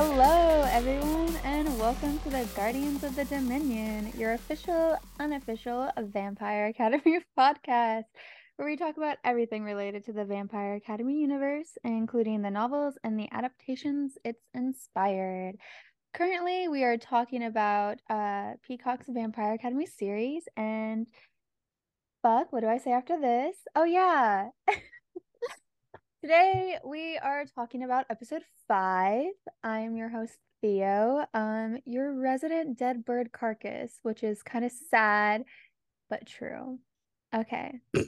Hello, everyone, and welcome to the Guardians of the Dominion, your official, unofficial Vampire Academy podcast, where we talk about everything related to the Vampire Academy universe, including the novels and the adaptations it's inspired. Currently, we are talking about uh, Peacock's Vampire Academy series, and fuck, what do I say after this? Oh, yeah. Today we are talking about episode five. I am your host Theo, um, your resident dead bird carcass, which is kind of sad but true. Okay.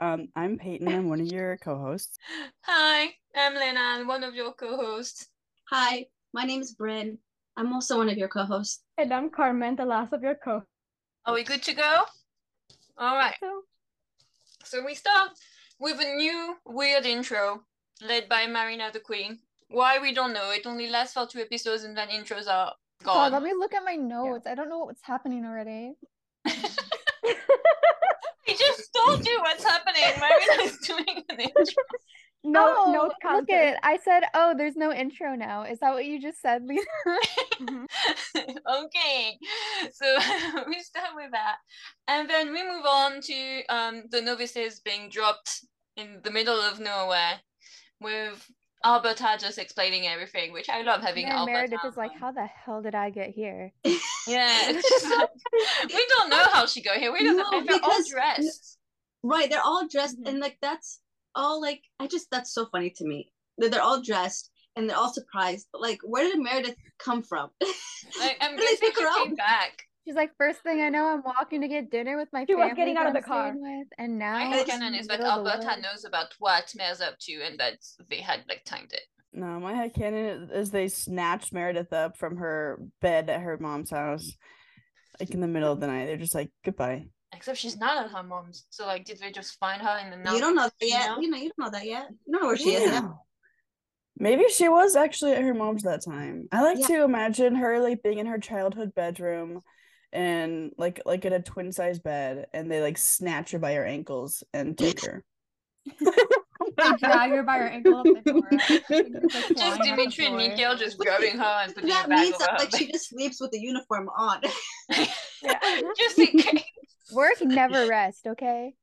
Um, I'm Peyton. I'm one of your co-hosts. Hi, I'm Lena, I'm one of your co-hosts. Hi, my name is Bryn. I'm also one of your co-hosts. And I'm Carmen, the last of your co. Are we good to go? All right. So, So we start with a new weird intro led by Marina the Queen. Why we don't know. It only lasts for two episodes and then intros are God, gone. let me look at my notes. I don't know what's happening already. I just told you what's happening. Marina is doing an intro. no, oh, no look content. it. I said, oh, there's no intro now. Is that what you just said, Lisa? okay, so we start with that, and then we move on to um, the novices being dropped in the middle of nowhere, with Alberta just explaining everything, which I love having and Alberta. Meredith is like, how the hell did I get here? yeah, it's just we don't know how she got here. We don't No, know. They're all because- dressed. Right, they're all dressed Mhm. and like that's all like I just that's so funny to me. That they're all dressed and they're all surprised. But like where did Meredith come from? Like, I'm Where did they pick she her came up? back. She's like, first thing I know, I'm walking to get dinner with my She was family getting out of the I'm car. with, and now My I'm headcanon in is the that middle of the Alberta woods. knows about what Mare's up to and that they had like timed it. No, my headcanon is they snatched Meredith up from her bed at her mom's house, like in the middle of the night. They're just like, goodbye. Except she's not at her mom's. So like, did they just find her in the night? you don't know that you yet. know? You know, you don't know that yet. You don't know where she is yet. Maybe she was actually at her mom's that time. I like Yeah. to imagine her like being in her childhood bedroom and like like in a twin size bed and they like snatch her by her ankles and take her. They drag her by her ankle up the door. Just flying on the Dimitri and floor. Mikhail just grabbing her and putting That her back means that like she just sleeps with the uniform on. just in case. Work never rest, okay?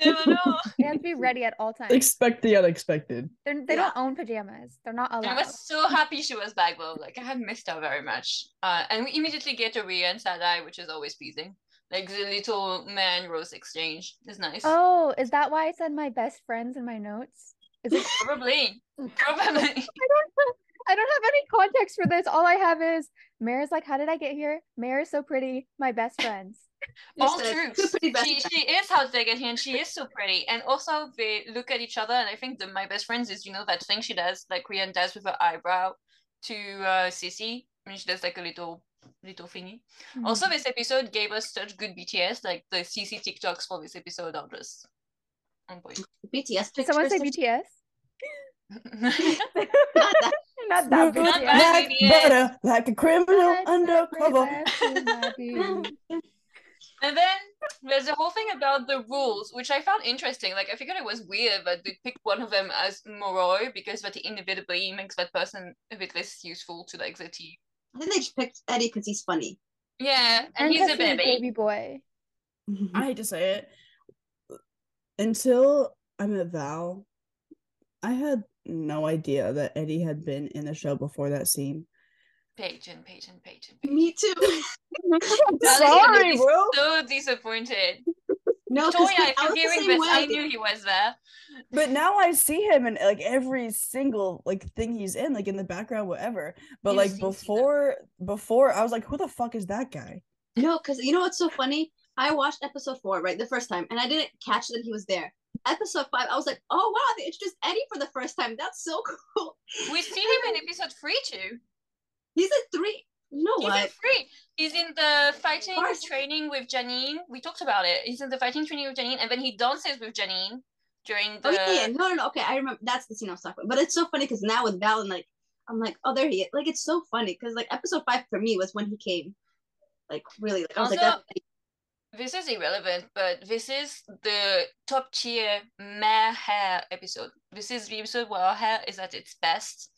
You never know. They have to be ready at all times. Expect the unexpected. They're, they Yeah. don't own pajamas. They're not allowed. I was so happy she was back though. Like I had missed her very much. Uh, and we immediately get a Ria and Sadai, which is always pleasing. Like the little man rose exchange is nice. Oh, is that why I said my best friends in my notes? Is it? Probably. Probably. I don't. I don't have any context for this. All I have is Mare's like, "How did I get here?" Mare is so pretty. My best friends. All true. two pretty best She, friends. she is how they get here and she is so pretty. And also they look at each other and I think the my best friends is you know that thing she does like Rhian does with her eyebrow to uh Sisi. I mean she does like a little little thingy. Mm-hmm. Also this episode gave us such good BTS, like the Sisi TikToks for this episode are just on point. BTS Did someone say. BTS? Not that. Not that Smooth big. bad. like BTS. Eh? butter, like a criminal Let's undercover. separate us in my view. And then there's a whole thing about the rules, which I found interesting. Like I figured it was weird that they picked one of them as Moroi because that inevitably makes that person a bit less useful to like the team. I think they just picked Eddie because he's funny. Yeah, and, And he's a 'cause baby. baby boy. Mm-hmm. I hate to say it. Until I met Val, I had no idea that Eddie had been in the show before that scene. Peyton, Peyton, Peyton, Peyton. Me too. I'm That is sorry, bro. So disappointed. No, because Victoria, if I you're hearing this, way. I knew he was there. But now I see him in like every single like thing he's in, like in the background, whatever. But Yes, like before, before I was like, who the fuck is that guy? No, because you know what's so funny? I watched episode four, right, the first time, and I didn't catch that he was there. Episode five, I was like, oh wow, they introduced Eddie for the first time. That's so cool. We see him in episode three too. He's in three. You know He's in three. He's in the fighting training with Janine. We talked about it. He's in the fighting training with Janine, and then he dances with Janine during the. Oh yeah, no, no, no. Okay, I remember. That's the scene I was talking about. But it's so funny because now with Val and like, I'm like, oh, there he is. Like, it's so funny because like episode five for me was when he came. Like really, like I was like, Also- that's This is irrelevant, but this is the top tier mare hair episode. This is the episode where our hair is at its best.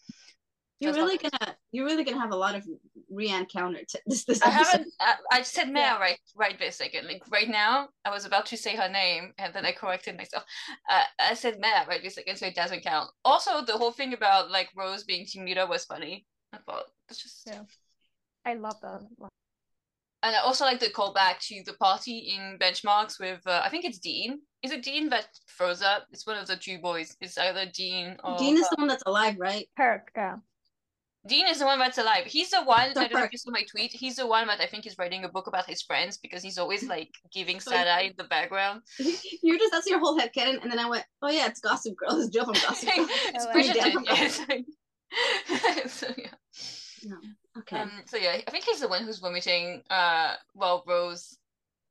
You're Just really not- gonna you're really gonna have a lot of re-encounter to this this I episode. haven't. I, I said Mea Yeah. right, right this second. Like right now, I was about to say her name, and then I corrected myself. Uh, I said Mea right this second, so it doesn't count. Also, the whole thing about like Rose being team leader was funny. I thought it's just. Yeah. I love that. And I also like the callback to the party in benchmarks with uh, I think it's Dean. Is it Dean that throws up? It's one of the two boys. It's either Dean or Dean is her. the one that's alive, right? Perk, yeah. Dean is the one that's alive. He's the one. So I don't know if you saw my tweet. He's the one that I think is writing a book about his friends because he's always like giving sad eye in the background. You're just that's your whole head canon, and then I went, oh yeah, it's Gossip Girl. It's Joe from Gossip Girl. it's Oh, I Bridgerton. did. Yes. so yeah. No. Okay. Um. So yeah, I think he's the one who's vomiting. Uh. Well, Rose.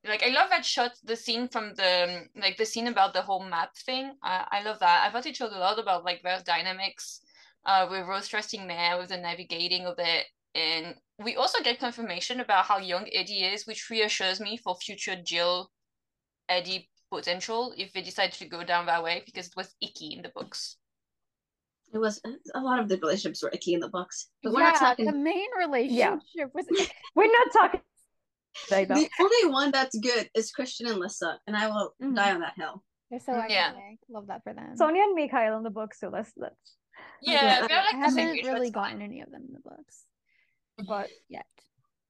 Like I love that shot. The scene from the like the scene about the whole map thing. I I love that. I thought it showed a lot about like their dynamics. Uh, with Rose trusting Mare with the navigating of it, and we also get confirmation about how young Eddie is, which reassures me for future Jill, Eddie potential if they decide to go down that way because it was icky in the books. It was a lot of the relationships were icky in the books, but we're yeah, not talking. the main relationship was We're not talking. The only one that's good is Christian and Lissa, and I will Mhm. die on that hill. they're so Mm, yeah. iconic. Love that for them. Sonya and Mikhail in the book, so let's let's Yeah, I- they're like I the haven't age, really that's fine. gotten any of them in the books but yet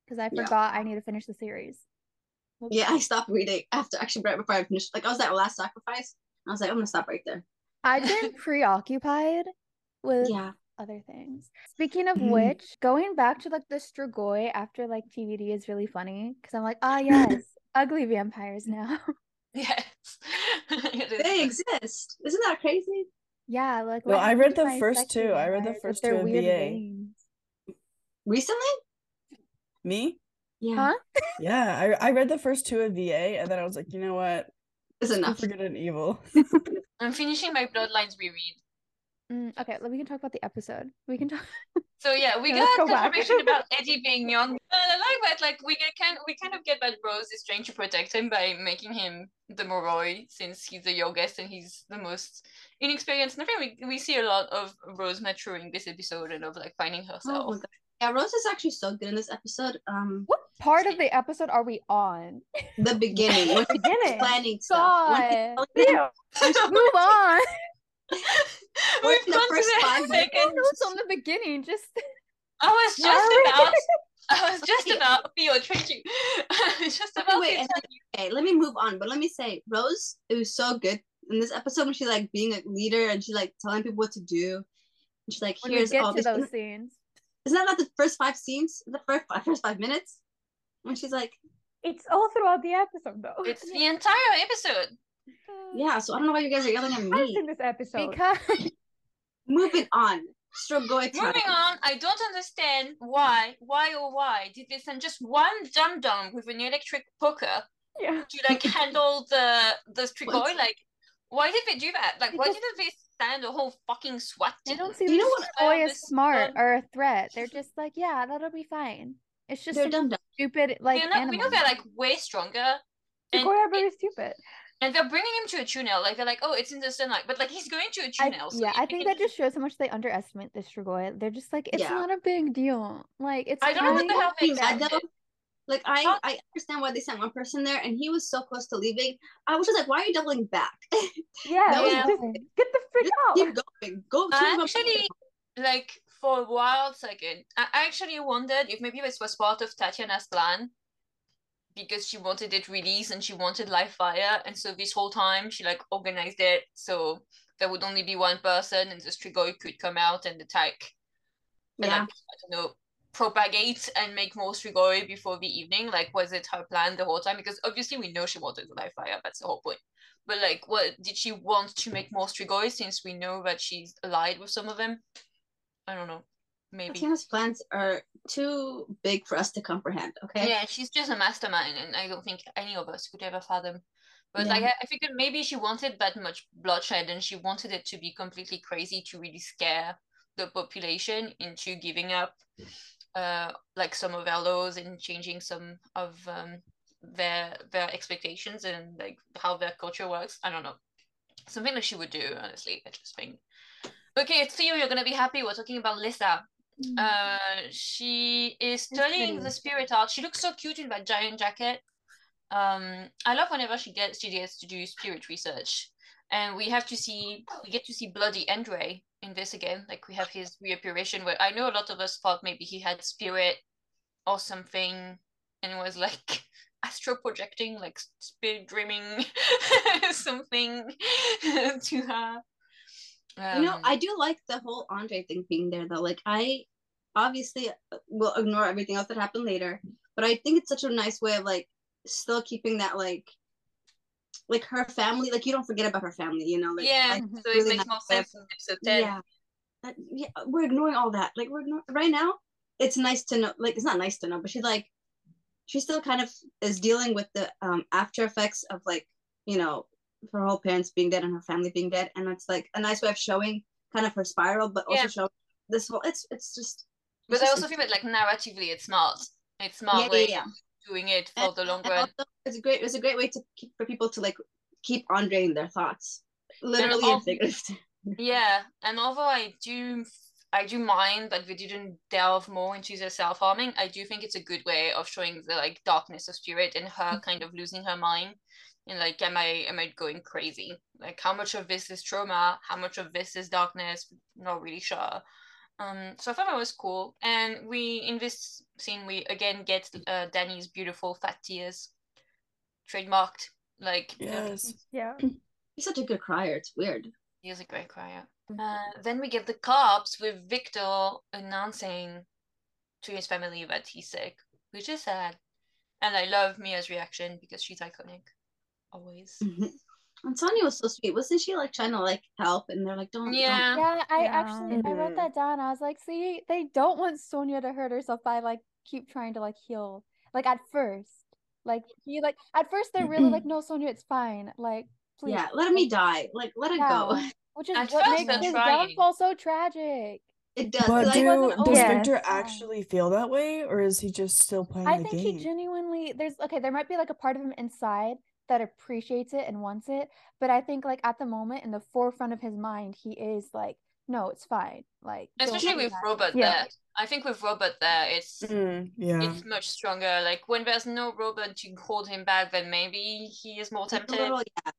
because I Yeah. forgot I need to finish the series. Yeah, I stopped reading after actually right before I finished. Like I was at Last Sacrifice. I was like, I'm gonna stop right there. I've been preoccupied with Yeah. other things. Speaking of Mhm. which, going back to like the Strigoi after like TVD is really funny because I'm like, ah, yes, ugly vampires now. Yes. They exist. Isn't that crazy? yeah, like Well, I read the first sexy two. I read the first two of VA. veins? Recently? Me? Yeah. Huh? Yeah, I I read the first two of VA, and then I was like, you know what? It's enough. for good and evil. I'm finishing my Bloodlines reread. Mm, okay, let we can talk about the episode. We can talk. So yeah, we Yeah, got go back. confirmation about Eddie being young. And I like that. Like we get kind, we kind of get that Rose is trying to protect him by making him the Moroi, since he's the youngest and he's the most inexperienced. And I think we we see a lot of Rose maturing this episode and of like finding Oh herself. my god. Yeah, Rose is actually so good in this episode. Um, What part of the episode are we on? the beginning when she's Beginning. planning stuff. God. telling them- yeah. Move on. We've gone to first the five I second. it's on the beginning. Just I was just about. I was just about. Theo, thank you. Just about. wait, to and Okay, let me move on. But let me say, Rose, it was so good in this episode when she's like being a leader and she's like telling people what to do. And she's like, when here's all this. those scenes. Isn't that not the first five scenes? The first five, first five minutes? When she's like, It's all throughout the episode though. It's the entire episode. Yeah, so I don't know why you guys are yelling at I've me. seen this episode. Because Moving on. Strigoi. Moving on, I don't understand why, why or why did they send just one dum dum with an electric poker yeah. to like handle the the strigoi? What? Like, why did they do that? Like, why didn't they send a whole fucking SWAT they don't see You know what boy I as smart understand? or a threat. They're just like, yeah, that'll be fine. It's just They're dumb dumb. stupid like we, know, we know they're like way stronger. And, Strigoi are very stupid. And they're bringing him to a tunnel. Like they're like, oh, it's in the sunlight, but like he's going to a I, tunnel. so yeah, I think that just shows how much they underestimate this Strigoi. They're just like, it's Yeah. not a big deal. Like, it's I don't know what fine. the hell they Being mad expected. though, Like I, Huh? I understand why they sent one person there, and he was so close to leaving. I was just like, "Why are you doubling back? Yeah, That was just get the frick Just out. keep going. Go." I actually like for a wild second i actually wondered if maybe this was part of tatiana's plan because she wanted it released and she wanted live fire. And so this whole time she like organized it so there would only be one person and the strigoi could come out and attack. And Yeah, like, i don't know propagate and make more strigoi before the evening like was it her plan the whole time? Because obviously we know she wanted the live fire that's the whole point. But like what did she want to make more strigoi since we know that she's allied with some of them? I don't know maybe Tatiana's plans are too big for us to comprehend. Okay. yeah she's just a mastermind and i don't think any of us could ever fathom but Yeah. like I, figured maybe she wanted that much bloodshed and she wanted it to be completely crazy to really scare the population into giving up uh like some of their laws and changing some of um their their expectations and like how their culture works i don't know something that she would do honestly i just think okay it's theo you're gonna be happy we're talking about lissa. Uh, she is studying the spirit art. She looks so cute in that giant jacket. Um, I love whenever she gets she gets to do spirit research, and we have to see we get to see Bloody Andre in this again. Like we have his reappearation. Where I know a lot of us thought maybe he had spirit or something, and was like astro projecting, like spirit dreaming something to her. You know, Um, I do like the whole Andre thing being there though. Like I obviously uh, will ignore everything else that happened later, but I think it's such a nice way of like still keeping that like like her family, like you don't forget about her family, you know, like yeah, Mhm. so it really makes more sense in episode 10. yeah. Uh, yeah, we're ignoring all that. Like we're ignore- right now, it's nice to know. Like it's not nice to know, but she's like, she still kind of is dealing with the um after effects of like you know her whole parents being dead and her family being dead, and it's like a nice way of showing kind of her spiral, but also Yeah. showing this whole. It's it's just. But it's I also feel that like narratively it's smart. It's smart Yeah, way yeah, yeah. doing it for And- the long run. it's a great. It's a great way to keep for people to like keep Andre in their thoughts, literally all- and figuratively. Yeah, and although I do I do mind that we didn't delve more into the self harming, I do think it's a good way of showing the like darkness of spirit and her mm-hmm. kind of losing her mind. And like, am I am I going crazy? Like, how much of this is trauma? How much of this is darkness? Not really sure. Um, so I thought that was cool. And we in this scene we again get uh, Danny's beautiful fat tears, trademarked. Like, uh, Yes. Yeah. He's such a good crier. It's weird. He is a great crier. Uh, then we get the cops with Victor announcing to his family that he's sick, which is sad. And I love Mia's reaction because she's iconic. Always. Mm-hmm. And Sonya was so sweet. Wasn't she like trying to like help? And they're like, don't. don't- Yeah. Yeah, I Yeah. actually I wrote that down. I was like, see, they don't want Sonya to hurt herself by like keep trying to like heal. Like at first. Like he like at first they're really like, no, Sonya, it's fine. Like please. Yeah, let me die. Like, let it go. Which is At what makes they're his trying. downfall so tragic. It does. But 'cause I do, does always Victor fine. actually feel that way, or is he just still playing I the think game? he genuinely there's okay, there might be like a part of him inside that appreciates it and wants it, but I think like at the moment in the forefront of his mind, he is like, no, it's fine. Like Especially with that. Robert Yeah. there. I think with Robert there, it's Mm, yeah. it's much stronger. Like when there's no Robert to hold him back, then maybe he is more tempted. little, yeah.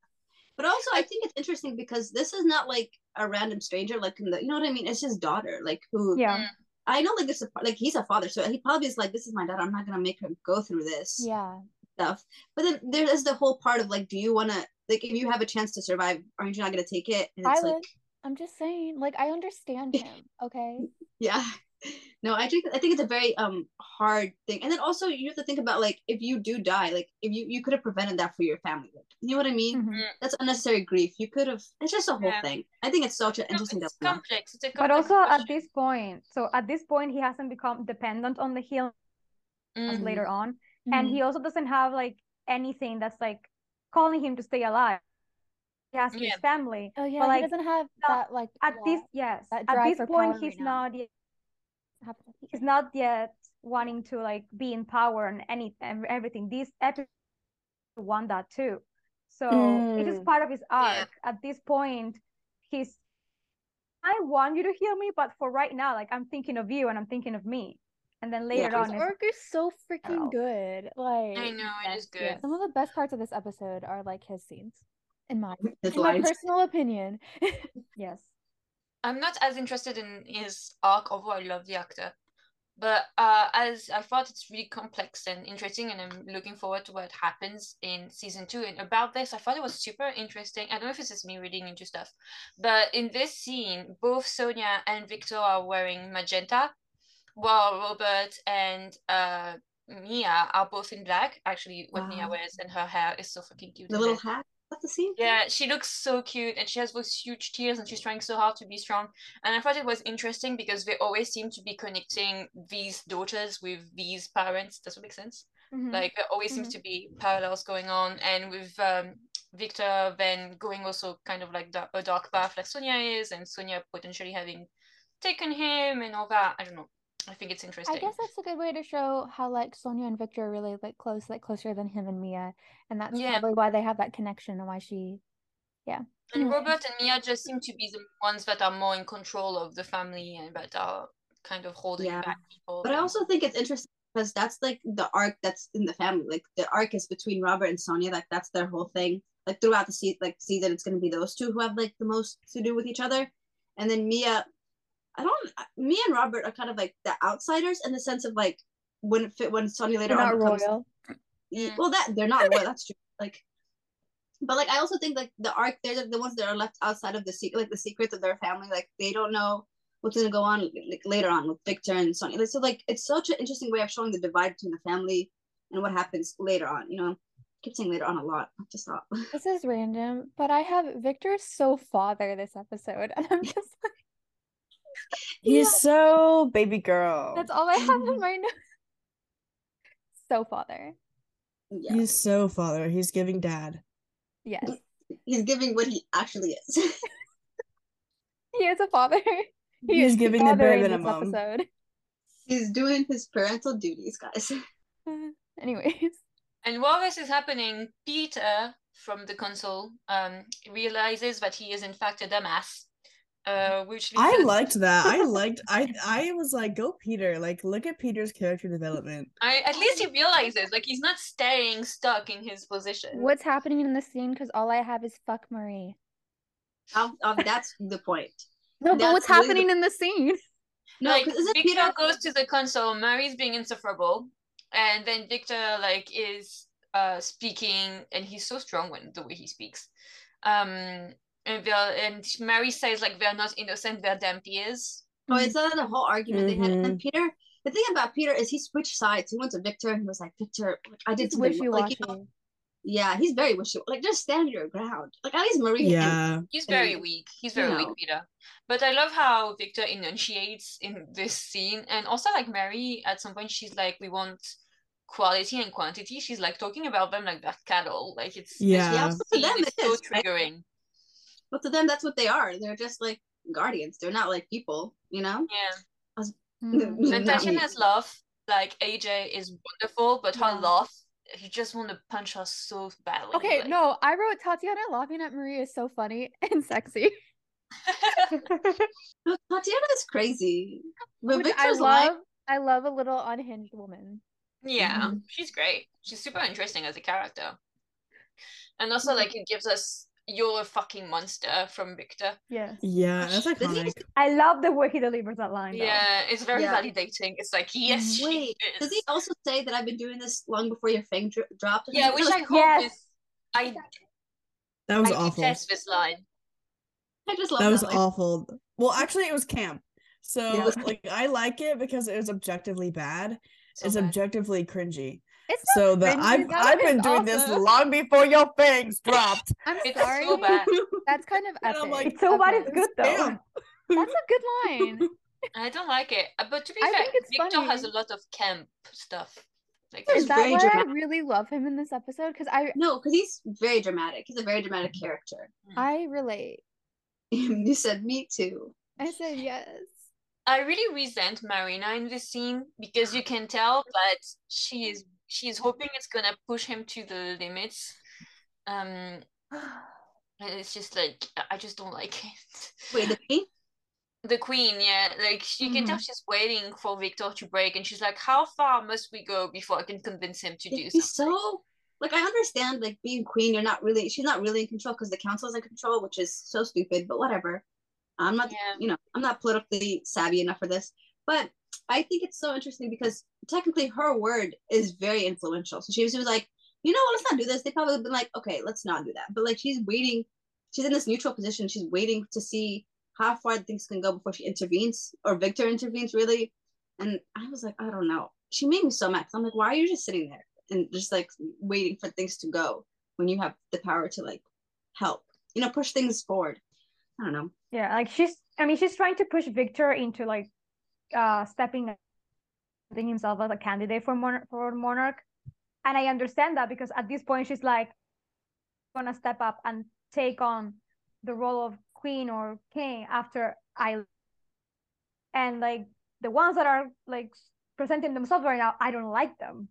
But also, I think it's interesting because this is not like a random stranger, like in the, you know what I mean? It's his daughter, like who. Yeah. I know, like this, is like he's a father, so he probably is like, this is my daughter. I'm not gonna make her go through this Yeah. Stuff. But then there is the whole part of like, do you want to, like, if you have a chance to survive, aren't you not gonna take it? And I it's would. like, I'm just saying, like I understand him, okay? yeah no i think i think it's a very um hard thing and then also you have to think about like if you do die like if you you could have prevented that for your family like, you know what i mean Mhm. that's unnecessary grief you could have it's just a whole Yeah. thing i think it's such an No, interesting it's complex. It's a But complex also at this point, so at this point, he hasn't become dependent on the healing as Mm. later on. And Mhm. he also doesn't have like anything that's like calling him to stay alive. He has Yeah. his family. Oh yeah, But, like, he doesn't have that like At yeah, this, yes, at this point, he's right not yet, he's not yet wanting to like be in power and any ev- everything. This episode want that too. So it is Mm. part of his arc. At this point, he's I want you to heal me, but for right now, like I'm thinking of you and I'm thinking of me. And then later Yeah. on, His it's arc is so freaking else. good. Like I know it is good. yes. some of the best parts of this episode are like his scenes, in my His in my personal opinion. yes. I'm not as interested in his arc, although I love the actor. But uh, as I thought it's really complex and interesting, and I'm looking forward to what happens in season two. And about this, I thought it was super interesting. I don't know if it's just me reading into stuff, but in this scene, both Sonya and Victor are wearing magenta, while Robert and uh, Mia are both in black. Actually, what Mia Ah. wears and her hair is so fucking cute. the little hat that's the scene Yeah, she looks so cute and she has those huge tears and she's trying so hard to be strong. And I thought it was interesting because they always seem to be connecting these daughters with these parents. Does that make sense? Mhm. Like there always seems to be parallels going on. And with um, Victor then going also kind of like a dark path like Sonya is, and Sonya potentially having taken him and all that. I don't know. I think it's interesting. I guess that's a good way to show how like Sonya and Victor are really like close, like closer than him and Mia, and that's Yeah. probably why they have that connection and why she. Yeah. And Mhm. Robert and Mia just seem to be the ones that are more in control of the family and that are kind of holding Yeah. back people. But I also think it's interesting because that's like the arc that's in the family. Like the arc is between Robert and Sonya. Like that's their whole thing. Like throughout the se- like season, it's gonna be those two who have like the most to do with each other. And then Mia, I don't. Me and Robert are kind of like the outsiders in the sense of like when it fit when Sonya later They're on not becomes royal. Mm. well that they're not royal that's true like but like i also think like the arc they're the, the ones that are left outside of the secret like the secrets of their family like they don't know what's going to go on like later on with victor and sonya like, so like it's such an interesting way of showing the divide between the family and what happens later on you know I keep saying later on a lot I just thought This is random, but I have Victor so father this episode, and I'm just like, He's so baby girl. that's all I have in my notes. So father. yeah He's so father. He's giving dad. Yes, he's giving what he actually is he is a father. He He's is giving the bare fathering this minimum. episode. he's doing his parental duties guys Anyways, And while this is happening, Peter from the council um, realizes that he is in fact a dumbass. Uh, which I us- liked that. I liked. I. I was like, go Peter. Like, look at Peter's character development. I, at least he realizes, like he's not staying stuck in his position. what's happening in the scene? Because all I have is fuck Marie. that's the point No, but what's really the- happening in the scene? no like 'cause isn't Victor peter goes to the council, Marie's being insufferable, and then Victor like is uh speaking, and he's so strong when the way he speaks. Um, and they're, and Mary says like they're not innocent, they're dhampirs. Oh, it's mm-hmm. not a whole argument they had. And mm-hmm. Peter, the thing about Peter is he switched sides. He went to Victor and he was like, Victor, I did It's something. wishy. Like, washy. you know, yeah, he's very wishy. Like, just stand your ground. Like, at least Marie. and- Yeah. He's very And, weak. He's you very know. weak, Peter. But I love how Victor enunciates in this scene, and also like Mary at some point she's like, "We want quality and quantity." She's like talking about them like they're cattle. Like it's this Yeah. Yeah, whole but to them scene it is so is, right? triggering. But to them, that's what they are. They're just like guardians. They're not like people, you know? Yeah. Mhm. Not And me. Tatiana's laugh, like AJ, is wonderful, but her Yeah. laugh, you just want to punch her so badly. Okay, like- no, I wrote Tatiana laughing at Marie is so funny and sexy. Tatiana is crazy. But Which I love. like, I love a little unhinged woman. Yeah, Mhm. she's great. She's super interesting as a character. And also, like, it gives us you're a fucking monster from Victor. Yes. Yeah. That's Does he iconic. I love the way he delivers that line. though. Yeah, it's very Yeah. validating. It's like, yes, she wait, is. does he also say that I've been doing this long before your fang dro- dropped? Yeah, something? which I That hope Yes. is. I, That was I awful. detest this line. I just love That was line. awful. Well, actually, it was camp. So Yeah. like, I like it because it was objectively bad. So it's bad. objectively cringy. It's So not the cringy, I've I've been doing this long before your fangs dropped. I'm It's sorry. so bad. That's kind of And epic. I'm like, It's so bad it's good though. Camp. That's a good line. I don't like it. Uh, But to be I fair, think it's Victor has a lot of camp stuff. Like, Is that why dramatic. I really love him in this episode? Because I No, because he's very dramatic. He's a very dramatic character. I relate. you said me too. I said yes. I really resent Marina in this scene because you can tell that she is she is hoping it's gonna push him to the limits. Um, it's just like I- just don't like it. Wait, the queen? The queen, yeah, like you can tell she's waiting for Victor to break, and she's like, "How far must we go before I can convince him to do He's something?" so like I understand like being queen, you're not really she's not really in control because the council is in control, which is so stupid, but whatever. I'm not Yeah. you know, I'm not politically savvy enough for this. But I think it's so interesting because technically her word is very influential. So she was, she was like, you know what, let's not do this. They probably have been like, okay, let's not do that. But like she's waiting, she's in this neutral position. She's waiting to see how far things can go before she intervenes or Victor intervenes really. And I was like, I don't know. She made me so mad. I'm like, why are you just sitting there and just like waiting for things to go when you have the power to like help, you know, push things forward. I don't know. Yeah, like she's I mean she's trying to push Victor into like uh stepping putting himself as a candidate for monarch for monarch. And I understand that because at this point she's like gonna step up and take on the role of queen or king after I and like the ones that are like presenting themselves right now, I don't like them.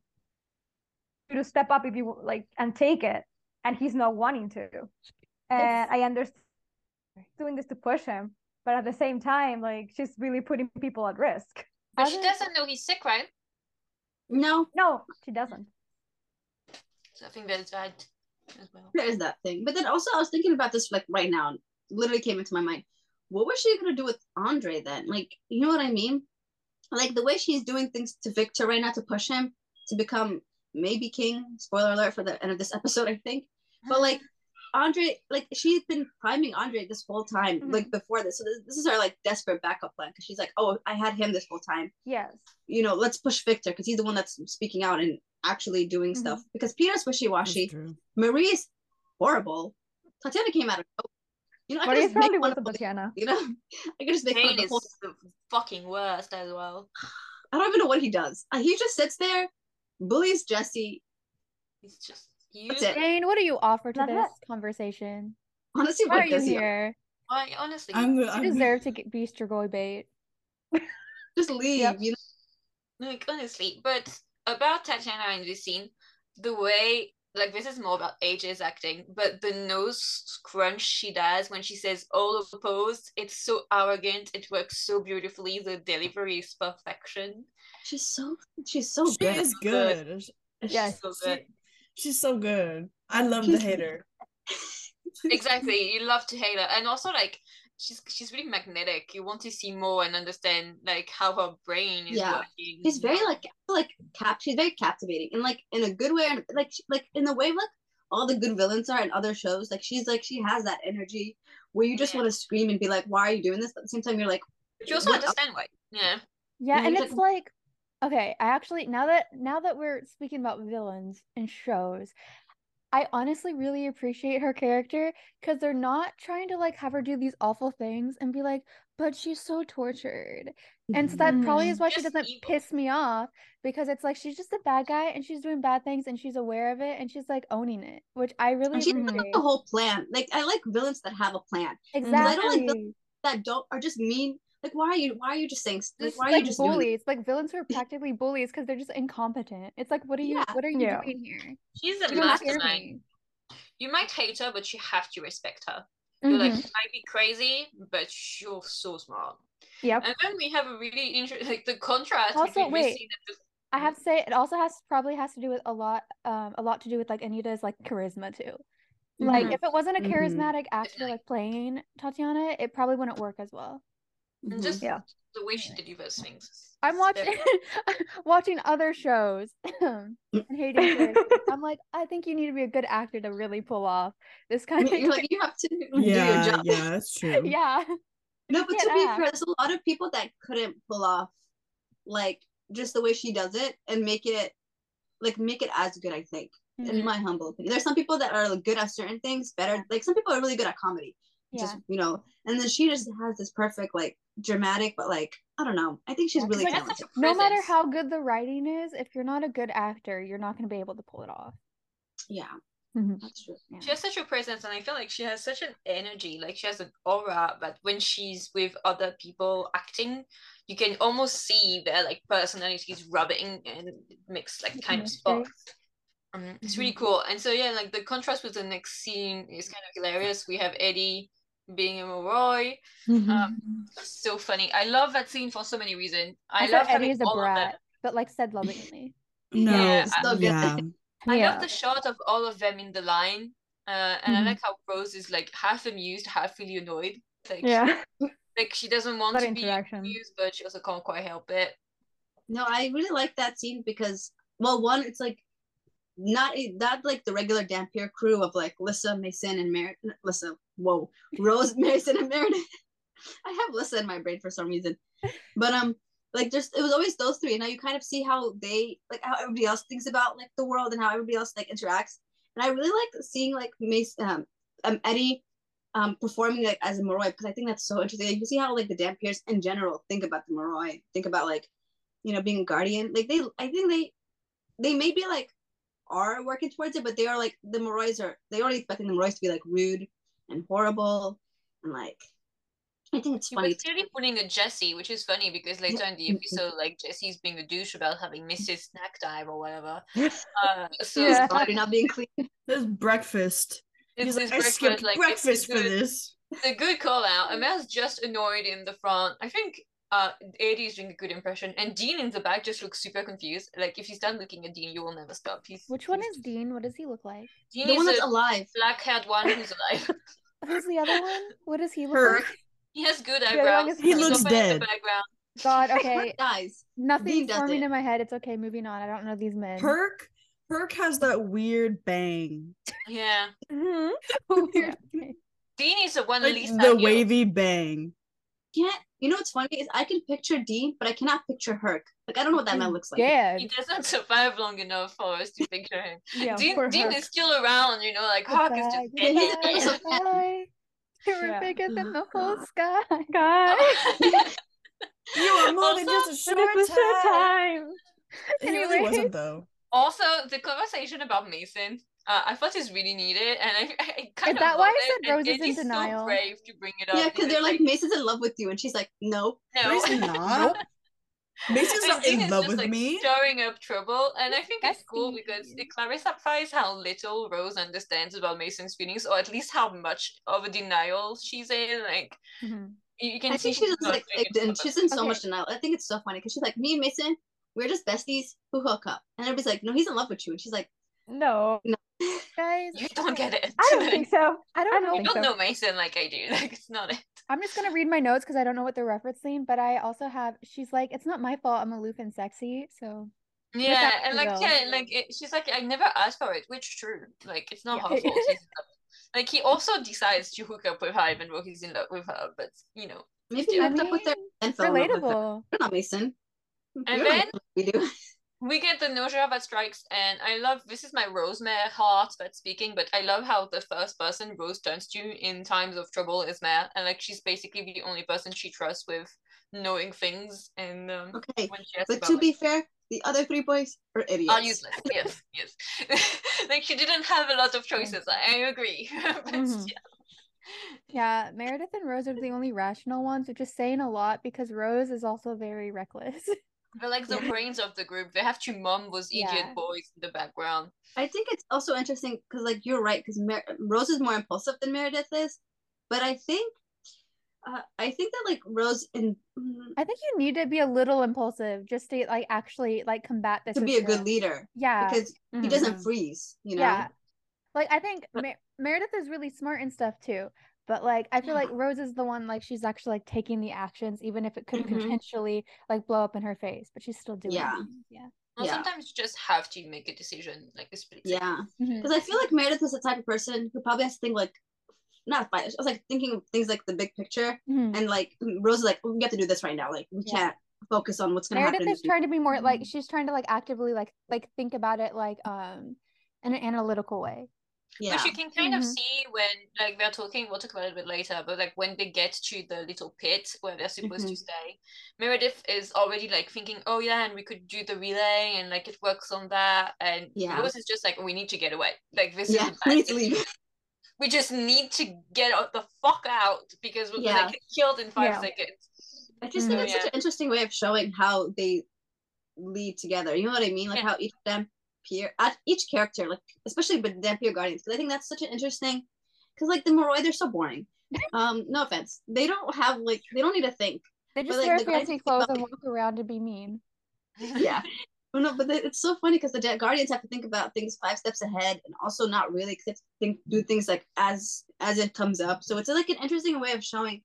To step up if you like and take it, and he's not wanting to. And I understand doing this to push him. But at the same time, like she's really putting people at risk. But she Hasn't- doesn't know he's sick, right? No, No, she doesn't. So I think that's right as well. there is that thing. But then also, I was thinking about this like right now. Literally came into my mind. What was she gonna do with Andre then? Like, you know what I mean? Like the way she's doing things to Victor right now to push him to become maybe king. Spoiler alert for the end of this episode, I think. But like Andre, like she's been priming Andre this whole time, Mhm. like before this. So this, this is our like desperate backup plan because she's like, oh, I had him this whole time. Yes. You know, let's push Victor because he's the one that's speaking out and actually doing Mhm. stuff. Because Peter's wishy washy, true. Marie is horrible. Tatiana came out of nowhere. You know, I But could it's just make probably fun with of the the, Tatiana. you know, I could just make fun of Kane the is the fucking worst as well. I don't even know what he does. Uh, He just sits there, bullies Jesse. He's just you. That's it. Jane, what do you offer to Not this bad. conversation? Honestly, Why what are you does he here? Why, honestly, I'm, You I'm deserve to get be Strigoi bait. just leave? Yep. You know, like honestly, but about Tatiana in this scene, the way like this is more about AJ's acting, but the nose crunch she does when she says all opposed, it's so arrogant. It works so beautifully. The delivery is perfection. she's so she's so she good. is good. good. It's Yes. so She- good. She's so good. I love the She's- hater. exactly. You love to hate her, and also like she's she's really magnetic. You want to see more and understand like how her brain is Yeah. working. She's very like like cap. She's very captivating and like in a good way, and like she- like in the way like all the good villains are in other shows. Like she's like she has that energy where you just Yeah. want to scream and be like, "Why are you doing this?" But at the same time, you're like, But you also understand why. Yeah. Yeah, Yeah, and it's can- like okay, I actually now that now that we're speaking about villains and shows, I honestly really appreciate her character because they're not trying to like have her do these awful things and be like, but she's so tortured. And so that probably is Mhm. why she doesn't evil. piss me off because it's like she's just a bad guy and she's doing bad things and she's aware of it and she's like owning it, which I really and she has appreciate. like the whole plan. Like I like villains that have a plan Mm-hmm. Exactly. I don't like that don't are just mean. Like why are you why are you just saying like why are you like just doing this? bullies, like villains who are practically bullies because they're just incompetent. It's like, what are you, Yeah. what are you Yeah. doing here? She's a You mastermind. You might hate her, but you have to respect her. You're like, Mhm. she might be crazy, but you're so smart. Yep. And then we have a really interesting, like the contrast Also, wait. this scene and the I have to say it also has probably has to do with a lot um a lot to do with like Anita's like charisma too. Like Mhm. if it wasn't a Mhm. charismatic actor like playing Tatiana, it probably wouldn't work as well. And Mhm. just Yeah. the way she delivers things. I'm watching watching other shows and hating. I'm like, I think you need to be a good actor to really pull off this kind of you're like you have to do your Yeah, job. yeah, that's true. yeah. No, but to be fair, there's a lot of people that couldn't pull off like just the way she does it and make it like make it as good, I think. Mhm. In my humble opinion. There's some people that are like, good at certain things, better like some people are really good at comedy. Yeah. Just you know, and then she just has this perfect, like dramatic, but like I don't know. I think she's Yeah, 'cause, really talented. no matter how good the writing is, if you're not a good actor, you're not going to be able to pull it off. Yeah, Mhm. that's true. Yeah. She has such a presence, and I feel like she has such an energy. Like she has an aura, but when she's with other people acting, you can almost see their like personalities rubbing and it makes like kind of Chemistry. sparks. Um, it's really cool. And so yeah, like the contrast with the next scene is kind of hilarious. We have Eddie being a Moroi. Um, so funny. I love that scene for so many reasons. I, I, love said Eddie is a all of them. brat, but like said lovingly. No, Yeah, I- So good. yeah. I love the shot of all of them in the line, uh, and I Mhm. like how Rose is like half amused, half really annoyed. Like, Yeah. like she doesn't want That to be interaction. amused, but she also can't quite help it. No, I really like that scene because, well, one, it's like not a, not like the regular Dhampir crew of like Lissa, Mason, and Meredith. Lissa, whoa, Rose, Mason, and Meredith. I have Lissa in my brain for some reason, but um, like just it was always those three. And now you kind of see how they like how everybody else thinks about like the world and how everybody else like interacts. And I really like seeing like Mason, um, um Eddie. Um, performing like as a Moroi because I think that's so interesting. You see how like the Dhampirs in general think about the Moroi, think about like you know being a guardian like they i think they they maybe like are working towards it but they are like the morois are they already expecting the morois to be like rude and horrible and like i think it's He funny was clearly pulling a Jesse, which is funny because later in the episode, like Jesse's being a douche about having missed his snack time or whatever. Uh, so Yeah. body not being clean There's breakfast. it's He's his like, I skipped breakfast, like breakfast it's for good. this. the good call out. Amel's just annoyed in the front. I think uh Eddie is doing a good impression, and Dean in the back just looks super confused. Like if you start looking at Dean, you will never stop. He's Which one he's- is Dean? What does he look like? Dean The is one that's a alive. black-haired one who's alive. Who's the other one? What does he look Herc. like? he has good eyebrows. He looks open in dead. The background. God, okay. Guys, Nothing's forming in my head. It's okay. Moving on. I don't know these men. Herc Herc has that weird bang. Yeah, Mhm. Weird thing. Dean is the one Like least the ideal. wavy bang. can't. You know what's funny is I can picture Dean, but I cannot picture Herc. Like I don't know what that man mm, looks like. Yeah. He doesn't survive long enough for us to picture him. Yeah, Dean, Dean is still around, you know, like Hawk is just Goodbye, dead. goodbye, goodbye. We're Yeah. bigger than oh, the whole sky. God. You were moving Also- just a But it short was time. the time. He really wasn't though. Also, the conversation about Mason, uh, I thought is really needed, and I, I kind Is of that why I it, said and Rose is in denial? So brave to bring it up. Yeah, because they're like Mason's in love with you, and she's like, no. no, He's not. Mason's And not in is love just, with like, me. stirring up trouble, and I think it's cool because Besties. it clarifies how little Rose understands about Mason's feelings, or at least how much of a denial she's in. Like Mhm. you, you can I see think she she's like, like and she's in so Okay. much denial. I think it's so funny because she's like, me and Mason, we're just besties who hook up, and everybody's like, no, he's in love with you, and she's like, No, Guys, You don't get it. I don't think so. I don't I know. don't You don't so. know Mason like I do. Like it's not it. I'm just gonna read my notes because I don't know what they're referencing, but I also have. She's like, it's not my fault. I'm aloof and sexy, so Yeah, that and like yeah, like it, she's like I never asked for it, which true. Like it's not Yeah. her fault. He's in love. Like he also decides to hook up with her even though he's in love with her, but you know. maybe he I hooked up with her and fell in love with her. We're not Mason. And You're then- not we do. We get the nausea that strikes, and I love this is my Rosemare heart that's speaking, but I love how the first person Rose turns to in times of trouble is Mare, and like she's basically the only person she trusts with knowing things and um, Okay, when she but to like, be fair, the other three boys are idiots. are useless. Yes, yes. like she didn't have a lot of choices. I agree. but Mhm. yeah. Yeah, Meredith and Rose are the only rational ones, which is saying a lot because Rose is also very reckless. They're like the Yeah. brains of the group. They have to mum those idiot Yeah. boys in the background. I think it's also interesting because, like, you're right because Mer- Rose is more impulsive than Meredith is, but I think, uh, I think that like Rose in mm, I think you need to be a little impulsive just to like actually like combat this. to be a good leader Yeah. because he mhm. doesn't freeze, you know. Yeah. Like I think But- Mer- Meredith is really smart and stuff too. But like I feel like Rose is the one like she's actually like taking the actions even if it could Mhm. potentially like blow up in her face, but she's still doing Yeah. it. Yeah. Well, Yeah. sometimes you just have to make a decision, like a split. second. Yeah, Mhm. because I feel like Meredith is the type of person who probably has to think like, not fight. I was like thinking of things like the big picture, Mhm. and like Rose is like, we have to do this right now. Like we Yeah. can't focus on what's gonna Meredith happen. in is trying to be more like she's trying to like actively like like think about it like um in an analytical way. Future. Which you can kind of Mhm. see when like they're talking, we'll talk about it a bit later, but like when they get to the little pit where they're supposed to Mhm. stay, Meredith is already like thinking, Oh yeah, and we could do the relay and like it works on that and Yeah. Rose is just like, We need to get away. Like this yeah, is we bad. need to leave. we just need to get out the fuck out because we're Yeah. gonna get killed in five Yeah. seconds. I just think Mhm. it's such an interesting way of showing how they lead together. You know what I mean? Like Yeah. how each of them peer at each character, like especially with the Dhampir Guardians, because I think that's such an interesting. Because like the Moroi, they're so boring. Um, no offense, they don't have like they don't need to think. They But, just like, wear the fancy clothes about, and walk around to be mean. Yeah. Well, no, but it's so funny because the Guardians have to think about things five steps ahead, and also not really think do things like as as it comes up. So it's like an interesting way of showing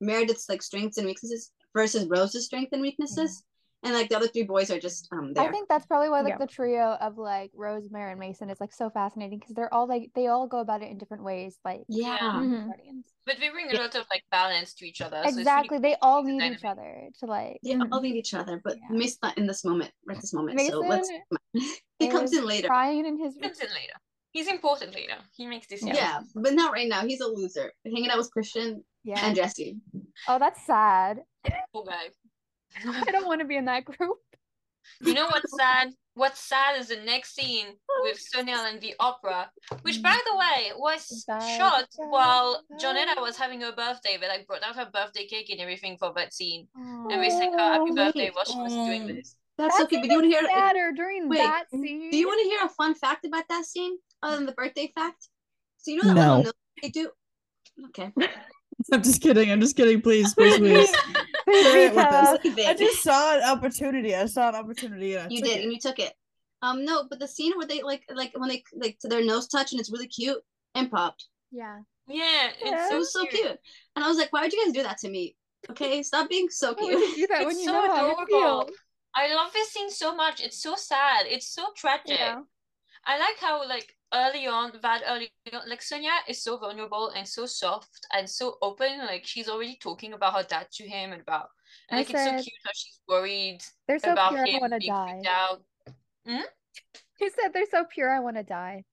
Meredith's like strengths and weaknesses versus Rose's strengths and weaknesses. And like the other three boys are just um there. I think that's probably why like Yeah. the trio of like Rose, Mare, and Mason is like so fascinating because they're all like they all go about it in different ways. Like yeah. Mhm. But they bring a lot of like balance to each other. so really exactly. They all the need each other to like. They Mhm. all need each other, but Yeah. Mason's not in this moment, right this moment. so let's he comes in later. Crying in his. He comes in later. He's important later. He makes decisions. Yeah. but not right now. He's a loser. Hanging out with Christian Yeah. and Jesse. Oh, that's sad. Poor guy. I don't want to be in that group. You know what's sad? What's sad is the next scene with Sonhail and the opera, which, by the way, was Goodbye, shot goodbye, while goodbye. Jonetta was having her birthday. They like brought out her birthday cake and everything for that scene, Aw. and we sang her happy birthday wait. while she was doing this. Um, that's, That's okay. But do you want to hear? sadder during Wait, that scene. Do you want to hear a fun fact about that scene other than the birthday fact? So you know that No. little note they do. Okay. I'm just kidding. I'm just kidding. Please, please, please. Share it with Rita. us. Leave I just saw an opportunity. I saw an opportunity. And I you did, it. and you took it. Um, no, but the scene where they like like when they like to their nose touch and it's really cute and popped. Yeah. Yeah, it's Yeah. It was so cute. And I was like, why would you guys do that to me? Okay, stop being so cute. you do that when you so know how it adorable. feels? I love this scene so much. It's so sad. It's so tragic. Yeah. I like how like early on that early on, like Sonya is so vulnerable and so soft and so open. Like she's already talking about her dad to him and about and, I like it's so cute how she's worried They're so about pure. I him want to being die. freaked out. He said they're so pure. I want to die.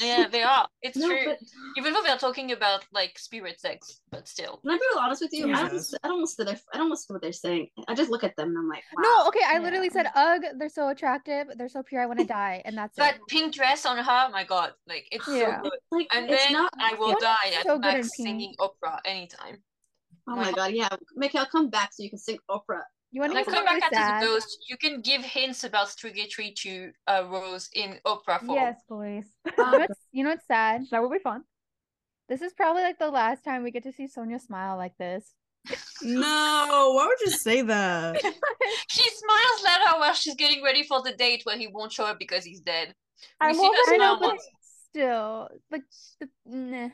Yeah, they are. It's no, true. but Even though they're talking about like spirit sex, but still. can I be real honest with you? I don't, Jesus. I don't listen to their, I don't listen to what they're saying. I just look at them and I'm like, wow. No, okay. I literally said, "Ugh, they're so attractive. They're so pure. I want to die," and that's That it. pink dress on her, my god, like it's Yeah. so good. like And it's then not. I will What? die at So Max singing opera anytime. Oh my god, yeah. Mickey, I'll come back so you can sing opera. You want to Like come back really at sad? ghost. You can give hints about Strigatory to uh, Rose in opera form. Yes, please. You know what's, you know what's sad? That would be fun. This is probably like the last time we get to see Sonya smile like this. No, why would you say that? She smiles at her while she's getting ready for the date where he won't show up because he's dead. We I'm see her already I know, once. still, like, nah.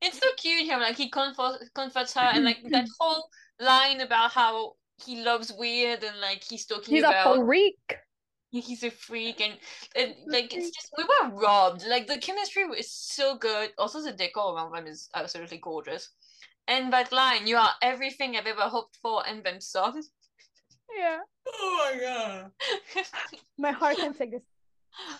It's so cute him like he comforts comforts her and like that whole line about how he loves weird and like he's talking he's a about freak. he's a freak and, and like it's just we were robbed like the chemistry was so good also the decor around them is absolutely gorgeous and that line you are everything i've ever hoped for and then some Yeah. Oh my god. My heart can take this.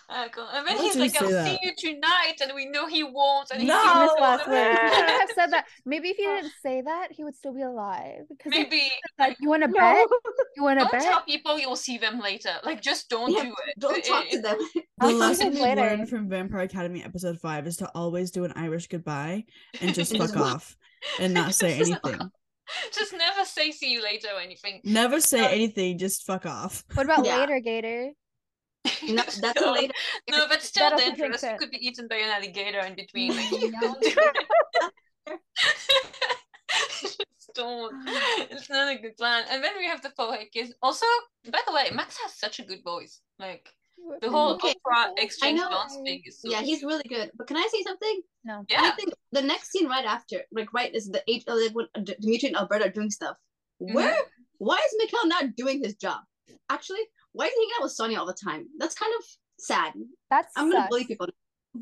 Uh, cool. and then Why he's like i'll that? see you tonight and we know he won't and he No! sees Miss all of Leslie, he shouldn't have said that. Maybe if he didn't say that, he would still be alive. Because if maybe he like, you want to No. bet? You want to don't bet? tell people you'll see them later like just don't Yeah, do it Don't It- talk it- to them. The I'll see lesson we learned from Vampire Academy episode five is to always do an Irish goodbye and just fuck off and not say anything. just never say see you later or anything Never say No. anything, just fuck off. What about Yeah. later, Gator? No, that's a later. No, but still also dangerous. You it. could be eaten by an alligator in between. Like, Yeah. don't. Just don't. It's not a good plan. And then we have the poet kiss. Also, by the way, Max has such a good voice. Like the whole Okay. opera exchange know. dance thing is so Yeah, he's really good. But can I say something? No. Yeah. I yeah. think the next scene right after, like right, is the eight like when uh, Dimitri and Alberta are doing stuff. Where? Why is Mikhail not doing his job? Actually, why is he hanging out with Sonya all the time? That's kind of sad. That's I'm gonna bully people.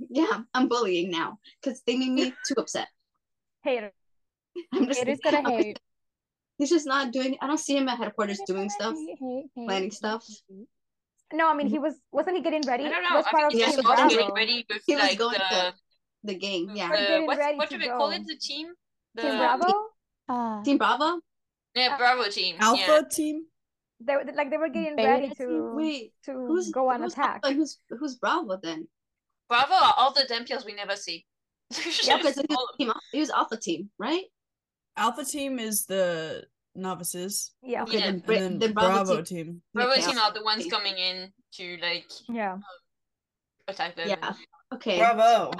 Yeah, I'm bullying now because they made me too upset. Hater. I'm just, Gator's gonna I'm- hate. He's just not doing. I don't see him at headquarters doing stuff. Hate, hate, hate, planning hate, stuff. No, I mean he was wasn't he getting ready? I don't know. was I part think of he's Yeah, he was getting ready with He was like going the, to The game, yeah. The getting what's, ready what do we call it? The team? The Team Bravo. Ah. Team Bravo. yeah, Bravo team. Alpha Yeah. team? They like they were getting Beta ready to Wait, to who's go on who's attack. Alpha, who's who's Bravo then? Bravo are all the Dhampirs we never see. Yeah, because he, was team, he was Alpha team, right? Alpha team is the novices. Yeah. Okay, Yeah. then, And then then Bravo, Bravo team. team. Bravo Okay, team are the ones coming in to like Yeah. attack them. Yeah. Okay. Bravo.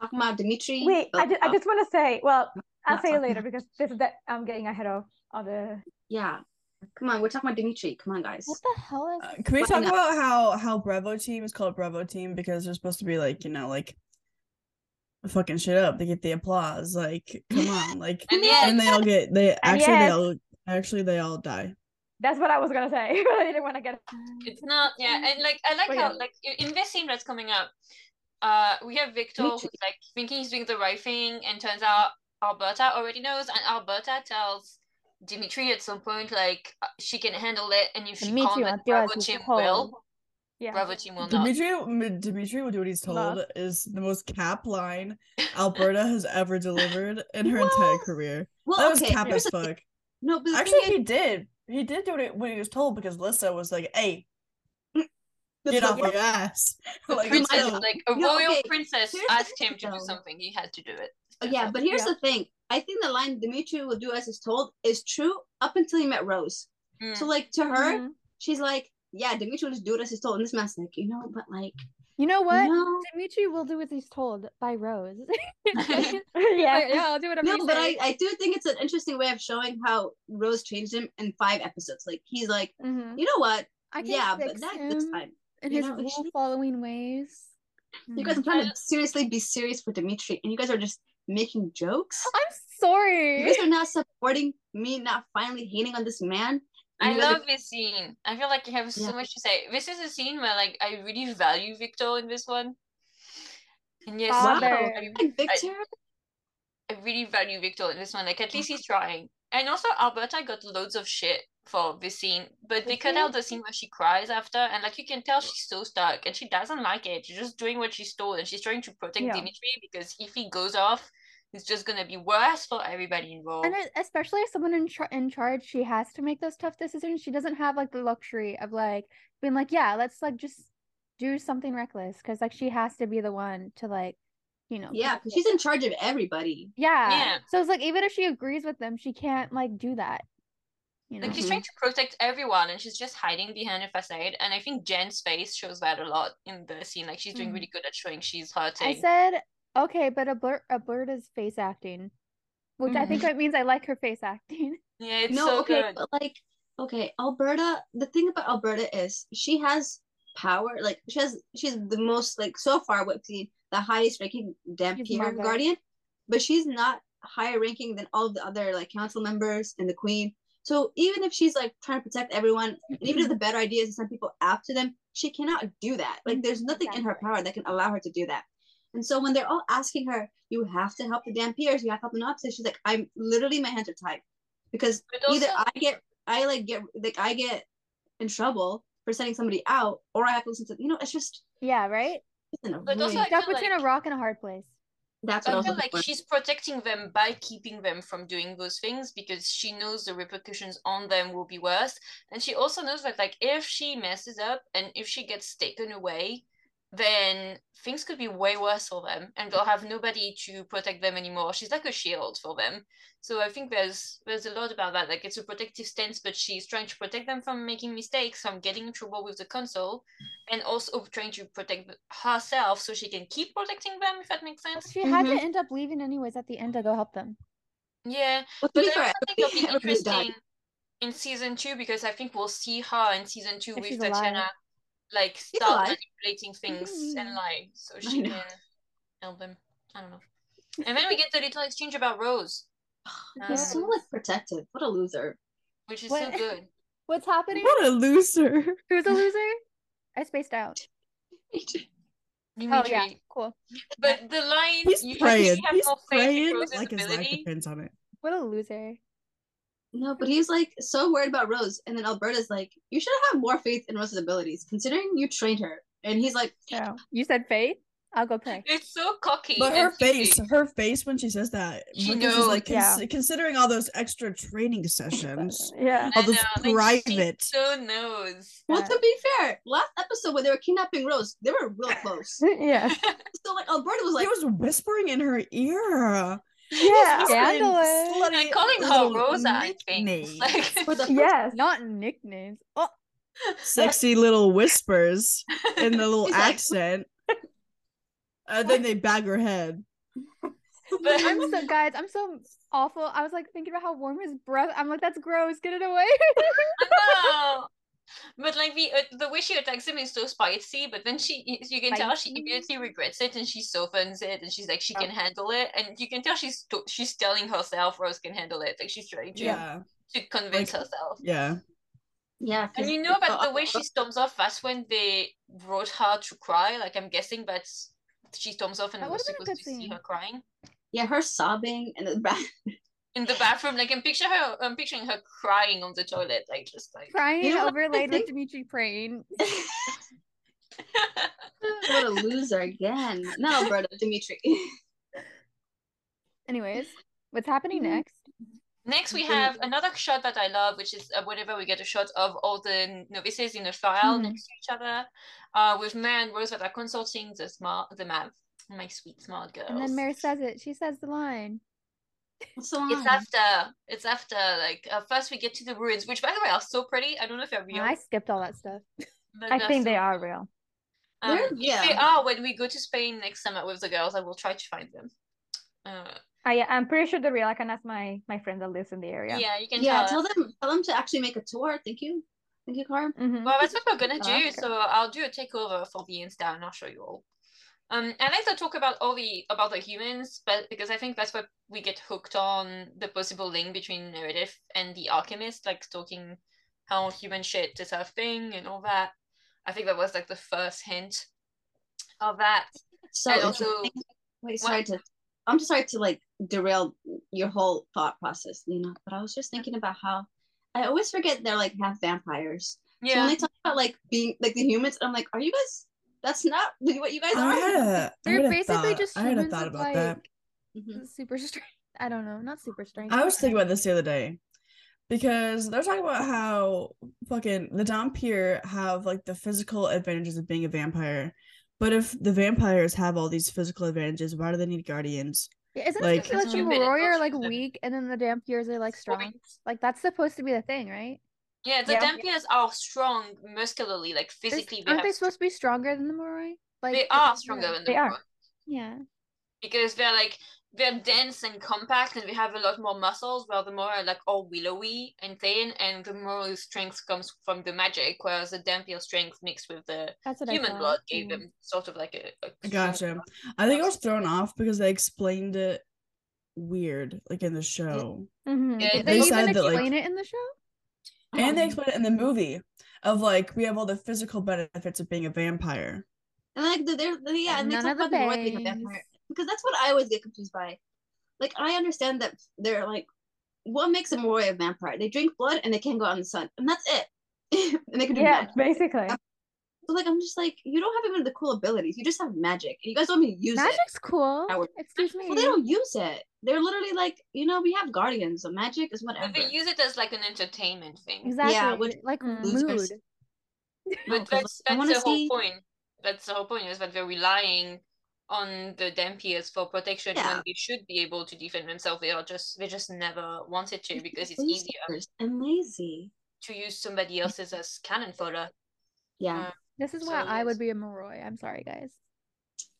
Talking about Dimitri. Wait, I, uh, ju- I just want to say, well, I'll Yeah, say it later because this is that I'm getting ahead of other. yeah. Come on, we're talking about Dimitri. Come on, guys. What the hell is Uh, can we Why talk not? about how how Bravo team is called Bravo team because they're supposed to be like you know like fucking shit up to get the applause like come on like And yeah, and they all get they And actually they all actually they all die That's what I was gonna say, but I didn't want to get. it's not yeah, and like I like But how yeah. like in this scene that's coming up, uh we have Victor who's like thinking he's doing the right thing and turns out Alberta already knows and Alberta tells Dimitri at some point like uh, she can handle it and if she Dimitri can't then won't do as Bravo team will. Yeah. Bravo team will. Dimitri M- Dimitri will do what he's told Love. is the most cap line Alberta has ever delivered in her entire career Well, that was okay. cap as the thing. fuck No, but actually thing he did he did do it when he was told because Lissa was like hey get off yeah, your ass The like princess, like a No, royal okay, princess here's asked him to do something. He had to do it. Yeah, but here's Yeah. the thing. I think the line Dimitri will do as is told is true up until he met Rose. Mm. So like to her, Mhm. she's like, yeah, Dimitri will just do it as he's told. And this man's like, you know, but like You know what? No, Dimitri will do as he's told by Rose. yeah. yeah, yeah, I'll do whatever no, but. I, I do think it's an interesting way of showing how Rose changed him in five episodes. Like he's like, Mhm. you know what? I can yeah, fix but not him this time. in his know, rule she- following ways. You guys. I'm trying to seriously be serious for Dimitri, and you guys are just making jokes. I'm sorry. You guys are not supporting me, not finally hating on this man. I are- love this scene. I feel like you have so Yeah. much to say. This is a scene where like I really value Victor in this one. And yes, Wow, I, like Victor. I really value Victor in this one. Like at least he's trying. And also Alberta got loads of shit for this scene, but they Did cut out the scene where she cries after, and like you can tell she's so stuck and she doesn't like it. She's just doing what she's told, and she's trying to protect Yeah. Dimitri because if he goes off, it's just gonna be worse for everybody involved. and especially as someone in, char- in charge, she has to make those tough decisions. She doesn't have like the luxury of like being like, yeah, let's like just do something reckless because like she has to be the one to like, you know. Yeah, protect because she's in charge of everybody. Yeah. Yeah. So it's like even if she agrees with them, she can't like do that. You know. Like she's trying to protect everyone and she's just hiding behind a facade. And I think Jen's face shows that a lot in the scene. Like she's doing Mhm. really good at showing she's hurting. I said okay, but a blur a blurred is face acting, which I think it means I like her face acting. yeah, it's no, so okay, good. but like, okay, Alberta. The thing about Alberta is she has power. Like she has, she's the most like so far we've seen the highest ranking Dhampir guardian, but she's not higher ranking than all the other like council members and the queen. So even if she's like trying to protect everyone, and even if the better ideas to send people after them, she cannot do that. Like mm-hmm. there's nothing in her power that can allow her to do that. And so when they're all asking her, you have to help the Dhampirs, you have to help the Nazis, she's like, I'm literally my hands are tied. Because But either I get I like get like I get in trouble for sending somebody out, or I have to listen to you know, it's just Yeah, right. it's But really- also I Stuck feel between like- a rock and a hard place. that's what I I feel like for. she's protecting them by keeping them from doing those things because she knows the repercussions on them will be worse. And she also knows that like if she messes up and if she gets taken away, then things could be way worse for them and they'll have nobody to protect them anymore. She's like a shield for them. So I think there's there's a lot about that. Like it's a protective stance, but she's trying to protect them from making mistakes, from getting in trouble with the council, and also trying to protect herself so she can keep protecting them, if that makes sense. She had to Mhm. end up leaving anyways at the end to go help them. Yeah, Well, but I think it'll be interesting in season two because I think we'll see her in season two If with Tatiana, alive. Like start alive. manipulating things and Mhm. lie so she can help them. I don't know. And then we get the little exchange about Rose, He's so Um, like protective. What a loser. which is What? so good. What's happening? What a loser. Who's a loser? I spaced out. Oh yeah, cool. But the line He's you praying. have He's more praying Rose's like his life depends on it. What a loser. No, but he's like so worried about Rose, and then Alberta's like, "You should have more faith in Rose's abilities, considering you trained her." And he's like, Oh, you said faith? I'll go pray. It's so cocky. But her face, cheeky. her face when she says that, She because she's like knows, yeah. cons- considering all those extra training sessions, Yeah. all those know, like, she private. so knows. "Well, Yeah. to be fair, last episode when they were kidnapping Rose, they were real close." yeah. so like Alberta was like, he was whispering in her ear. Yeah. Scandalous. Slutty I'm calling her little Rosa, I think. nicknames. Like, for Yes. Not nicknames. Oh, sexy little whispers in the little He's like- accent. And then they bag her head. but I'm so guys. I'm so awful. I was like thinking about how warm his breath. I'm like, that's gross. Get it away. no. But like the uh, the way she attacks him is so spicy, but then she you can tell she immediately regrets it and she softens it and she's like she Oh. can handle it and you can tell she's to- she's telling herself Rose can handle it like she's trying to Yeah. to convince Like- herself. Yeah. Yeah. And you know that the way she storms off, that's when they wrote her to cry. Like I'm guessing that's she storms off and That we're would've supposed to good see her crying yeah, her sobbing and the back. in the bathroom. Like I'm picturing her, I'm picturing her crying on the toilet, like just like. Crying You know what I overlaid with? Dimitri praying. what a loser again. No, Alberta, Dimitri. Anyways, what's happening Mhm. next? Next, we Mhm. have another shot that I love, which is uh, whenever we get a shot of all the novices in a file Mhm. next to each other, uh, with Mer and Rose that are consulting the smart, the map. My sweet smart girls. And then Mary says it. She says the line. What's the It's after. It's after. Like uh, first, we get to the ruins, which by the way are so pretty. I don't know if they're real. I skipped all that stuff. I think so they are real. Um, yeah. they are when we go to Spain next summer with the girls, I will try to find them. Uh, I, I'm pretty sure they're real. I can ask my my friend that lives in the area. yeah. you can Yeah, tell. tell them tell them to actually make a tour. Thank you. Thank you, Carm. Mhm. Well, that's what we're gonna do. Okay. So I'll do a takeover for the Insta and I'll show you all. Um, I like to talk about all the about the humans, but because I think that's what we get hooked on the possible link between narrative and the Alchemist, like talking how human shit is a thing and all that. I think that was like the first hint of that. So And also-. Wait, sorry to. I'm just sorry to like derail your whole thought process, Lena. But I was just thinking about how I always forget they're like half vampires. So when they talk about like being like the humans, I'm like, are you guys? That's not what you guys are. had They're basically thought. just I had humans thought with, about that. like, Mhm. super strength. I don't know, not super strength. I was thinking about this the other day because they're talking about how fucking the Dhampir have like the physical advantages of being a vampire. But if the vampires have all these physical advantages, why do they need guardians? Yeah, Isn't like- it supposed to be like the Stupid, Moroi are like weak and then the Dhampirs are like strong? Like that's supposed to be the thing, right? Yeah. The Yeah. Dhampirs are strong muscularly, like physically. They Aren't have they supposed to be stronger than the Moroi? Like they are stronger yeah. than the They are. Moroi. Yeah. because they're like they're dense and compact and they have a lot more muscles while the more are like all willowy and thin and the more strength comes from the magic whereas the dhampir strength mixed with the That's what I human thought. blood gave yeah. them sort of like a, a I gotcha. I think I was thrown off because they explained it weird, like in the show. Mhm. Yeah, They they, even said that, like- explain it in the show? And they Um, explained it in the movie of like we have all the physical benefits of being a vampire. And like they're, they're yeah, and they talk the about the Moroi being a vampire because that's what I always get confused by. Like I understand that they're like, what makes a Moroi a vampire? They drink blood and they can't go out in the sun, and that's it. and they can do Yeah, magic. basically. So like I'm just like, you don't have even the cool abilities. You just have magic. And you guys want me to use it. Magic's cool. Excuse me. Well, they don't use it. They're literally like, you know, we have guardians. So magic is but whatever. they use it as like an entertainment thing Exactly. which- like Mm. mood. Losers. No, but 'cause that's that's wanna the whole see- point that's the whole point is that they're relying on the dhampirs for protection Yeah. when they should be able to defend themselves they are just they just never wanted to because it's easier and lazy. to use somebody else's as cannon fodder Yeah, Uh, This is why So, I would be a Moroi. I'm sorry, guys.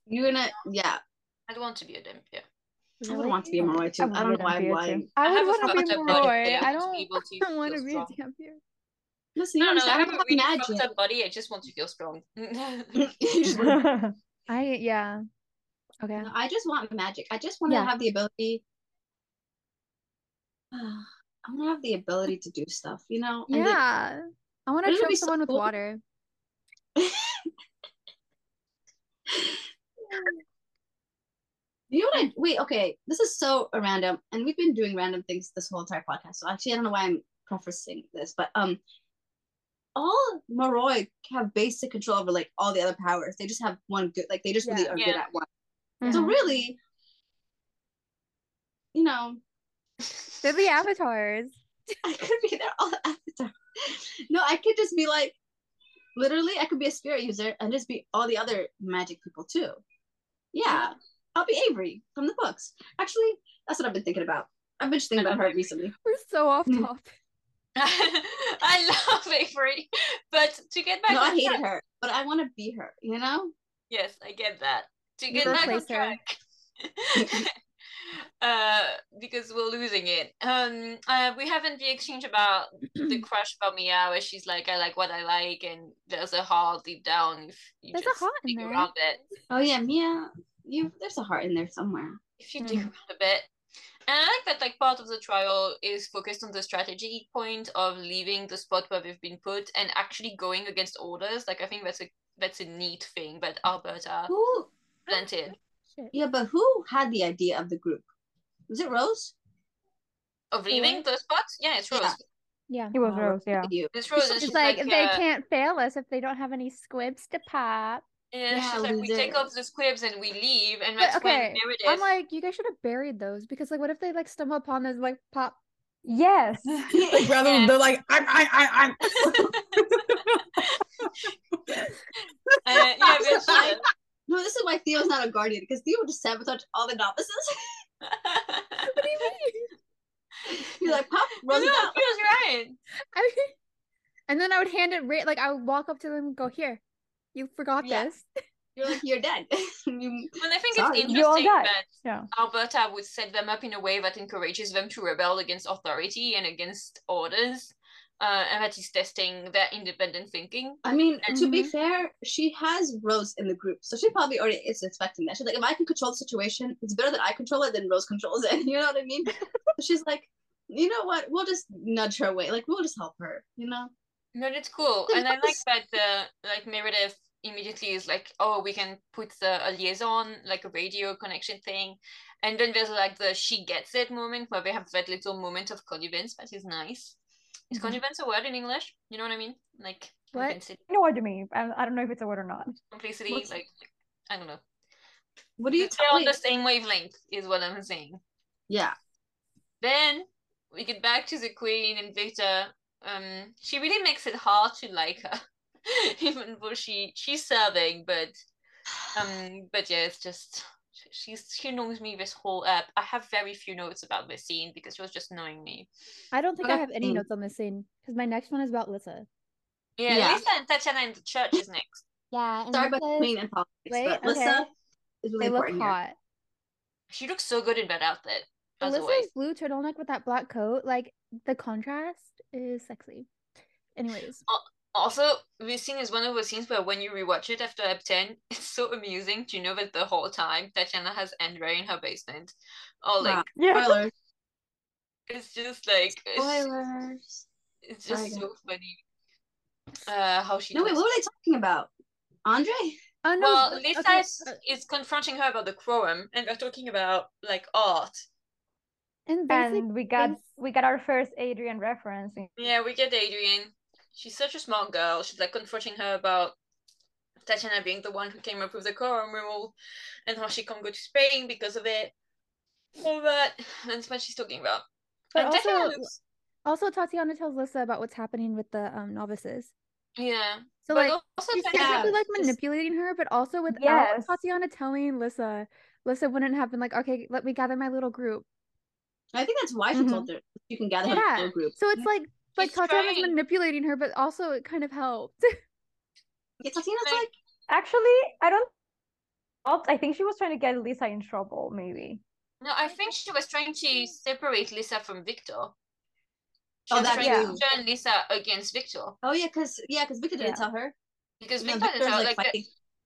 you're gonna. Yeah, I'd want to be a dhampir. I would want to be a Moroi too. I I, don't be know why I'm a vampire lying. too. I have would a want to be a fucked up body, Moroi. I I want to don't be to want to be a strong. Dhampir. Listen, No, you no, I have I a want really magic. fucked up body. I just want to feel strong. You just want- I yeah. Okay. No, I just want magic. I just want to have the ability. I want to have the ability to do stuff, you know? And the- Yeah. I want to Wouldn't choke be so someone with cool? water. you know what I wait, okay. This is so random, and we've been doing random things this whole entire podcast. So actually I don't know why I'm prefacing this, but um all Moroi have basic control over like all the other powers. They just have one good like they just really Yeah. are good at one. So Mhm. really, you know, They're the avatars. I could be their all avatar. No, I could just be like, literally, I could be a spirit user and just be all the other magic people too. Yeah, I'll be Avery from the books. Actually, that's what I've been thinking about. I've been just thinking about her recently. We're so off Mm. topic. I love Avery, but to get back No, I on hated track, her, but I want to be her. You know? yes, I get that. To get back on track, uh, because we're losing it. Um, uh, we haven't the exchange about the crush about Mia, where she's like, "I like what I like," and there's a heart deep down. If you There's a just heart in dig there. around it, Oh yeah, Mia. You there's a heart in there somewhere. if you dig Mhm. around a bit. And I like that like part of the trial is focused on the strategy point of leaving the spot where they've been put and actually going against orders. Like I think that's a that's a neat thing that Alberta Who? planted. Yeah, but who had the idea of the group? Was it Rose? Of leaving the spot? Yeah, it's Rose. Yeah. Yeah. It was Rose, yeah. It's Rose and It's she's like, like, they uh, can't fail us if they don't have any squibs to pop. Yeah, Yeah, she's like, we take off the squibs and we leave, and But that's okay, when Meredith. I'm like, you guys should have buried those because like, what if they like stumble upon this like pop? Yes. like rather Yeah. they're like I'm I I I'm uh, yeah, but she Like- No, this is why Theo's not a guardian because Theo would just sabotage all the novices. What do you mean? You're like, Pop, no, Rose she is was out. right. I mean, and then I would hand it right, like I would walk up to them and go, "Here, You forgot Yeah. this. You're like you're dead. You- And I think Sorry. it's interesting that Yeah. Alberta would set them up in a way that encourages them to rebel against authority and against orders, uh, and that is testing their independent thinking. I mean, to be Mhm. fair, she has Rose in the group, so she probably already is expecting that. She's like, if I can control the situation, it's better that I control it than Rose controls it. You know what I mean? so she's like, you know what? We'll just nudge her away. Like we'll just help her. You know? No, that's cool, and I like that the like Meredith immediately is like, oh, we can put the, a liaison, like a radio connection thing, and then there's like the she gets it moment where they have that little moment of connivance that is nice. Is Mhm. connivance a word in English? You know what I mean? Like What? I know what you mean. I, I don't know if it's a word or not. complicity, What's- like I don't know. What do you They're tell on the same wavelength, is what I'm saying. Yeah. Then we get back to the queen and Victor. Um, she really makes it hard to like her, even though she she's serving, but um, but yeah, it's just she's she knows me this whole app. I have very few notes about this scene because she was just knowing me. I don't think I have any Mm. notes on this scene because my next one is about Lissa. Yeah, Yeah. Lissa and Tatiana in the church is next. Yeah, and Sorry about Lissa's- Queen and politics, Wait, but okay. Lissa is really they look important here. hot. She looks so good in that outfit. As. Alyssa's blue turtleneck with that black coat, like the contrast is sexy. Anyways, Also, this scene is one of those scenes where when you rewatch it after ep 10, it's so amusing to know that the whole time Tatiana has Andre in her basement. Or like Wow. Yeah. Spoilers. it's just like it's, Spoilers. it's just so funny. Uh how she No, wait, what were they talking about? Andre? oh no, Well, but- Lissa okay, is, is confronting her about the quorum and they're talking about like art. And basically, And we got bas- we got our first Adrian reference. Yeah, we get Adrian. She's such a smart girl. She's like confronting her about Tatiana being the one who came up with the quorum rule and how she can't go to Spain because of it. All that. That's what she's talking about. But and Tatiana also- looks also Tatiana tells Lissa about what's happening with the um novices. yeah. So but like also she's Tatiana technically like manipulating her, but also without Yes. Tatiana telling Lissa, Lissa wouldn't have been like, okay, let me gather my little group. I think that's why she told her you can gather her Yeah. little group. So it's like like She's Tatiana's trying. manipulating her, but also it kind of helped. Yeah, Tatiana's Like- like, Actually, I don't. oh, I think she was trying to get Lissa in trouble. Maybe. No, I think she was trying to separate Lissa from Victor. She Oh, was that trying too. to turn Lissa against Victor. oh yeah, because yeah, because Victor didn't Yeah. tell her. Because No, Victor, Victor's like, like like fighting.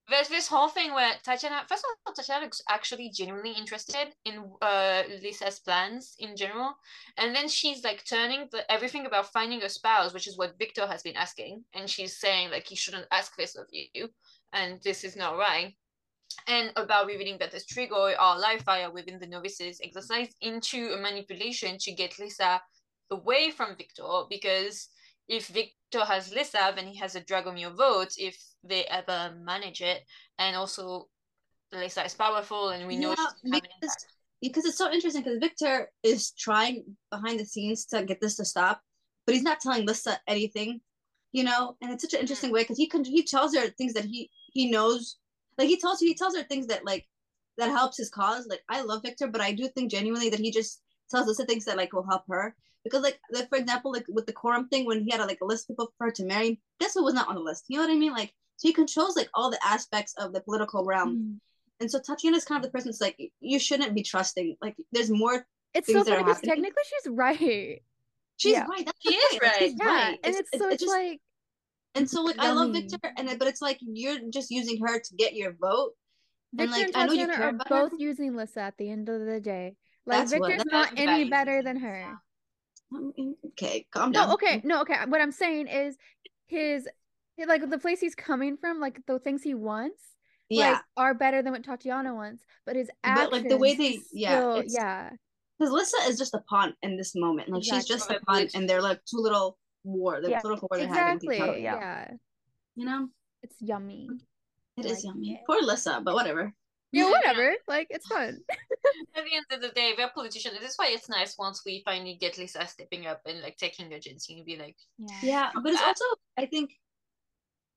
There's this whole thing where Tatiana, first of all, Tatiana looks actually genuinely interested in uh Lissa's plans in general, and then she's like turning the everything about finding a spouse, which is what Victor has been asking, and she's saying like he shouldn't ask this of you, and this is not right, and about revealing that the Strigoi are live fire within the novices exercise into a manipulation to get Lissa away from Victor. Because if Victor has Lissa, then he has a Dragomir vote. If they ever manage it. And also, Lissa is powerful, and we know Yeah, she's gonna have an because because it's so interesting because Victor is trying behind the scenes to get this to stop, but he's not telling Lissa anything, you know. And it's such an interesting mm. way because he can he tells her things that he he knows, like he tells he tells her things that like that helps his cause. Like I love Victor, but I do think genuinely that he just tells Lissa things that like will help her. Because like, like for example, like with the quorum thing, when he had like a list of people for her to marry, guess who was not on the list? You know what I mean? Like so he controls like all the aspects of the political realm. Mm. And so Tatiana is kind of the person that's like, you shouldn't be trusting. Like, there's more. It's Things so that are funny because happening. technically she's right. She's Yeah. right. That's She is point, like, she's right. Yeah, right. and it's, so it's, just, like and so like I love. Victor, and but it's like you're just using her to get your vote. And, Victor like, and I know you Tatiana care are about her. both using Lissa at the end of the day. Like That's Victor's that's not any value. better than her. Mm, Okay, calm down. No, okay, no, okay. What I'm saying is his like the place he's coming from, like the things he wants, Yeah, like are better than what Tatiana wants. But his actions, But, like, the way they- yeah, still- yeah, because Lissa is just a pawn in this moment. Like she's just a pawn, and they're like two little war, the Yeah, political war they're having. with each exactly, other, yeah. yeah. You know, It's yummy. it I is like yummy. it. Poor Lissa, but whatever. Yeah, Yeah. whatever. Like it's fun. At the end of the day, we're politicians. This is why it's nice once we finally get Lissa stepping up and like taking agency and be like, Yeah. Yeah, but it's also I think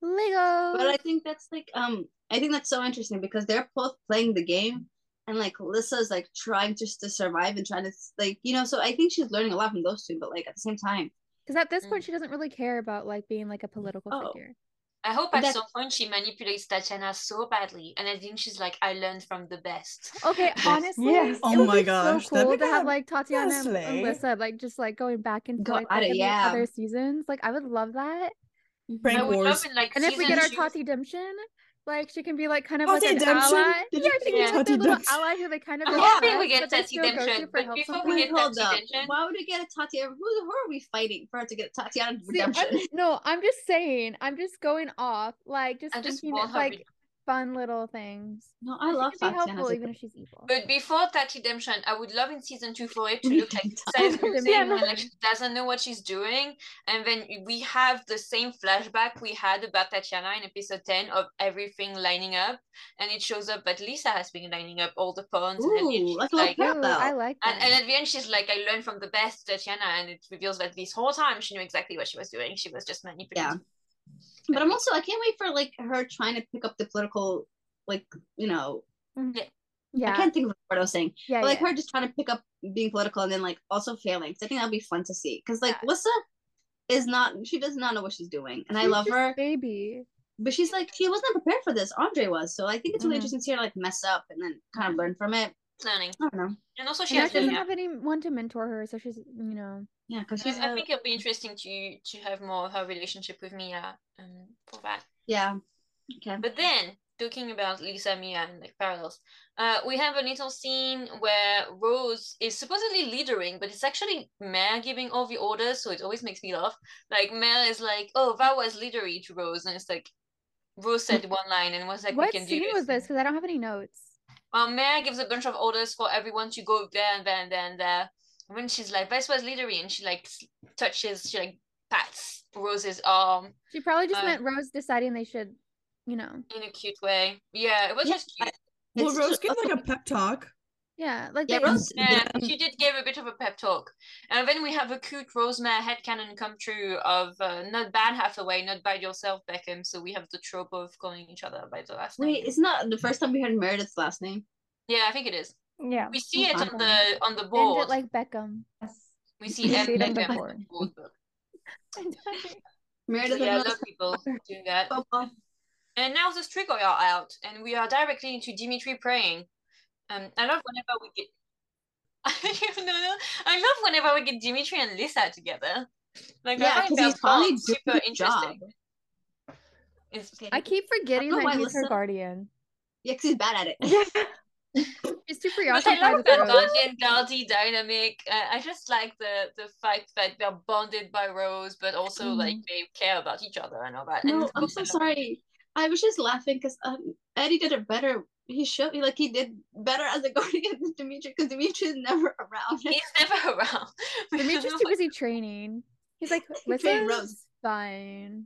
Lego. but I think that's like um I think that's so interesting because they're both playing the game and like Lissa's like trying just to survive and trying to like you know so I think she's learning a lot from those two but like at the same time Because at this Mm. point, she doesn't really care about like being like a political Oh. figure. I hope at that- some point she manipulates Tatiana so badly, and I think she's like, I learned from the best. Okay, honestly, Yes. it Oh my be gosh, so that'd cool to have like Tatiana and ghastly. Alyssa like just like going back and forth like, it, in yeah. other seasons. Like I would love that. Mm-hmm. Prank I would wars. love in like And if we get our two- Tati Redemption, like she can be like kind of oh, like Tati an Demption? ally. Did yeah, you she think can it's be like Tati their little Demption? ally who they kind of I'm don't hoping we get but Tati still Redemption, but before we get Wait, Tati up. Redemption. Why would we get a Tati? Who, who are we fighting for her to get Tatiana See, I'm, redemption? no, I'm just saying. I'm just going off, like just I just thinking want her like red- fun little things. No, I love She can be helpful even if she's evil. But before Tati Redemption, I would love in season two for it to look like can Lissa is talk. losing Yeah, and like she doesn't know what she's doing, and then we have the same flashback we had about Tatiana in episode ten of everything lining up, and it shows up that Lissa has been lining up all the pawns, and, at Ooh, she's like a like, Yeah, Ooh, I like that. and, and at the end she's like, I learned from the best Tatiana, and it reveals that this whole time she knew exactly what she was doing. She was just manipulating. But I'm also I can't wait for like her trying to pick up the political, like you know, yeah, I can't think of what I was saying. yeah, But like yeah. her just trying to pick up being political and then like also failing. 'Cause I think that'll be fun to see. Because like Yeah. Lissa is not she does not know what she's doing. And I love her. baby. But she's like she wasn't prepared for this. Andre was. So I think it's really Mhm. interesting to see her like mess up and then kind of learn from it. Learning, I don't know. and also she And has doesn't have anyone to mentor her, so she's you know. Yeah, because I, she's I a- think it'll be interesting to to have more of her relationship with Mia um, for that. yeah. Okay. But then, talking about Lissa, Mia, and like parallels, uh, we have a little scene where Rose is supposedly leadering, but it's actually Mer giving all the orders, so it always makes me laugh. Like Mer is like, "Oh, that was leadery to Rose," and it's like Rose said one line and was like, what "We can scene do this." was this? Because I don't have any notes. Well, Mer gives a bunch of orders for everyone to go there and there and there and there. And when she's like, Vice was leadery," and she like touches, she like pats Rose's arm She probably just Uh, meant Rose deciding they should, you know, in a cute way. Yeah, it was Yeah, just cute. Well, It's Rose just- gave like a pep talk. Yeah, like Yeah, they, Rose- Yeah, she did give a bit of a pep talk. And then we have a cute Rosemare headcanon come true of uh, not bad Hathaway, not bad yourself, Beckham. So we have the trope of calling each other by the last Wait, name. it's not the first time we heard Meredith's last name. Yeah, I think it is. Yeah. We see it on the on the end board. it like Beckham. Yes. we see we M see it on the Beckham board. on the board. Meredith So yeah, I and love people doing that. And now the Strigoi are out, and we are directly into Dimitri praying. Um, I love whenever we get. no, no, I love whenever we get Dimitri and Lissa together. Like Yeah, I find because he's finally bond doing super a good job. interesting. I keep forgetting know that he's her guardian. Yeah, because he's bad at it. She's too but I preoccupied love with the Guardian Guardy dynamic. Uh, I just like the the fact that they're bonded by Rose, but also like they care about each other and all that. No, of I'm so I love- sorry. I was just laughing because um, Eddie did it better. He showed me like he did better as a guardian than Dimitri because Dimitri is never around. He's never around. Dimitri's too busy training. He's like, trained listen, Rose. fine.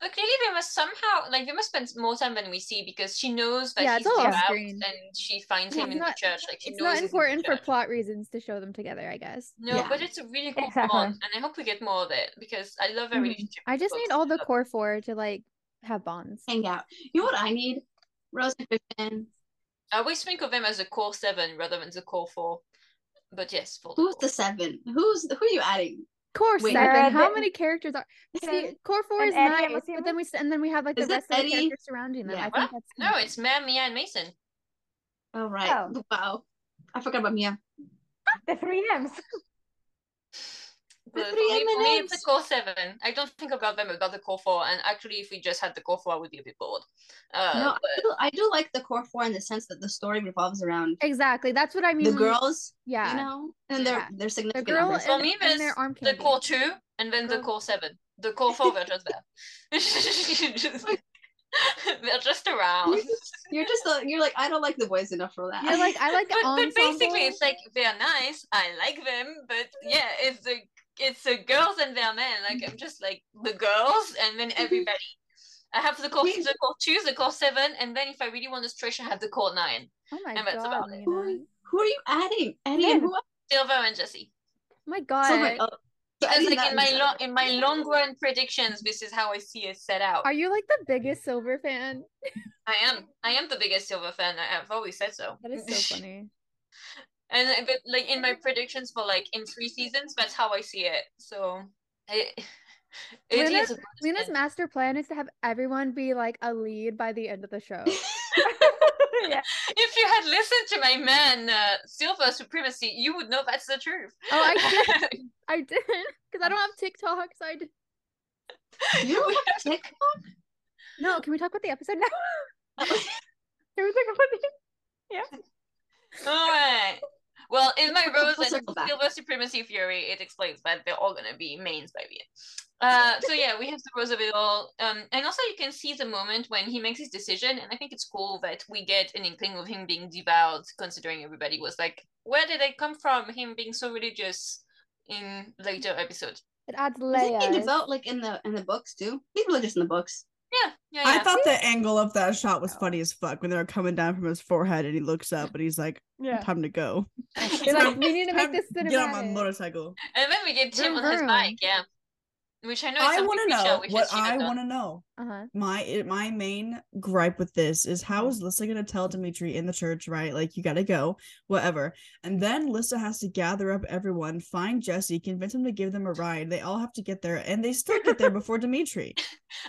But clearly, they must somehow like they must spend more time than we see because she knows that Yeah, he's it's all about off-screen. and she finds Yeah, him it's in not- the church. Like she It's knows not he's in the important for plot reasons to show them together, I guess. No, Yeah. but it's a really cool Exactly. bond, and I hope we get more of it because I love their Mhm. I just need all the of core four to like have bonds. Hang out. You know what I need? Rose and Christian. I always think of him as a core seven rather than the core four. But yes, for the Who's core. the seven? Who's who are you adding? Core Wait, seven. How many characters are? See, core four And is Eddie, I'm but then we and then we have like the Is it rest of the characters surrounding them. Yeah. I What? think that's No, it's Mer, Mia, and Mason. Oh right. Oh. Wow. I forgot about Mia. The three M's. But for me, for me, it's a core seven. I don't think about them about the core four. And actually, if we just had the core four, I would be a bit bored. Uh, no, but I do, I do like the core four in the sense that the story revolves around exactly. That's what I mean. the girls. yeah. You know, and their Yeah. their the significant girl others. For and, me, and their there's arm the core two, and then the core seven. The core four, they're just there. They're just around. You're just, you're just a, you're like I don't like the boys enough for that. You're like I like But, but basically, it's like they're nice. I like them, but yeah, it's the it's the girls and their men. Like I'm just like the girls, and then mm-hmm. everybody. I have the core, Wait. the core two, the core seven, and then if I really want to stretch, I have the core nine. oh my and that's god, about it. who, are, Nina. who are you adding? Eddie and who? else? Silver and Jesse. Oh my god. So, like, oh, Because like in my long in my long run predictions, this is how I see it set out. Are you like the biggest silver fan? I am I am the biggest Silver fan. I- I've always said so. That is so funny. And uh, but like in my predictions for like in three seasons, that's how I see it. So I It Lena's- is Lena's master plan is to have everyone be like a lead by the end of the show. yeah. If you had listened to my man uh, Silver Supremacy, you would know that's the truth. Oh, I did. I didn't because I don't have TikTok, so I did. You don't have TikTok? No, can we talk about the episode now? It was like, what Yeah. All right. Well, in my We'll Rose and circle back. Silver Supremacy Fury, it explains that they're all gonna be mains by the end. Uh, so yeah, we have the rose of it all, um, and also you can see the moment when he makes his decision, and I think it's cool that we get an inkling of him being devout, considering everybody was like, "Where did they come from?" Him being so religious in later episodes. It adds Isn't he layers. devout like in the in the books too? He's religious in the books. Yeah, yeah, I thought the angle of that shot was funny as fuck when they were coming down from his forehead and he looks up and he's like, Yeah. "Time to go. It's like we need to make this to Get on my motorcycle." and then we get Tim on his bike, yeah. Which I know is I want to know what I want to know. Uh-huh. My my main gripe with this is how is Lissa gonna tell Dimitri in the church, right? Like you gotta go, whatever. And then Lissa has to gather up everyone, find Jesse, convince him to give them a ride. They all have to get there, and they still get there before Dimitri.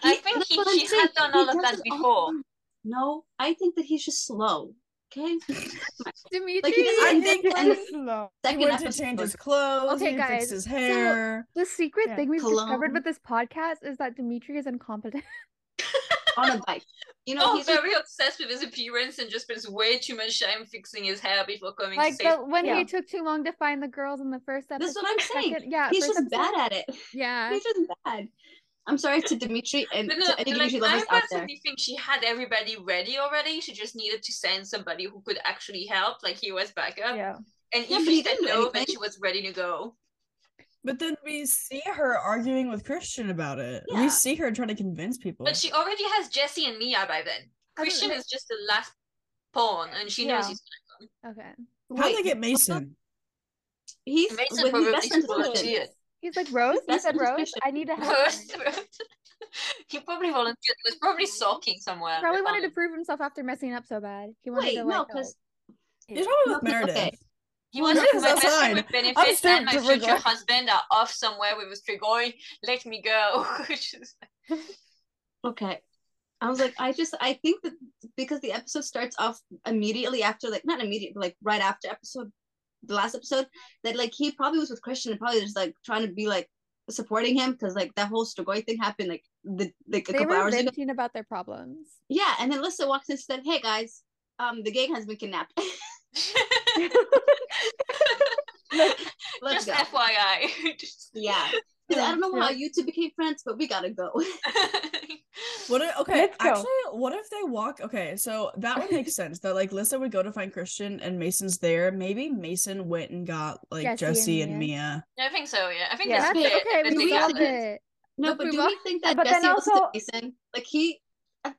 I He- think that's he, what she had done He all of that it all before. No, I think that he's just slow. Okay. Dimitri, Like, he I think like- and- slow. He Second went to change his clothes. Okay, he guys, fixed his so- hair. the secret Yeah. thing we've discovered with this podcast is that Dimitri is incompetent. on a bike. You know, Oh, he's just, very obsessed with his appearance and just spends way too much time fixing his hair before coming like to the, when Yeah. he took too long to find the girls in the first episode. that's what I'm saying. second- yeah, he's first just bad at it. Yeah. He's just bad. I'm sorry to Dimitri and But no, to any like, Dimitri I lovers out there. personally think she had everybody ready already. She just needed to send somebody who could actually help, like he was backup. Yeah. And Yeah, if he she didn't didn't know that anything. she was ready to go. But then we see her arguing with Christian about it. Yeah. We see her trying to convince people. But she already has Jesse and Mia by then. I Christian know. is just the last pawn, and she knows Yeah. he's Okay. How Wait, they get Mason? He's Mason with his probably best friend volunteered. Christian. He's like Rose. You That's said Rose. I need to help. First, he probably volunteered. He was probably sulking somewhere. He probably wanted to prove himself after messing up so bad. He wanted Wait, to no, like. because He's probably with No, Meredith. okay. He Well, was Meredith's my best friend with I'm benefits still and my future regret- husband are off somewhere with a Strigoi. Let me go. Okay. I was like, I just I think that because the episode starts off immediately after like not immediately, like right after episode the last episode, that like he probably was with Christian and probably just like trying to be like supporting him because like that whole Strigoi thing happened like the like a they couple were hours ago. venting about their problems. Yeah, and then Lissa walks in and said, Hey guys, um the gang has been kidnapped. Let's Just go. FYI. Just- Yeah. 'Cause I don't know Yeah. how you two became friends, but we gotta go. What if, okay, Let's go. actually, what if they walk? Okay, so that would make sense that like Lissa would go to find Christian and Mason's there. Maybe Mason went and got like Jesse Jesse, and and Mia. I think so. Yeah, I think Yeah. that's That's okay. that We they solved got it. it. No, Let's but move do on. we think that But then Jesse was also- Mason? Like he I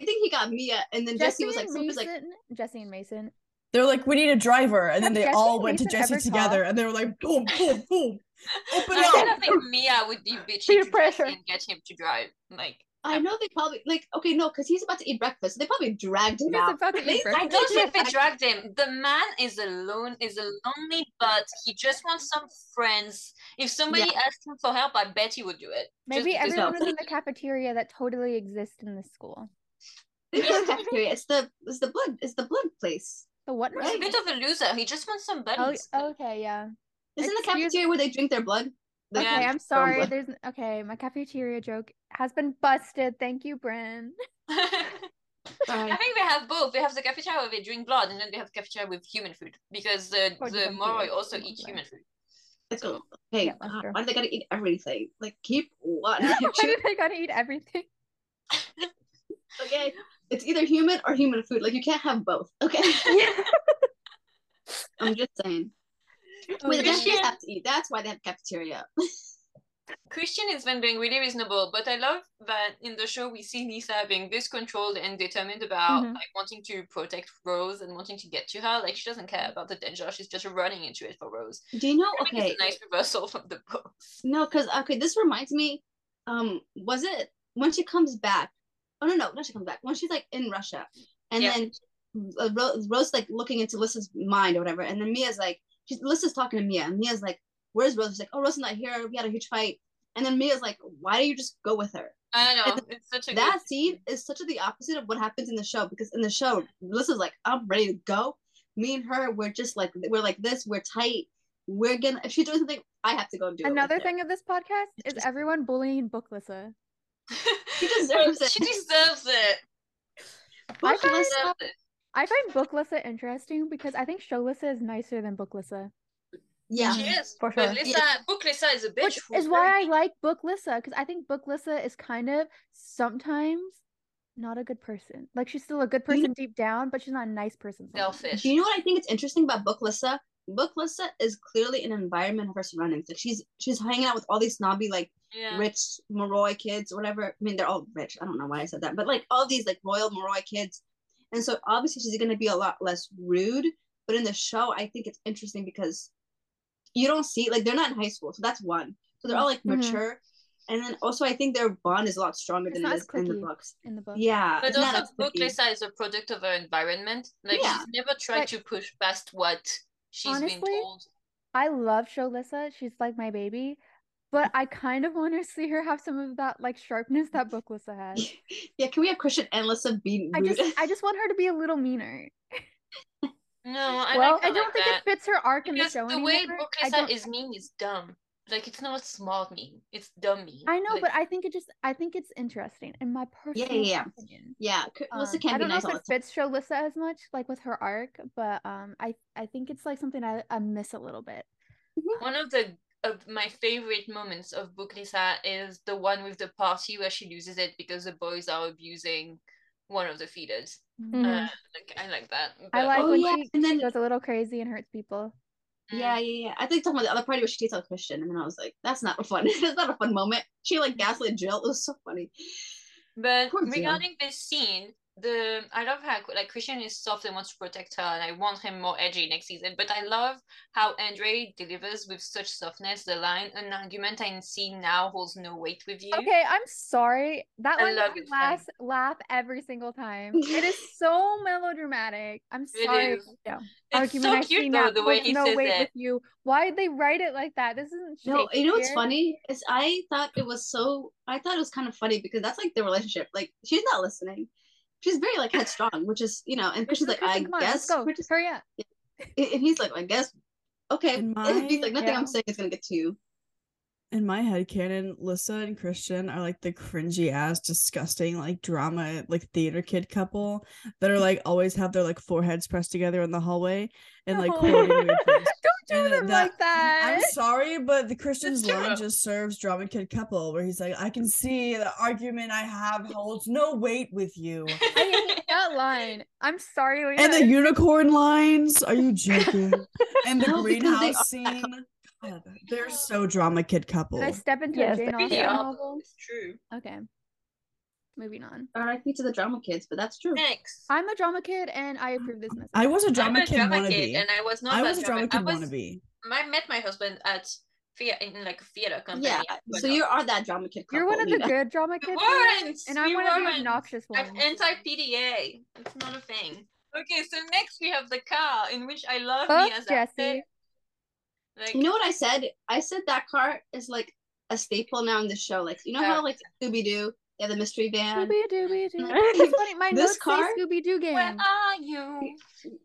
I think he got Mia and then Jesse, Jesse was like and was Mason. like Jesse and Mason. They're like, we need a driver, and then Have they Jesse all went to Mason Jesse together, talked? and they were like, boom, boom, boom, open up. I up. kind of think Mia would be bitchy Peer to pressure. And get him to drive. Like, I know they probably like okay, no, because he's about to eat breakfast. So they probably dragged him out. about to eat breakfast. I don't think they dragged him. The man is alone, is a lonely, but he just wants some friends. If somebody asked him for help, I bet he would do it. Maybe because- everyone was in the cafeteria that totally exists in this school. It's not cafeteria. It's the it's the blood it's the blood place. The what? He's a bit of a loser. He just wants some Oh, buddies. okay, yeah. Isn't the cafeteria where they drink their blood? The- Okay, I'm sorry. There's okay. My cafeteria joke has been busted. Thank you, Bryn. I think they have both. They have the cafeteria where they drink blood, and then they have the cafeteria with human food because the Or the different Moroi also Yeah. eat human food. It's cool. Hey, Yeah, God, uh, why do they gotta eat everything? Like keep one. Why did I gotta eat everything? okay. It's either human or human food. Like you can't have both. Okay. Yeah. I'm just saying. Wait, the Christian- have to eat. That's why they have cafeteria. Christian is then being really reasonable, but I love that in the show we see Lissa being this controlled and determined about Mhm. like wanting to protect Rose and wanting to get to her. Like she doesn't care about the danger; she's just running into it for Rose. Do you know? I think Okay. it's a nice reversal from the books. No, because okay, this reminds me. Um, was it when she comes back? Oh no, no, not she comes back. When she's like in Russia, and Yeah. then uh, Rose, Rose like looking into Lissa's mind or whatever, and then Mia's like, she's Lissa's talking to Mia, and Mia's like, "Where's Rose?" She's like, "Oh, Rose is not here. We had a huge fight." And then Mia's like, why do you just go with her? I don't know And it's such a that good scene is such a, the opposite of what happens in the show because in the show, Melissa's like, I'm ready to go. Me and her, we're just like we're like this, we're tight. We're gonna if she's doing something, I have to go and do it. with Another her. thing of this podcast is everyone bullying Booklissa. She deserves it. She deserves it. I Book find- Deserves it. I find Booklissa interesting because I think Showlissa is nicer than Booklissa. yeah. She mm-hmm. is. For But sure. Lisa, book Lisa is a bitch. Which who's is why I very like Booklissa because I think Booklissa is kind of sometimes not a good person. Like she's still a good You person deep down, but she's not a nice person. sometimes. selfish. Do you know what I think It's interesting about Book Lissa? Book Lissa is clearly an environment of her surroundings. Like she's she's hanging out with all these snobby like Yeah. rich Moroi kids or whatever. I mean, they're all rich. I don't know why I said that, but like all these like royal Moroi kids. And so obviously she's going to be a lot less rude. But in the show, I think it's interesting because you don't see like they're not in high school, so that's one. So they're all like Mhm. mature, and then also I think their bond is a lot stronger It's than not it in the books. in the book. Yeah, But also, book. Lisa is a product of her environment. Like Yeah. she's never tried Like- to push past what she's been Honestly, told. I love Showlissa. She's like my baby. But I kind of want to see her have some of that like sharpness that Booklissa has. Yeah, can we have Christian and Lissa be I just I just want her to be a little meaner. No, I Well, like I don't like think that. it fits her arc in the show the way book I is mean is dumb. Like it's not smart mean. It's dumb mean. I know, Like, but I think it just I think it's interesting in my personal yeah, yeah. opinion. yeah, Cr- Lissa Um, can't I don't know nice if it the time. fits Showlissa as much, like with her arc, but um, I I think it's like something I, I miss a little bit. One of the of my favorite moments of book Lisa is the one with the party where she loses it because the boys are abusing one of the feeders. Mhm. Uh, like I like that. I like Oh, when yeah, she, and she goes a little crazy and hurts people. Yeah, yeah, yeah. I think talking about the other party where she takes out Christian, and then I was like, "That's not fun. That's not a fun moment." She like gaslit Jill. It was so funny. But regarding this scene, the I love how like Christian is soft and wants to protect her, and I want him more edgy next season. But I love how Andre delivers with such softness the line, "An argument I see now holds no weight with you." Okay, I'm sorry. That I one love made me laugh, laugh every single time. It is so melodramatic. I'm sorry. is. No. It's Argument so I see cute now the way holds he no says weight it. with you. Why did they write it like that? This isn't No, you know what's funny is I thought it was so. I thought it was kind of funny because that's like the relationship. Like she's not listening. She's very like headstrong, which is you know. And Christian's like, Kristen, I on, guess. let's go. we're Hurry up. and he's like, I guess. Okay. In And he's like, nothing yeah. I'm saying is gonna get to you. In my head canon, Lissa and Christian are like the cringy ass, disgusting, like drama, like theater kid couple that are like always have their like foreheads pressed together in the hallway and like No. quoting weird. Don't And them that- like that. I'm sorry, but the Christian's true. line just serves drama kid couple where he's like, I can see the argument I have holds no weight with you. I hate that line. I'm sorry, Lisa. and the unicorn lines, are you joking? and the No, they greenhouse scene. God, they're so drama kid couple. Did I step into Yes, a Jane Austen are. novel? It's true. Okay. Moving on. R.I.P. to the drama kids, but that's true. Thanks. I'm a drama kid and I approve this message. I was a I'm drama a kid drama wannabe. kid, and I was not. I was a drama kid I was, wannabe. I met my husband at thea- in like a theater company. Yeah. So you are that drama kid. You're one of the Nina. good drama kids. weren't. and I'm we one of the obnoxious ones. I'm ones. anti PDA. It's not a thing. Okay, so next we have the car in which I love Fuck Miyazaki. Jesse. Like, You know what I said? I said that car is like a staple now in the show. Like you know how like Scooby Doo, they have the mystery van. Scooby-Doo. It's funny. My This car- Scooby Doo game. where are you?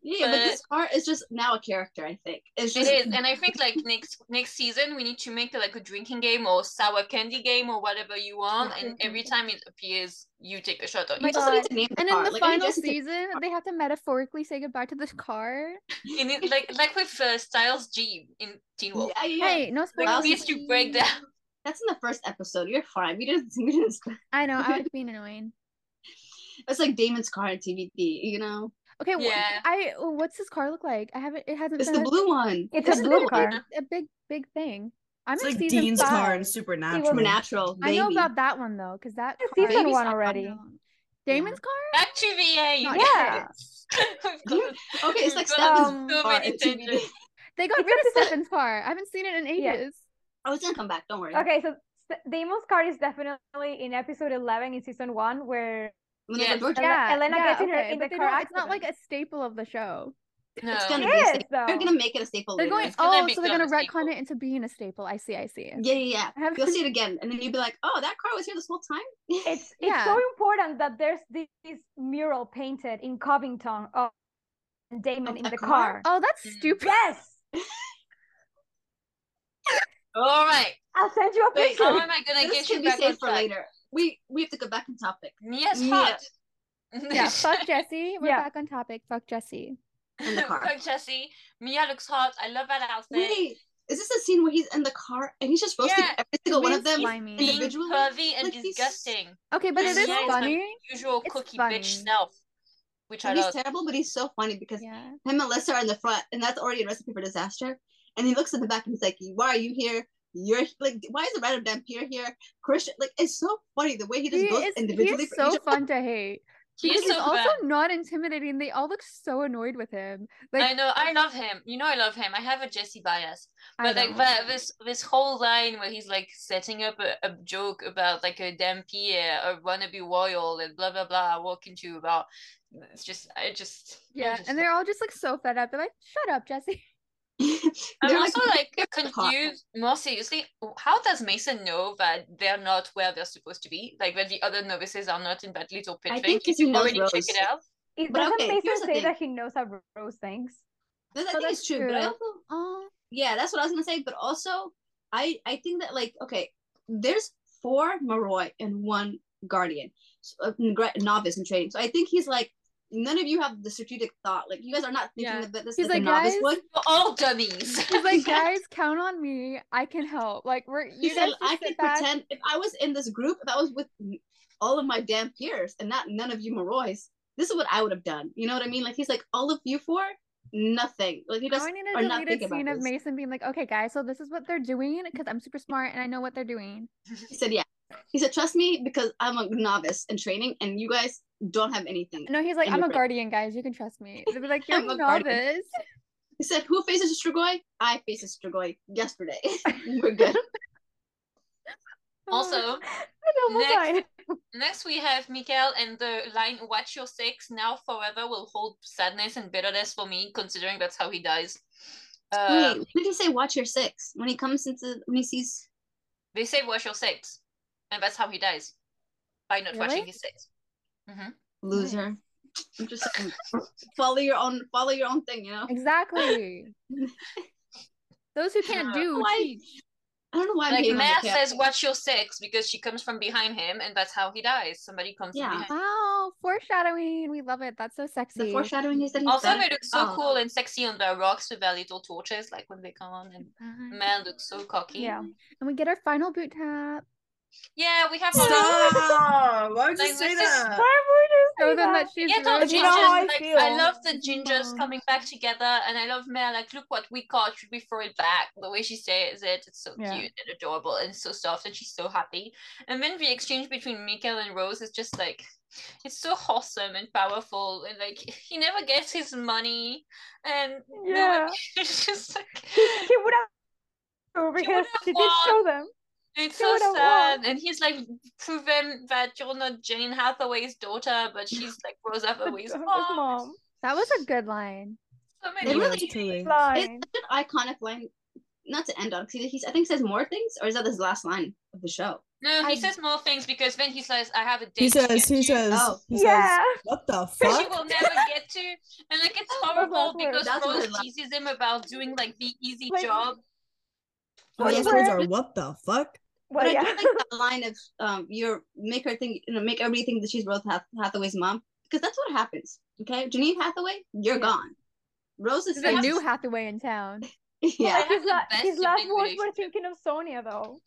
Yeah, but this car is just now a character. I think it's just is, and I think like next next season we need to make like a drinking game or sour candy game or whatever you want, and every time it appears, you take a shot on My. You also need God. to name the And in the Like, final Jesse to- season, they have to metaphorically say goodbye to this car. And it, like like with uh, Stiles G in Teen Wolf. Yeah, yeah, yeah. Hey, no Like spoilers. we used to break down. That's in the first episode. You're fine. We didn't. We didn't. I know, I was being annoying. It's like Damon's car in TVD. You know, Okay, wh- Yeah. I what's this car look like? I haven't. It hasn't it's been the blue one. It's a blue it? car. a big, big thing. I'm It's like season Dean's five. car in Supernatural. Supernatural. I know about that one though, because that It's car- season one already. No. Damon's car? Back to VA. Not Yeah. Okay, it's like Um, Stefan's so many in They got rid of just a- Stefan's car. I haven't seen it in Yeah. ages. Oh, it's gonna come back. Don't worry. Okay, so St- Damon's card is definitely in episode 11 in season one where When they Yeah. Ele- Elena yeah, gets in her- okay, in the car it's not like a staple of the show. No. It's gonna It be a is, staple. They're gonna make it a staple. They're later. going. It's gonna Oh, so they're gonna a retcon it into being a staple. I see. I see. Yeah, yeah, I have- yeah. You'll see it again, and then you'll be like, "Oh, that car was here this whole time." It's it's Yeah. so important that there's this, this mural painted in Covington of Damon Of in the the car? car. Oh, that's Mm. stupid. Yes, All right. I'll send you a Wait, picture. How am I gonna this get you should be back on saved for track? later. We we have to go back on topic. Mia's Mia. hot. Yeah. Fuck Jesse. We're Yeah. back on topic. Fuck Jesse. In the car. Fuck Jesse. Mia looks hot. I love that outfit. Wait, is this a scene where he's in the car and he's just roasting Yeah, every single one of them? slimy. Being individually, pervy and like, he's- disgusting. Okay, but And it is Mia is funny. usual It's cookie funny. bitch self, which I And he's love. terrible, but he's so funny because Yeah. him and Alyssa are in the front, and that's already a recipe for disaster. And he looks at the back and he's like, "Why are you here? You're like, why is the random damn peer here? Christian, like, it's so funny the way he just He goes is, individually is for so fun to hate. He is he's so also bad. not intimidating. They all look so annoyed with him. Like I know, I love him. You know, I love him. I have a Jesse bias, but like don't. that, this this whole line where he's like setting up a, a joke about like a damn Pierre, a wannabe royal, and blah blah blah. Walk into about. It's just, I just. I yeah, just and they're all just like so fed up. They're like, "Shut up, Jesse." I'm They're also like they're hot. confused. More seriously, how does Mason know that they're not where they're supposed to be? Like that the other novices are not in that little pit I thing? think Did 'cause he you knows already check it out? It But doesn't okay, Mason say thing. that he knows how Rose thinks. That- I Oh, think that's it's true, but I also Oh, yeah, that's what I was gonna say. But also, I I think that like okay, there's four Moroi and one Guardian, so, uh, novice in training. So I think he's like, none of you have the strategic thought. Like you guys are not thinking Yeah. of this He's like, like, a novice "Guys, would. We're all dummies. he's like, guys, count on me. I can help. Like we're He you said, I sit could back. pretend if I was in this group, if I was with all of my damn peers and not none of you Morois, this is what I would have done. You know what I mean? Like he's like, all of you four, nothing. Like you guys Now I need are a not deleted thinking scene about of this. Mason being like, "Okay, guys, so this is what they're doing because I'm super smart and I know what they're doing." He said, yeah. He said, trust me because I'm a novice in training and you guys don't have anything. No, he's like, "I'm a guardian, guys. You can trust me." They'll be like, "You're I'm a a novice." He said, who faces a Strigoi? I faced Strigoi yesterday. We're good. Also, I Next- next we have Mikhail and the line "Watch your six now forever" will hold sadness and bitterness for me, considering that's how he dies. Uh, Wait, when did he say watch your six? When he comes into when he sees they say "Watch your six," and that's how he dies by not watching his six. Hmm loser. I'm just saying, follow your own follow your own thing, you know? Exactly. Those who can't Uh, do why- teach. I don't know why I'm Like hating on Mer says, "Watch your six" because she comes from behind him, and that's how he dies. Somebody comes Yeah. from behind. Wow, foreshadowing. We love it. That's so sexy. The foreshadowing is that Also, dead. they look so Oh. cool and sexy on the rocks with their little torches, like when they come on, and Fine. man looks so cocky. Yeah. And we get our final boot tap. Yeah, we have all Stop! Why would you Like, say this that? Why would you say that? that she's Yeah, no, Rose. you know how I. Like, feel. I love the gingers Oh. coming back together, and I love Mel. Like, look what we caught. Should we throw it back? The way she says it, it's so Yeah. cute and adorable and so soft, and she's so happy. And then the exchange between Mikhail and Rose is just like, it's so wholesome and powerful. And like, he never gets his money, and no Yeah. it's just like, He, he would have because would've she did won. show them. It's so sad, won. and he's like proven that you're not Jane Hathaway's daughter, but she's like Rose The- Hathaway's mom. mom. That was a good line. So It many really Yes. Line. It's such an iconic line. Not to end on, because he's I think says more things, or is that his last line of the show? No, he I- says more things because then he says, "I have a date." He says, get he to," says, Oh. he Yeah. says, what the fuck?" She will never get to, and like it's horrible because That's what Rose teases him about doing like the easy Like- job. All those words are what the fuck? Well, but I yeah. do like the line of um, your make her think, you know, make everybody think that she's Rose Hath- Hathaway's mom, because that's what happens. Okay, Janine Hathaway, you're Yeah. gone. Rose is There's a have new to- Hathaway in town. yeah. Like his, la- his last words were relationship. thinking of Sonya though.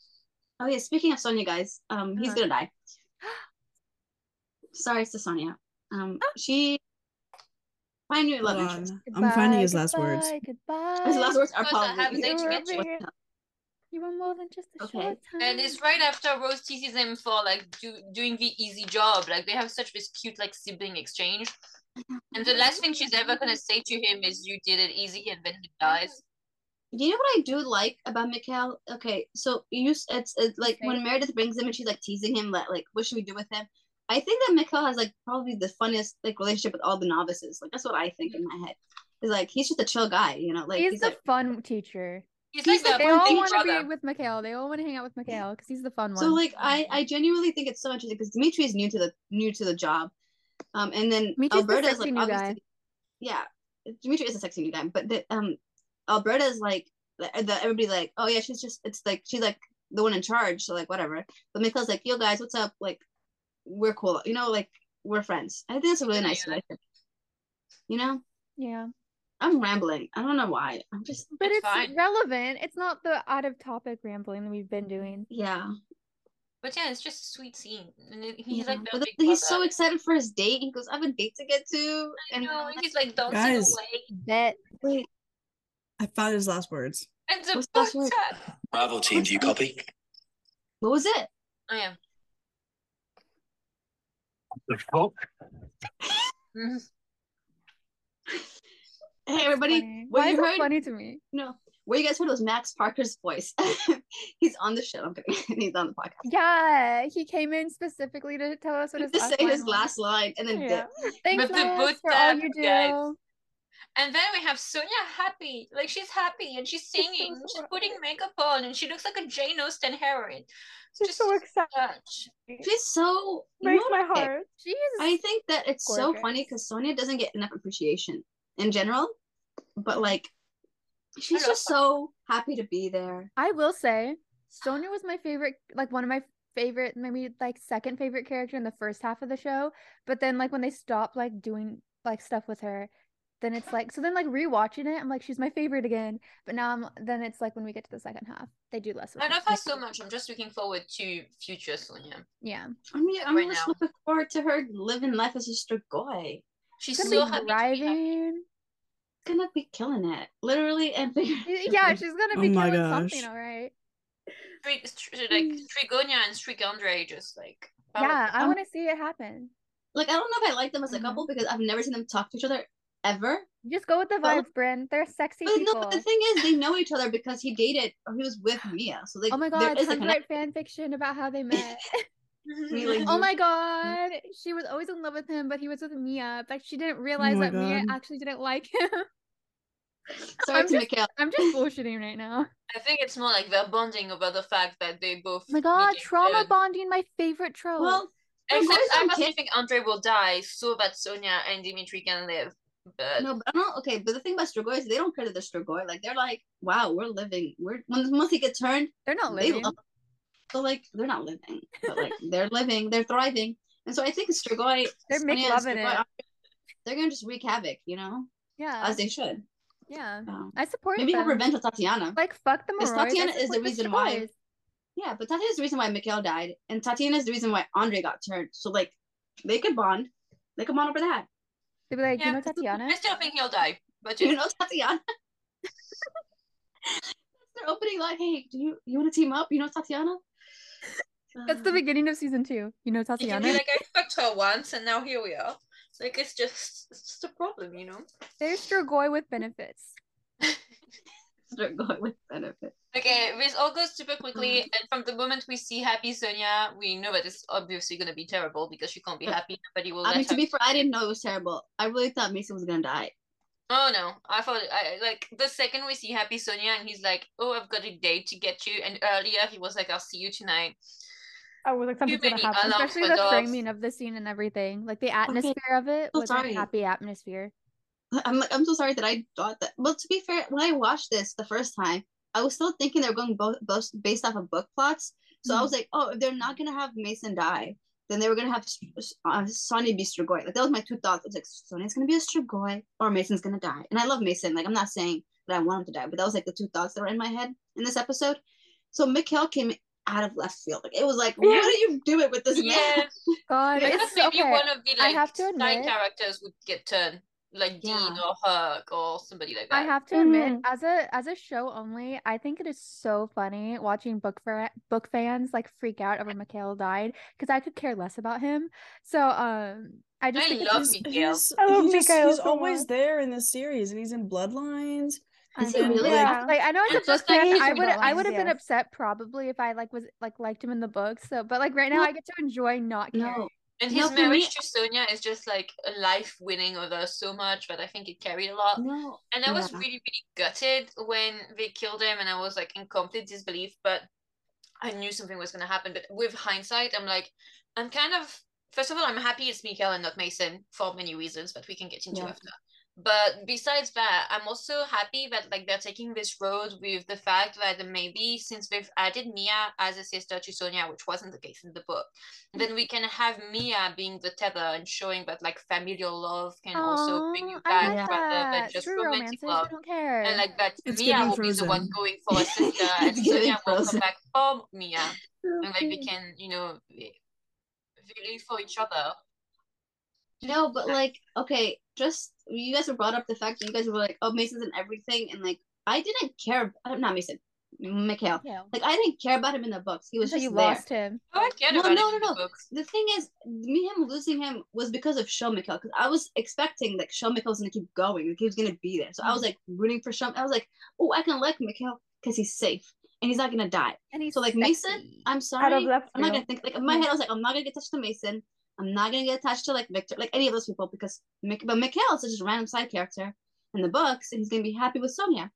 Oh yeah. Speaking of Sonya, guys, um, he's Uh-huh. gonna die. Sorry it's to Sonya. Um, she. I knew love interest. I'm finding his last goodby, words. Goodbye. His last words are Because I have probably. A date to You get were to. being- You were more than just a Okay. short time. And it's right after Rose teases him for like do, doing the easy job. Like they have such this cute like sibling exchange. And the last thing she's ever gonna say to him is "You did it easy," and then he dies. Do you know what I do like about Mikhail? Okay, so you s- it's, it's like when Meredith brings him and she's like teasing him, like, like what should we do with him? I think that Mikhail has like probably the funniest like relationship with all the novices. Like that's what I think in my head. is like he's just a chill guy, you know. Like he's, he's the like fun teacher. He's, He's like the the They fun all want to be with Mikhail. They all want to hang out with Mikhail because he's the fun one. so like I I genuinely think it's so interesting because Dimitri is new to the new to the job, um, and then Dimitri's Alberta is like new guy. yeah, Dimitri is a sexy new guy, but the, um, Alberta is like the, the everybody like oh yeah she's just it's like she's like the one in charge so like whatever, but Mikhail's like yo guys what's up? Like we're cool. You know like we're friends. I think that's a really nice Yeah. relationship, you know? Yeah, I'm rambling I don't know why I'm just but It's it's, relevant. It's not the out of topic rambling that we've been mm-hmm. doing. yeah But yeah, it's just a sweet scene. And he's yeah. like the but big then he's so excited for his date he goes I have a date to get to I and know, I'm like, he's like dancing Guys. away. Bet. wait I found his last words. And the What's last word? Bravo team, do you copy? what was it oh, I am. The fuck? Hey everybody Funny. what Why you is it heard funny to me? No. What you guys heard was Max Parker's voice. he's on the show. I'm kidding. he's on the podcast. Yeah, he came in specifically to tell us what his to last say line his was. last line and then Yeah. dip. Thanks, With the boot for all you do. guys. And then we have Sonya happy. Like she's happy and she's so singing. She's happy. putting makeup on and she looks like a Jane Austen heroine. She's so excited. Such. She's so Breaks my okay, heart. She's I think that it's so funny because Sonya doesn't get enough appreciation in general. But like she's just so happy to be there. I will say, Sonya was my favorite, like one of my favorite, maybe like second favorite character in the first half of the show. But then, like when they stopped like doing like stuff with her, then it's like so. Then like rewatching it, I'm like she's my favorite again. But now I'm then it's like when we get to the second half, they do less. With I her. love her so much. I'm just looking forward to future Sonya. Yeah, I mean, I'm Right just now. looking forward to her living life as a Strigoi. She's she's so gonna happy. to be happy. driving. Gonna be killing it, literally and figuratively. Yeah, she's gonna Oh be my killing something, gosh. all right. Stri- stri- like Trigonia and Strigandre just like Yeah, I want to see it happen. like I don't know if I like them as a Mhm. couple because I've never seen them talk to each other ever. Just go with the Well- vibes, Bryn. They're sexy But people. no, but the thing is, they know each other because he dated or he was with Mia. So like, oh my god, is a time to write fan fiction about how they met. Really? Oh my god, she was always in love with him, but he was with Mia. But she didn't oh realize my that Mia actually didn't like him. Sorry I'm to just- Mikhail. I'm just bullshitting right now. I think it's more like they're bonding over the fact that they both. Oh my god, trauma good. bonding, my favorite trope. Well, the Except I don't think Andre will die so that Sonya and Dimitri can live. But No, but I'm not okay. But the thing about Strigoi is they don't care that they're Strigoi. Like they're like, wow, we're living. We're when once they get turned, They're not they living. love. So like they're not living, but like they're living, they're thriving, and so I think Strigoi, They're Sonya, make and loving Strigoi, it. they're gonna just wreak havoc, you know, Yeah, as they should. yeah. Um, I support maybe have revenge with Tatiana. Like fuck the Because Morois. Tatiana is the support reason why- Yeah, but Tatiana is the reason why Mikhail died, and Tatiana is the reason why Andre got turned. So like, they could bond. They could bond over that. They'd be like, Yeah. you know, Tatiana. I still think he'll die. But You yeah. know, Tatiana. That's their opening line. Hey, do you you want to team up? You know, Tatiana. That's the Uh, beginning of season two. You know, You can Tatiana. be like, I fucked her once and now here we are. Like it's just it's just a problem, you know? There's Strigoi with benefits. Start going with benefits. Okay, this all goes super quickly, and from the moment we see happy Sonya, we know that it's obviously gonna be terrible because she can't be happy. Nobody will I let mean, to be fair, I didn't know it was terrible. I really thought Mason was gonna die. Oh no, I thought I like the second we see happy Sonya, and he's like, "Oh, I've got a date to get you," and earlier he was like, "I'll see you tonight." Oh, I was like, something's gonna happen. Especially the off. framing of the scene and everything. Like the atmosphere of it so was sorry. a happy atmosphere. I'm like, I'm so sorry that I thought that. But to be fair, when I watched this the first time, I was still thinking they were going both, both based off of book plots. So I mm-hmm. was like, oh, if they're not gonna have Mason die, then they were gonna have uh, Sonya be Strigoi. Like that was my two thoughts. I was like, Sonya's gonna be a Strigoi, or Mason's gonna die. And I love Mason. Like I'm not saying that I want him to die, but that was like the two thoughts that were in my head in this episode. So Mikhail came out of left field. Like it was like, what are you doing with this man? God, I it's thought maybe okay. one of the I like have to side admit- characters would get turned, like Dean or Herc or somebody like that. I have to admit, Mhm. as a as a show only, I think it is so funny watching book for book fans like freak out over Mikhail died because I could care less about him. So um, I just I think love it's He's, Mikhail. he's, I love he just- Mikhail he's always much. there in the series, and he's in Bloodlines. Is I he know, really? like- Yeah. Like I know as a And book just like fan, I would I would have been upset probably if I like was like liked him in the book. So, but like right now, Well- I get to enjoy not caring. No. And his for marriage me- to Sonya is just like a life winning over so much but I think it carried a lot. No. And I was Yeah. really, really gutted when they killed him, and I was like in complete disbelief. But I knew something was going to happen. But with hindsight, I'm like, I'm kind of. First of all, I'm happy it's Mikhail and not Mason for many reasons but we can get into Yeah. after. But besides that, I'm also happy that like they're taking this road with the fact that maybe since they've added Mia as a sister to Sonya, which wasn't the case in the book, mm. then we can have Mia being the tether and showing that like familial love can also bring you back like rather than just True romantic romances, love. don't care. and like that It's Mia giving will be the one going for a sister and It's giving Sonya will come back for Mia. And like they can you know be- be for each other No, but like, okay, just you guys were brought up the fact that you guys were like, oh, Mason's and everything, and like, I didn't care. uh, Not Mason, Mikhail. Yeah. Like, I didn't care about him in the books. He was Until just you there. lost him. oh I cared No, about no, it in no, the no. The thing is, me him losing him was because of Show Mikhail, because I was expecting like Show Mikhail was gonna keep going, like he was gonna be there. So I was like rooting for Show. I was like, oh, I can like Mikhail because he's safe and he's not gonna die. And he's So like Mason. I'm sorry, I'm not gonna think like in my head. I was like, I'm not gonna get attached to Mason. I'm not gonna get attached to like Victor, like any of those people, because Mik- but Mikhail is just a random side character in the books, and he's gonna be happy with Sonya.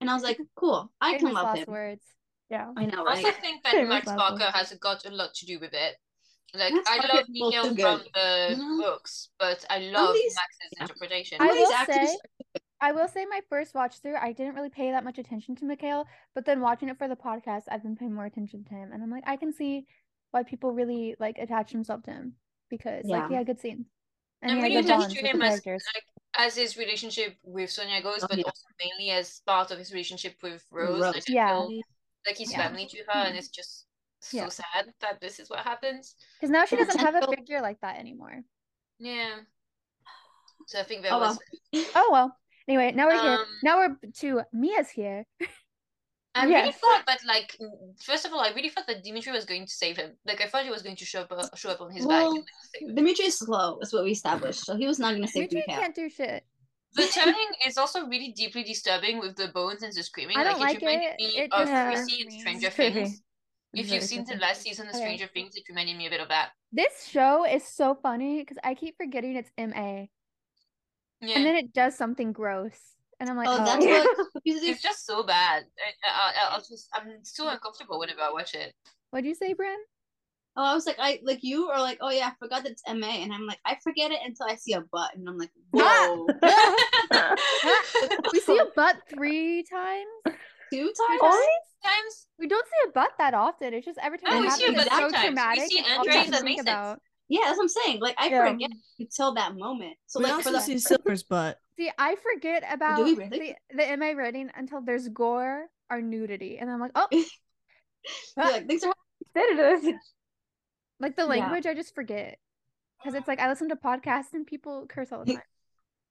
And I was like, cool, I can love last him. words. Yeah. I know, I also think that Famous Max last Parker words. has got a lot to do with it like Max I Parker love is also Mikhail good. from the Mhm. books but I love these- Max's yeah. interpretation I Some of these will say, I will say my first watch through, I didn't really pay that much attention to Mikhail, but then watching it for the podcast, I've been paying more attention to him, and I'm like, I can see why people really like attach themselves to him because like he Yeah. had good scenes and I'm he had really good attached to with him as characters. like as his relationship with Sonya goes, Oh, but yeah. also mainly as part of his relationship with Rose. Rose. Like, Yeah. feel like he's Yeah. family to her, and it's just so Yeah. sad that this is what happens. Because now she doesn't have a figure like that anymore. Yeah. So I think that Oh, was. well. Oh well. Anyway, now we're here. Um, Now we're to Mia's here. I really thought that, like, first of all, I really thought that Dimitri was going to save him. Like, I thought he was going to show up, uh, show up on his Well, back. And, like. Dimitri is slow, is what we established. So he was not gonna save Dimitri Mikhail. can't do shit. The turning is also really deeply disturbing with the bones and the screaming. I don't like, like it reminded it. me It of just Chrissy in. Stranger Things. If Very you've seen the last season of Okay. Stranger Things, it reminded me a bit of that. This show is so funny because I keep forgetting it's MA, Yeah. and then it does something gross, and I'm like, Oh, oh, that's what. It's just so bad. I, I, I, I'll just, I'm so uncomfortable whenever I watch it. What'd you say, Bren? Oh, I was like, I like you are like, oh yeah, I forgot that it's MA, and I'm like, I forget it until I see a butt, and I'm like, whoa, we see a butt three times. two times. Only? Times We don't see a butt that often. It's just every time Oh, it we happens, see a it's butt so sometimes. We traumatic. see and all you Andre's and think about. Yeah, that's what I'm saying. Like I Yeah. forget until that moment. So we like also for the see Silver's butt. See, I forget about really? the, the MA rating until there's gore or nudity, and I'm like, oh, you're like things are There like the Yeah. language, I just forget because it's like I listen to podcasts and people curse all the time.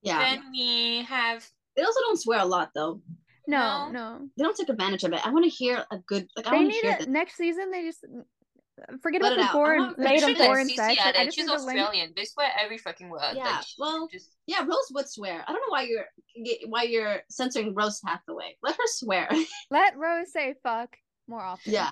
yeah. then we have They also don't swear a lot though. No, No. no, They don't take advantage of it. I want to hear a good like they want need hear it next season. They just forget Let about it the out. gore I and want- Lay it on should top. gore let and sex. Like, I it. just She's need the lang- Australian. They swear every fucking word. Yeah, Like, well- just Yeah, Rose would swear. I don't know why you're why you're censoring Rose half the way. Let her swear. Let Rose say fuck more often. yeah.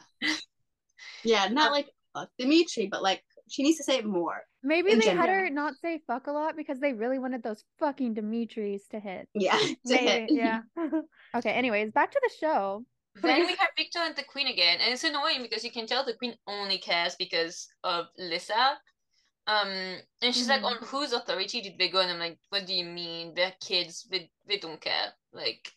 Yeah, not like uh, Dimitri, but like she needs to say it more. Maybe in they had her not say fuck a lot because they really wanted those fucking Dimitris to hit. Yeah. to Maybe, hit. yeah. Okay, anyways, back to the show. Then we have Victor and the Queen again, and it's annoying because you can tell the Queen only cares because of Lissa. Um, and she's like, Mhm. on whose authority did they go? And I'm like, what do you mean? They're kids. They they don't care. Like,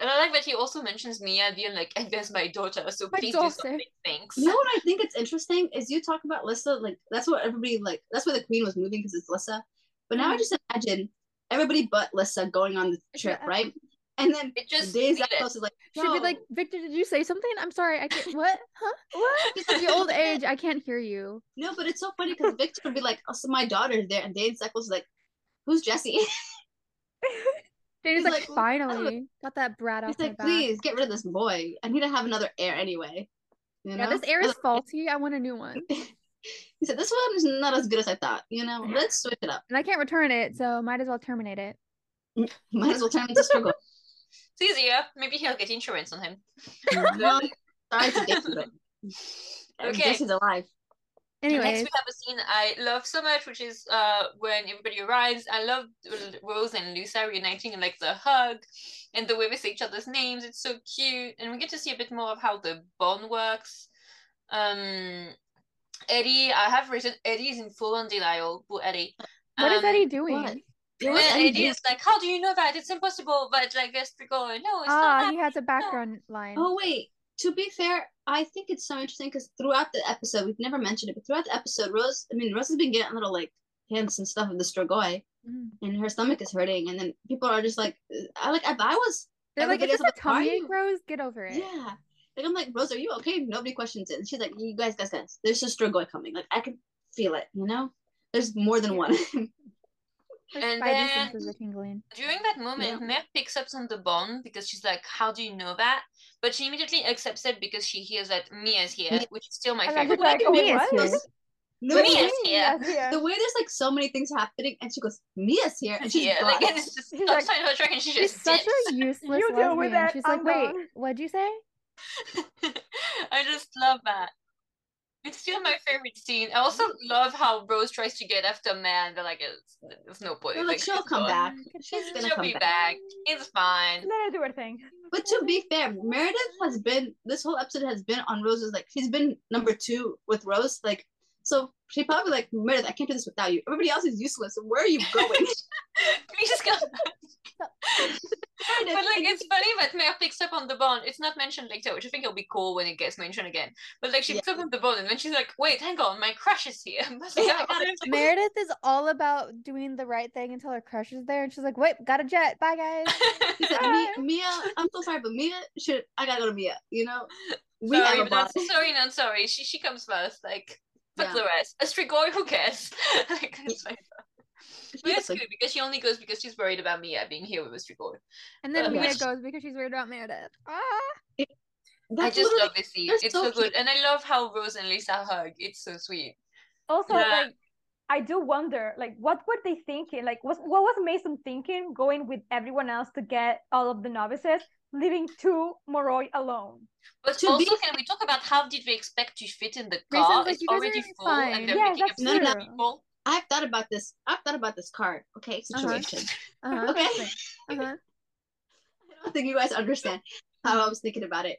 and I like that he also mentions Mia being like, and there's my daughter, so My please daughter. do something. Thanks. You know what I think it's interesting is you talk about Lissa, like that's what everybody like. That's where the queen was moving because it's Lissa. But now I Mhm. just imagine everybody but Lissa going on the trip, not- right? And then It just Days feel it. Echoes is like, She'd be like, Victor, did you say something? I'm sorry, I can't. What? Huh? What? She's like, the old age, I can't hear you. no, but it's so funny because Victor would be like, oh, so my daughter's there, and Dane Eccles is like, who's Jesse? Dane's like, like, "Well, I don't know." finally oh, got that brat off He's my like, back. please get rid of this boy. I need to have another heir anyway. You Yeah, this heir is faulty. I want a new one, He said, this one is not as good as I thought. You know, let's switch it up. and I can't return it, so might as well terminate it. Might as well terminate into struggle. It's easier. Maybe he'll get insurance on him. well, sorry to Dixie, but Okay. Jesse's alive. Next, we have a scene I love so much, which is uh when everybody arrives. I love Rose and Lisa reuniting and like the hug and the way they say each other's names. It's so cute, and we get to see a bit more of how the bond works. Um, Eddie, I have written Eddie is in full on denial. Poor Eddie. what is Um, Eddie doing? what? And What's then Eddie Eddie doing? is like, "How do you know that? It's impossible." But like, let's go. No, it's not. Ah, that. he has a background line. Oh wait. To be fair, I think it's so interesting because throughout the episode, we've never mentioned it, but throughout the episode, Rose, I mean, Rose has been getting little like hints and stuff of the Strigoi, Mhm. and her stomach is hurting, and then people are just like, I like, if I was, They're like, everybody is else, this a I'm like, tummy ache, Rose? Get over it. yeah, like I'm like, Rose, are you okay? Nobody questions it. And she's like, you guys, guys, guys, there's a Strigoi coming. Like I can feel it, you know. There's more than one. Her And then- senses are tingling. During that moment, Yeah. Mer picks up on the bond because she's like, "How do you know that?" But she immediately accepts it because she hears that Mia's here, Yeah. which is still my And favorite. she's like, line. oh, wait, Mia's here. no, Mia's way- here. Here. the way there's like so many things happening, and she goes, Mia's here, and she's yeah, gone. like it's just She's stops like- her track and she She's just such dips. a useless You deal with lesbian. She's like, I'm wait, gone." what'd you say? I just love that. It's still my favorite scene. I also mm-hmm. love how Rose tries to get after Man, but like, it's, there's no point. They're like, she'll come gone. back. She's gonna She'll come be back. back. It's fine. Let her do her thing. But to be fair, Meredith has been this whole episode has been on Rose's like she's been number two with Rose. Like so she probably like Meredith, I can't do this without you. Everybody else is useless. Where are you going? Please come Meredith, But like it's funny that Mer picks up on the bond. It's not mentioned later, which I think will be cool when it gets mentioned again. But like she picks up on the bond and then she's like, wait, hang on, my crush is here. Yeah, go. I gotta- And it's like, Meredith is all about doing the right thing until her crush is there, and she's like, "Wait, got a jet. Bye, guys." she said, Mia, Mia, I'm so sorry, but Mia should I gotta go to Mia, you know? We sorry, have a but that's- bond. sorry, not sorry. She she comes first. Like fuck Yeah. the rest. A Strigoi, who cares? like, it's fine. But She it's was good because she only goes because she's worried about Mia being here with a Strigoi. And then Uh, Mia which- goes because she's worried about Meredith. Ah, I just love this scene. It's so so, good. And I love how Rose and Lisa hug. It's so sweet. Also, Yeah. like, I do wonder, like, what were they thinking? Like, was what was Mason thinking going with everyone else to get all of the novices, leaving two Moroi alone? But To also, be- can we talk about how did they expect to fit in the Mason's car? like, it's "You guys are already full, fine." and they're Yeah, picking up that's No, no, seven people. I've thought about this. I've thought about this card, okay, Uh-huh. situation. uh-huh. Okay. Uh-huh. I don't think you guys understand how I was thinking about it.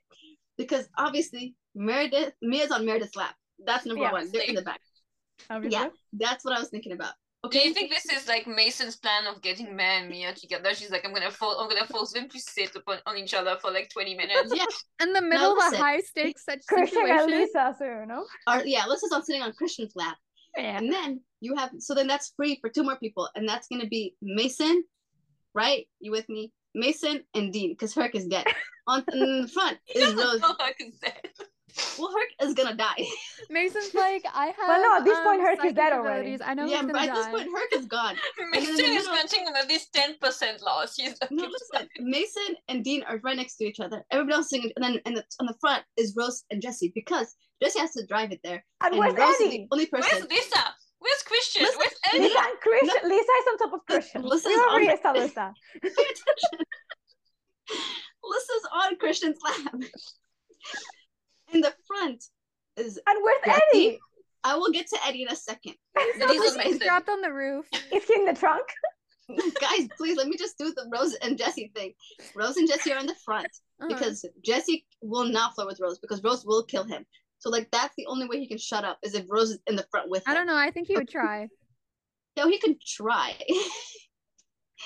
Because obviously Meredith Mia's on Meredith's lap. That's number Yeah, one. They're in the back. Obviously. Yeah, that's what I was thinking about. Do Okay. you think this is like Mason's plan of getting Mia and Mia together? She's like, I'm gonna for- I'm gonna force them to sit upon on each other for like 20 minutes. yeah. In the middle of a high stakes such Christian and situation. Lisa, so you know. Or yeah, let's just on sitting on Christian's lap. Yeah. And then you have so then that's free for two more people, and that's gonna be Mason, right? You with me? Mason and Dean, because Herc is dead. On in the front He is doesn't Rose. know how I can say. Well, Herc is gonna die. Mason's like, I have. Well, no, at this point, um, Herc is dead already. abilities. I know yeah, he's but gonna at this point, Herc is gone. Mason is middle- punching on at least 10% loss. He's like, No, listen. Mason and Dean are right next to each other. Everybody else is singing, and then and the, on the front is Rose and Jesse because Jesse has to drive it there, And and where's Rose is the Eddie? only Where's. Lisa? Where's Christian? Listen, Where's Eddie? Lisa and Christian. Lisa is on top of Christian. Lisa's we already on- established that. Pay attention. Lisa's on Christian's lap. In the front is And where's Jesse. Eddie? I will get to Eddie in a second. Eddie's He's amazing. dropped on the roof. Is he in the trunk? Guys, please let me just do the Rose and Jesse thing. Rose and Jesse are in the front Uh-huh. because Jesse will not flirt with Rose because Rose will kill him. So like that's the only way he can shut up is if Rose is in the front with him. I don't know. I think he would try. No, he can try.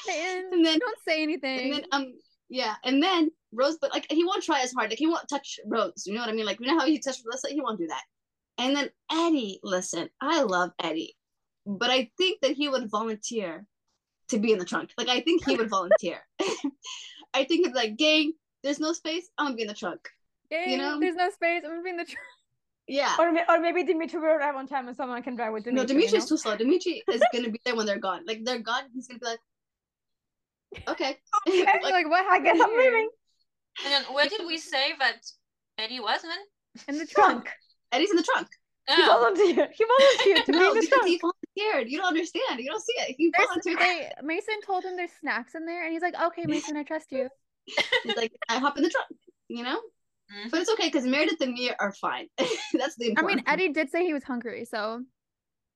And and then don't say anything. and then um yeah, and then Rose, but like he won't try as hard. Like he won't touch Rose. You know what I mean? Like you know how he touched Melissa, he won't do that. And then Eddie, listen, I love Eddie, but I think that he would volunteer to be in the trunk. Like I think he would volunteer. I think it's like, gang, there's no space. I'm gonna be in the trunk. Gang, you know? there's no space. I'm gonna be in the trunk. Yeah. Or, or maybe Dimitri will arrive on time and someone can drive with Dimitri. no, Dimitri you know? too slow. Dimitri is gonna be there when they're gone. Like they're gone, he's gonna be like, okay. Okay. Like, like, what? I guess I'm here? leaving. And then where did we say that Eddie was then? In the trunk. Trunk. Eddie's in the trunk. He Oh, volunteered. He volunteered to be No, in the because trunk. he volunteered. You don't understand. You don't see it. He There's, volunteered. they, Mason told him there's snacks in there, and he's like, "Okay, Mason, I trust you." He's like, I hop in the trunk. You know. But it's okay because Meredith and me are fine. That's the important. I mean, Eddie did say he was hungry, so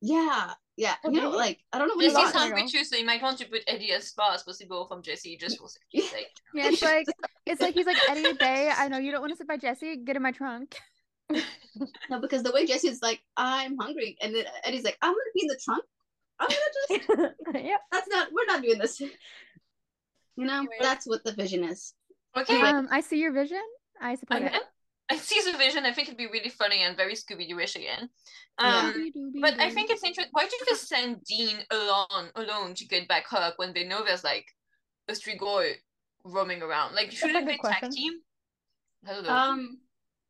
Yeah, yeah. Oh, you know, like I don't know what he's Jesse's lot. on. hungry too, so you might want to put Eddie as far as possible from Jesse just for safety's sake. yeah, it's like it's like he's like Eddie Bay. I know you don't want to sit by Jesse. Get in my trunk. No, because the way Jesse's like, I'm hungry, and then Eddie's like, I'm gonna be in the trunk. I'm gonna just. yeah. That's not. We're not doing this. You know, Anyway. that's what the vision is. Okay, Um, I see your vision. I support I, it. I see the vision. I think it'd be really funny and very Scooby Dooish again. Yeah. Um, But I think it's interesting. Why do you just send Dean alone alone to get back up when they know there's like a Strigoi roaming around? Like, shouldn't good they tag question. team? I don't know. Um,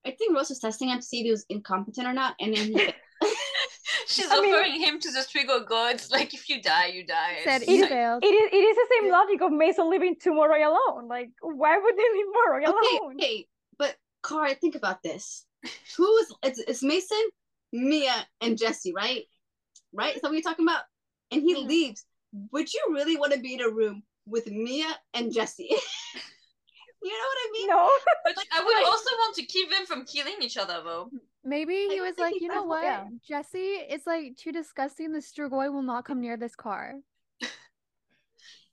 I think Rose was testing him to see if he was incompetent or not, and then he. She's I mean- offering him to the Strigoi gods. Like, if you die, you die. said It's he like- failed. It is it is the same logic of Mason leaving Tomorrow alone. Like, why would they leave Moroi okay, alone? okay, but Cara, think about this. Who's it's, it's Mason, Mia, and Jesse, right? Right? So that what you're talking about? And he Mhm. leaves. Would you really want to be in a room with Mia and Jesse? you know what I mean? No. But like, I would Like- also want to keep them from killing each other, though. Maybe he I was like, he you know what, yeah. Jesse, it's like too disgusting. The Strigoi will not come near this car.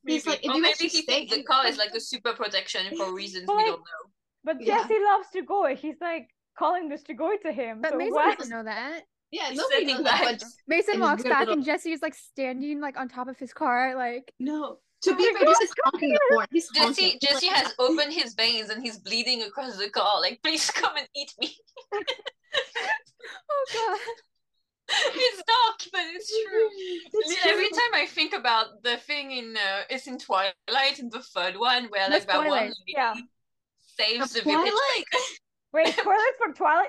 He's Maybe. like, if or you maybe actually he stay thinks the car is like a super protection for reasons But we like- don't know. But Yeah. Jesse loves to go. He's like calling the Strigoi to him. But so Mason why? doesn't know that. Yeah, nobody saying knows that. that. But Mason walks back little- and Jesse is like standing like on top of his car, like no. To be Oh my fair, Jesse's honking the horn. He's honking. Jesse Jesse has opened his veins and he's bleeding across the car. Like, please come and eat me. oh god. it's dark, but it's true. It's Every true. time I think about the thing in uh, it's in Twilight in the third one where That's like that one lady yeah. Saves the Twilight. village. Wait, spoilers for Twilight.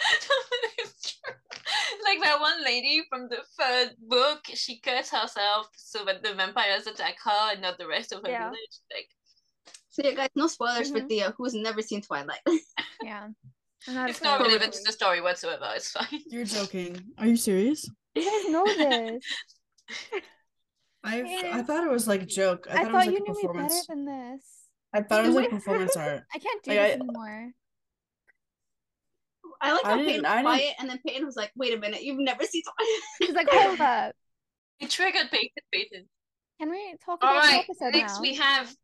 it's. Like that one lady from the third book, she cuts herself so that the vampires attack her and not the rest of her Yeah. village. Like So yeah, guys, no spoilers for Mhm. Thea, who's never seen Twilight. Yeah. Not it's not spoiler relevant to the story whatsoever. It's fine. You're joking. Are you serious? you. You guys know this. I I thought it was like a joke. I I, thought, it was like you a knew me better performance. than this. I thought it was like performance art. I can't do Like, this I- anymore. I like I how didn't- Peyton was quiet, and then Peyton was like, "Wait a minute, you've never seen Twilight." He's like, hold up. It triggered Peyton. Peyton. Can we talk All about the right. episode Next now? we have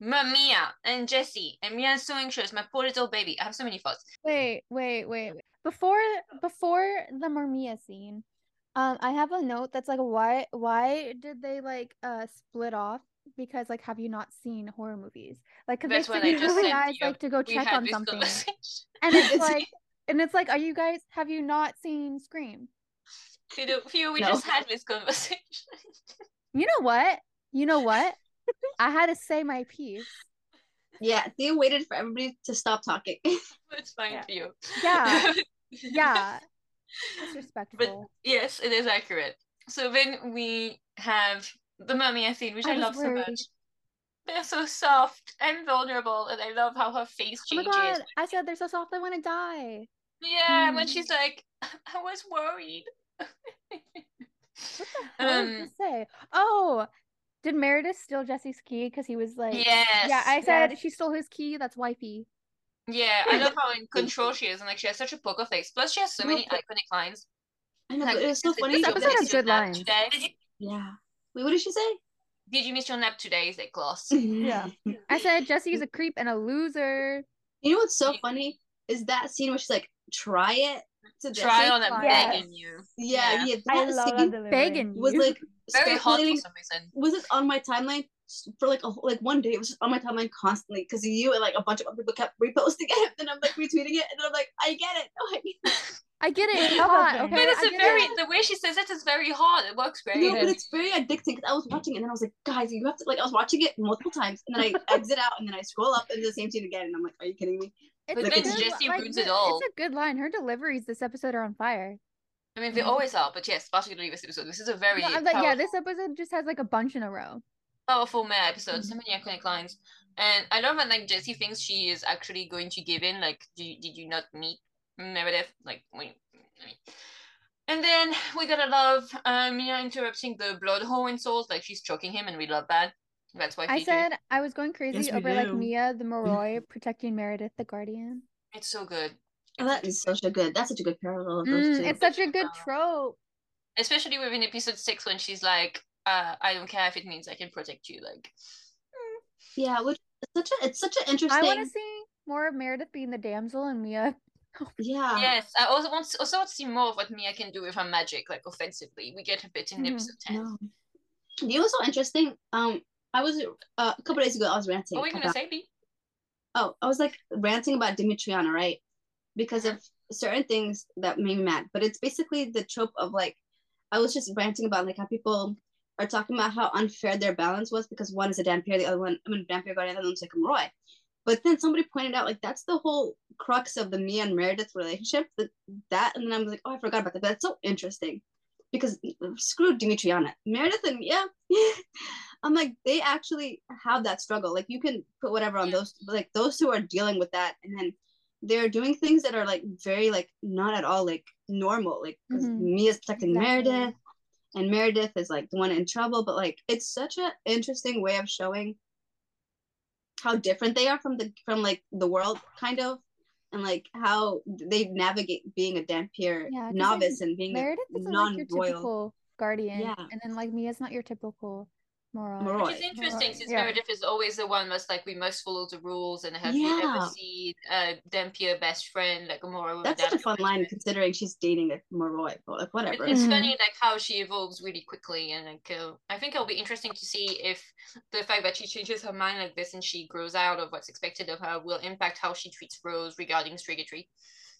Mia and Jesse. And Mia is so anxious. My poor little baby. I have so many thoughts. Wait, wait, wait. wait. Before before the Mermia scene, um, I have a note that's like, why why did they like uh split off? Because like, have you not seen horror movies? Like, cause That's they what send I just you guys like to go check on something, and it's It's- like, and it's like, are you guys have you not seen Scream? Theo, Theo, we No. just had this conversation. You know what? You know what? I had to say my piece. Yeah, Thea waited for everybody to stop talking. it's fine, Yeah. you. Yeah, yeah. Disrespectful. yes, it is accurate. So then we have the mummy scene, which I I, was love so much. They're so soft and vulnerable, and I love how her face Oh my changes. god! I said they're so soft. I want to die. Yeah, when Mm. she's like, I was worried. What the hell did Um, you say? Oh, did Meredith steal Jesse's key? Because he was like, yes. yeah, I said Yes. she stole his key. That's wifey. Yeah, I love how in control she is, and like she has such a poker face. Plus, she has so many iconic lines. I know, Like, but it was so funny. miss This your- episode did you had miss your good nap lines. Today? Yeah. Wait, what did she say? Did you miss your nap today? Is it class? Yeah. I said Jesse's a creep and a loser. You know what's so funny is that scene where she's like, "Try it." To Try Jesse. on and Yes. begging you. Yeah, yeah. I that love that scene delivery. Begging was you. like Very hot for some reason. Was it on my timeline for like a like one day? It was just on my timeline constantly because you and like a bunch of other people kept reposting it, and I'm like retweeting it, and then I'm like, I get it. No, I get it. I get it. It's Love that hot. Okay, But it's I a get very it. the way she says it is very hot. It works great. No, but it's very addicting because I was watching it and then I was like, guys, you have to like I was watching it multiple times and then I exit out and then I scroll up and the same scene again and I'm like, are you kidding me? It's But a then Jesse like, ruins it all. It's a good line. Her deliveries this episode are on fire. I mean, they Mhm. always are, but yes, particularly this episode. This is a very No, I'm like, yeah, this episode just has like a bunch in a row. powerful mare episode. So many iconic lines, and I love when like Jessie thinks she is actually going to give in. Like, do did you not meet Meredith? Like, wait, And then we gotta love uh, Mia interrupting the blood hole in souls, like she's choking him, and we love that. That's why I they do. said I was going crazy Yes, we over like. Mia the Moroi protecting Meredith the Guardian. it's so good. Oh, that is such a good. That's such a good parallel of those Mm, two. it's such a good Uh, trope. Especially within episode six when she's like, uh, I don't care if it means I can protect you. Like, yeah, which it's such a it's such an interesting. I want to see more of Meredith being the damsel and Mia. Yeah. yes, I also want to, also want to see more of what Mia can do with her magic, like offensively. We get a bit in Mhm. episode ten. No. You know what's so interesting? Um, I was uh, a couple days ago. I was ranting. What were you gonna about- say, B? Oh, I was like ranting about Dimitriana, right? Because of certain things that made me mad. But it's basically the trope of like, I was just ranting about like how people are talking about how unfair their balance was because one is a Dhampir, the other one, I mean, Dhampir Guardian, the other one's like a Roy. But then somebody pointed out like that's the whole crux of the Mia and Meredith relationship. That that, and then I was like, oh, I forgot about that. That's so interesting because screw Dimitriana, Meredith and yeah, I'm like they actually have that struggle. Like you can put whatever on Yeah. those, like those who are dealing with that, and then they're doing things that are like very like not at all like normal. Like 'cause Mhm. Mia's protecting Exactly. Meredith, and Meredith is like the one in trouble. But like it's such an interesting way of showing how different they are from the from like the world kind of. And like how they navigate being a Dhampir Yeah, like, novice and being Meredith a non-royal. typical guardian, Yeah. and then like Mia's not your typical Moroi. Moroi. Which is interesting Moroi, since yeah. Meredith is always the one most like we must follow the rules and have you ever seen uh Dhampir best friend like Amora with That's such a fun line friend? considering she's dating a Moroi, but like It- whatever. It's Mhm. funny like how she evolves really quickly and like uh, I think it'll be interesting to see if the fact that she changes her mind like this and she grows out of what's expected of her will impact how she treats Rose regarding Strigatory.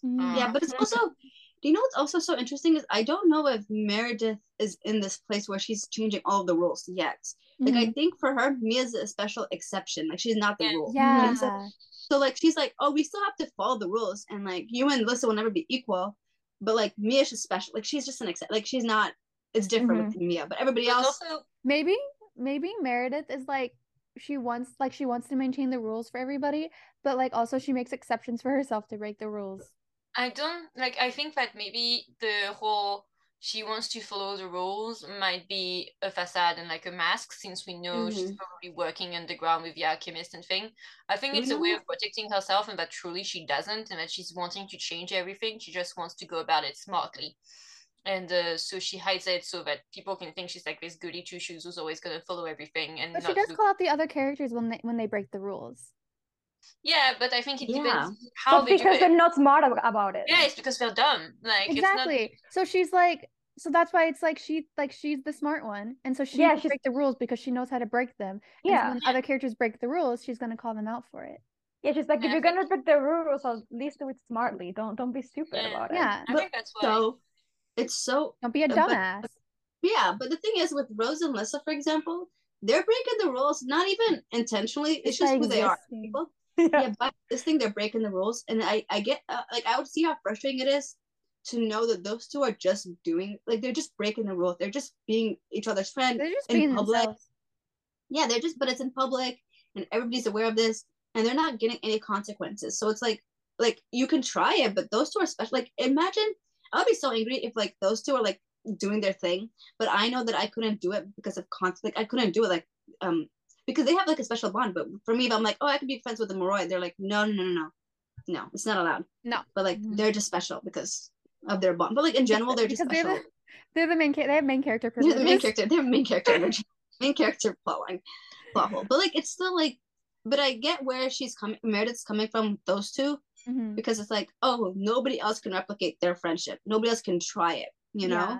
Mhm. Yeah, but it's also do you know what's also so interesting is I don't know if Meredith is in this place where she's changing all the rules yet. Like I Mhm. think for her, Mia's a special exception. Like she's not the Yeah. rule. yeah. So, so like she's like, oh, we still have to follow the rules, and like you and Lissa will never be equal. But like Mia's just special. Like she's just an exception. Like she's not. It's different with Mia, but everybody But else. also maybe maybe Meredith is like she wants like she wants to maintain the rules for everybody, but like also she makes exceptions for herself to break the rules. I don't like I think that maybe the whole she wants to follow the rules might be a facade and like a mask since we know she's Mhm. probably working underground with the alchemist and thing. I think it's a way of protecting herself and that truly she doesn't and that she's wanting to change everything. She just wants to go about it smartly. And uh, so she hides it so that people can think she's like this goody two shoes who's always gonna follow everything and But she does look- call out the other characters when they when they break the rules. Yeah, but I think it Yeah. depends how But they because it. they're not smart about it. Yeah, it's because they're dumb. Like it's not Exactly. So she's like so that's why it's like she like she's the smart one. And so she Yeah, can she's- break the rules because she knows how to break them. And so Yeah. when other characters break the rules, she's gonna call them out for it. Yeah, she's like, Yeah, if you're gonna break the rules, at least do it smartly. Don't don't be stupid Yeah. about it. Yeah. I But- think that's why. So it's so Don't be a Uh, but- dumbass. Yeah, but the thing is with Rose and Lissa, for example, they're breaking the rules not even intentionally. It's, just by who they are. People. Yeah. Yeah, by this thing they're breaking the rules, and I I get uh, like I would see how frustrating it is to know that those two are just doing like they're just breaking the rules. They're just being each other's friend. They're just in public. themselves. Yeah, they're just but it's in public and everybody's aware of this, and they're not getting any consequences. So it's like like you can try it, but those two are special. Like imagine I would be so angry if like those two are like doing their thing, but I know that I couldn't do it because of conflict. like, I couldn't do it like um because they have like a special bond. But for me, if I'm like, oh, I could be friends with the Moroi, they're like, no, no, no, no, no, it's not allowed. No. But like Mhm. they're just special because of their bond. But like in general, they're just Because they're special. the they're the main cha- they have main character They're the main character. They're main character energy. main character plot line. Plot hole. But like it's still like but I get where she's coming Meredith's coming from those two Mhm. because it's like, oh, nobody else can replicate their friendship. Nobody else can try it, you know? Yeah.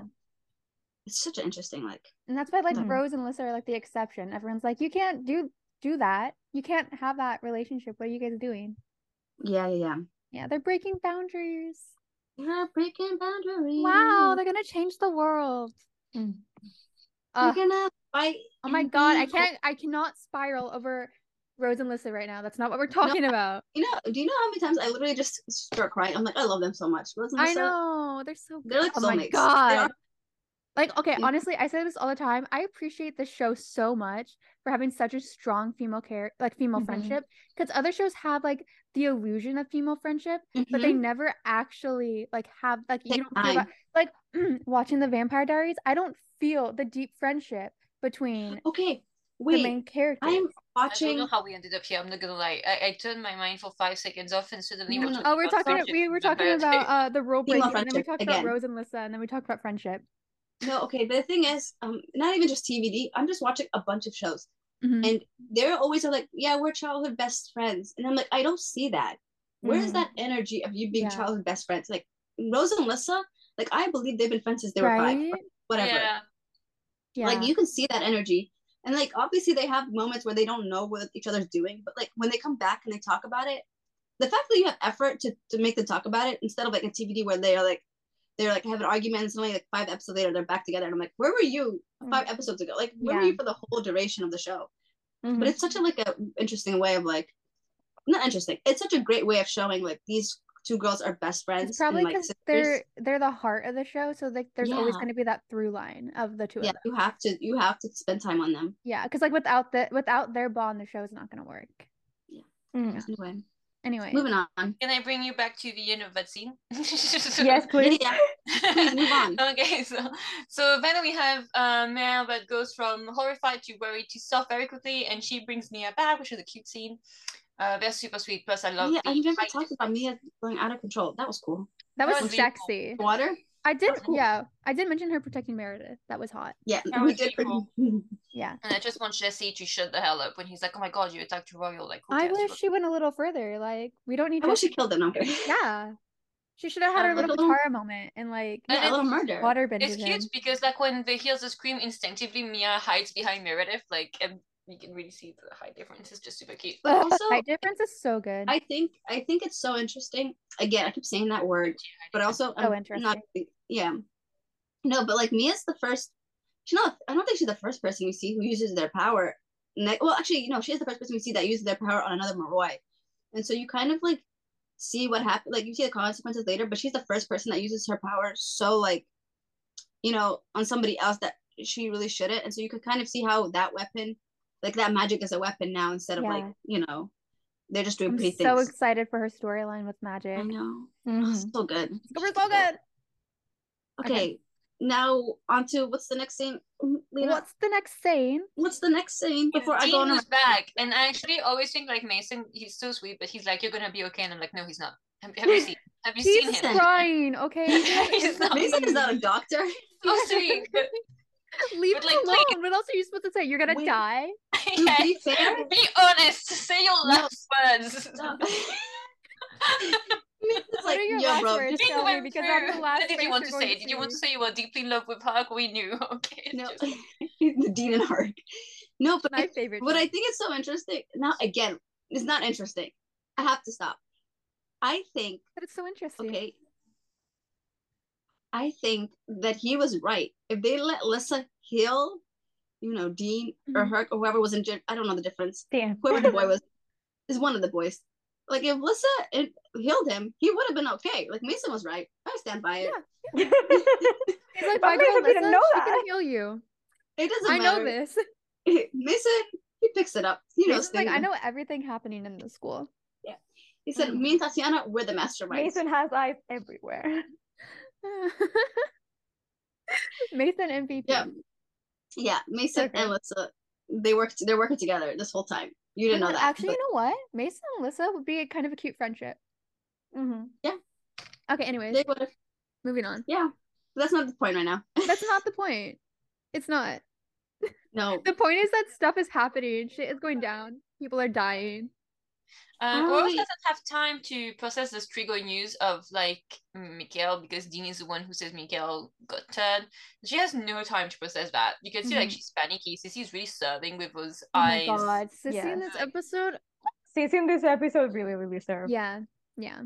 It's such an interesting like And that's why like. Rose and Lissa are like the exception. Everyone's like, you can't do do that. You can't have that relationship. What are you guys doing? yeah, yeah, yeah. Yeah, they're breaking boundaries. Yeah, breaking boundaries. Wow, they're gonna change the world. Mm. They're Ugh. gonna fight. oh my god, I can't I cannot spiral over Rose and Lissa right now. That's not what we're talking about. You know, do you know how many times I literally just start crying? I'm like, I love them so much. Rose and I know. They're so Good. They're like oh my soulmates. They god. Are- Like, okay, Yeah. honestly, I say this all the time. I appreciate this show so much for having such a strong female care, like female Mhm. friendship, because other shows have like the illusion of female friendship, but they never actually like have like you Take don't feel that, like watching the Vampire Diaries. I don't feel the deep friendship between Okay, Wait, main characters. I'm watching. I don't watching. know how we ended up here. I'm not gonna lie. I, I turned my mind for five seconds off and suddenly No, we're no, no. talking Oh, we're about talking. We were talking about uh the rule Female breaking, and then we talked again. about Rose and Lissa, and then we talked about friendship. No, okay, but the thing is, um, not even just TVD. I'm just watching a bunch of shows, Mhm. and they're always like, "Yeah, we're childhood best friends," and I'm like, I don't see that. Where's Mhm. that energy of you being Yeah. childhood best friends? Like Rose and Lissa, like I believe they've been friends since they were five, whatever. Yeah. Yeah. Like you can see that energy. And like obviously they have moments where they don't know what each other's doing, but like when they come back and they talk about it, the fact that you have effort to, to make them talk about it instead of like a TVD where they're like they're like have an argument and suddenly like five episodes later they're back together and I'm like, where were you five episodes ago? Like where were Mm. You for the whole duration of the show? Mhm. But it's such a like a interesting way of like not interesting. It's such a great way of showing like these two girls are best friends. It's probably and, like, because they're they're the heart of the show, so like there's always going to be that through line of the two yeah, of them. you have to you have to spend time on them. Yeah, because like without the without their bond, the show's not going to work. Mhm. Anyway, Anyway, moving on. Can I bring you back to the end of that scene? Yes, please. Yeah, Please, move on. okay, so so then we have uh, Mel that goes from horrified to worried to soft very quickly, and she brings Mia back, which is a cute scene. Uh, they're super sweet. Plus, I love yeah, the I never height talked about Mia going out of control. That was cool. that was that was really cool. sexy. Water? I did, cool. yeah, I did mention her protecting Meredith. That was hot. Yeah, That was did. really Yeah, And I just want Jesse to shut the hell up when he's like, "Oh my god, you attacked Royal!" Like, I wish she went a little further. Like, we don't need I to. wish she killed them. No, I'm kidding. Yeah, she should have had her little a little- Katara moment and like And Yeah, a little murder. water It's bended cute him. because like when they hear the scream, instinctively Mia hides behind Meredith, like, and you can really see the height difference. It's just super cute. But Ugh, also, height difference is so good. I think I think it's so interesting. Again, I keep saying that word, but also So I'm not. Yeah, no, but like Mia's the first. She's not. I don't think she's the first person we see who uses their power. Ne- well, actually, you know, she is the first person we see that uses their power on another Moroi, and so you kind of like see what happened. Like you see the consequences later, but she's the first person that uses her power so like, you know, on somebody else that she really shouldn't, and so you could kind of see how that weapon, like that magic, is a weapon now instead of like you know, they're just doing I'm pretty so things. excited for her storyline with magic. I know, Mhm. so good. So good. Okay, Okay. now on to what's the next scene? Lena, What's the next scene? what's the next scene before I go on? was a- back, and I actually always think like Mason, he's so sweet, but he's like, "You're gonna be okay," and I'm like, "No, he's not." Have, have you seen? Have you seen He's him? trying, okay? he's not. Mason is not a doctor. so sweet. Leave But, him like, alone. please- What else are you supposed to say? You're gonna Wait. die? To Yes. be fair, Be honest. Say your No. last words. No. Mason's What like, are your yo, last bro, words? me, because that's the last did you want to say? Did you want to say you were deeply in love with Hark? We knew. Okay. no, the dean and Hark. No, but My I, favorite. what. I think is so interesting. Now, again, it's not interesting. I have to stop. I think But it's so interesting. okay. I think that he was right. If they let Lissa heal, you know, Dean or Mhm. Herc or whoever was injured, I don't know the difference. Damn. Whoever the boy was, is one of the boys. Like if Lissa it healed him, he would have been okay. Like Mason was right. I stand by it. He's like, But my girl Mason didn't Lissa, know she that. can heal you. It doesn't I know this. Mason, he picks it up. He knows Mason's like. I know everything happening in the school. Yeah, he said, mm. "Me and Tatiana, we're the masterminds." Mason has eyes everywhere. Mason MVP. Yeah. Yeah, Mason Okay. and Lissa, they work. They're working together this whole time. You didn't know that. Actually, but- you know what? Mason and Lissa would be a kind of a cute friendship. hmm Yeah. Okay, anyways, they would moving on. Yeah, but that's not the point right now. That's not the point. It's not. no, The point is that stuff is happening. Shit is going down. People are dying. Um, Oh, Rose doesn't have time to process the Strigoi news of like Mikhail because Dean is the one who says Mikhail got turned. She has no time to process that. You can see like Mhm. she's panicky. Sisi's really serving with those Oh my eyes. god, Sisi Yeah. in this episode. Since in this episode really, really served. Yeah, yeah.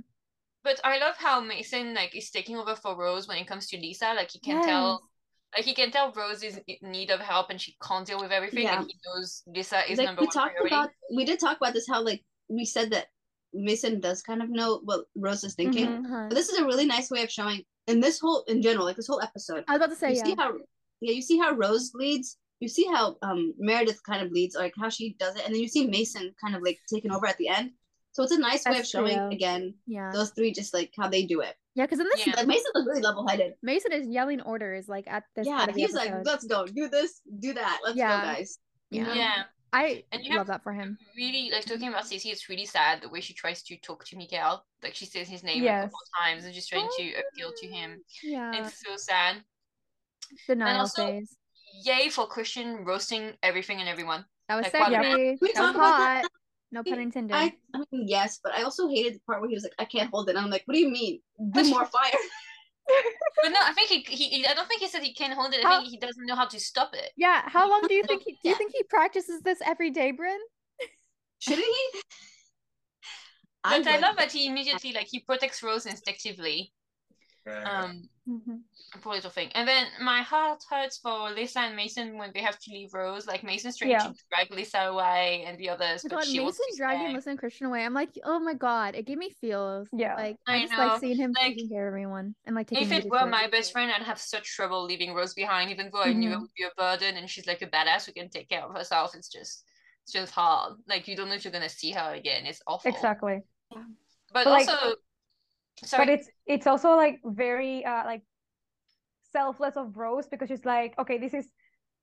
But I love how Mason like is taking over for Rose when it comes to Lissa. Like he can tell like he can tell Rose is in need of help and she can't deal with everything Yeah. and he knows Lissa is like number we one talked priority. about. We did talk about this. How like we said that Mason does kind of know what Rose is thinking. Mhm. Uh-huh. But this is a really nice way of showing. In this whole, in general, like this whole episode, I was about to say you yeah. see how yeah you see how rose leads you see how um meredith kind of leads like how she does it and then you see mason kind of like taking over at the end so it's a nice way of showing true. again yeah, those three just like how they do it yeah. Because in this, Yeah. like mason was really level-headed Mason is yelling orders like at this yeah part of the he's like let's go do this do that let's Yeah. go guys you know? Yeah. I And you love have- that for him. Really, like talking about Stacey, it's really sad the way she tries to talk to Mikhail. Like she says his name a Yes. couple times and just trying to oh, appeal to him. Yeah. It's so sad. Denial also- phase. Yay for Christian roasting everything and everyone. That was like, what sexy. about- we That was talk about that? hot. No pun intended. I, I mean, yes, but I also hated the part where he was like, I can't hold it. And I'm like, what do you mean? Do more fire. But no, I think he, he, he- I don't think he said he can't hold it. I How- think he doesn't know how to stop it. yeah. How long do you think? He, do you think he practices this every day, Bryn? Shouldn't he? But I would. love that he immediately like he protects Rose instinctively. Um, Mm-hmm. poor little thing. And then my heart hurts for Lissa and Mason when they have to leave Rose. Like Mason's trying Yeah. to drag Lissa away and the others, Oh but god, she wants Mason to dragging stay. Listen Christian away. I'm like, oh my god, it gave me feels. Yeah. Like I I, just know, like seeing him like, taking care of everyone and like taking If it were my best friend, I'd have such trouble leaving Rose behind, even though I knew it Mhm. would be a burden and she's like a badass who can take care of herself. It's just it's just hard. Like you don't know if you're gonna see her again. It's awful. Exactly. But, But, like- also sorry. But it's it's also like very uh like selfless of Rose because she's like, okay, this is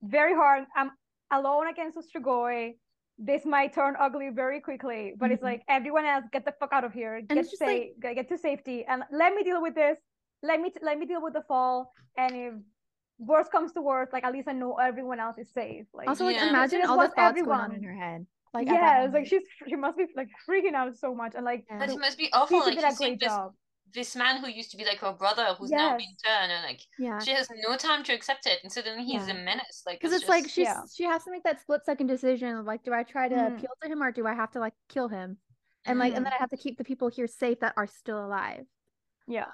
very hard. I'm alone against a Strigoi. This might turn ugly very quickly, but it's Mhm. like everyone else, get the fuck out of here. Get it's just like- safe, get get to safety, and let me deal with this. Let me let me deal with the fall, and if worst comes to worst, like at least I know everyone else is safe. Like Also, like Yeah. imagine She just all the wants thoughts going on everyone. in her head. Like yeah, it's like she's she must be like freaking out so much, and like Yeah. But the- it must be awful. Stacey Like did a great this job. This man who used to be like her brother, who's now been Yes. turned, and like yeah. she has no time to accept it, and suddenly he's Yeah. a menace. Like Because it's, it's like just- she's yeah. she has to make that split second decision of like, do I try to Mhm. appeal to him or do I have to like kill him? And like, and then I have to keep the people here safe that are still alive. yeah.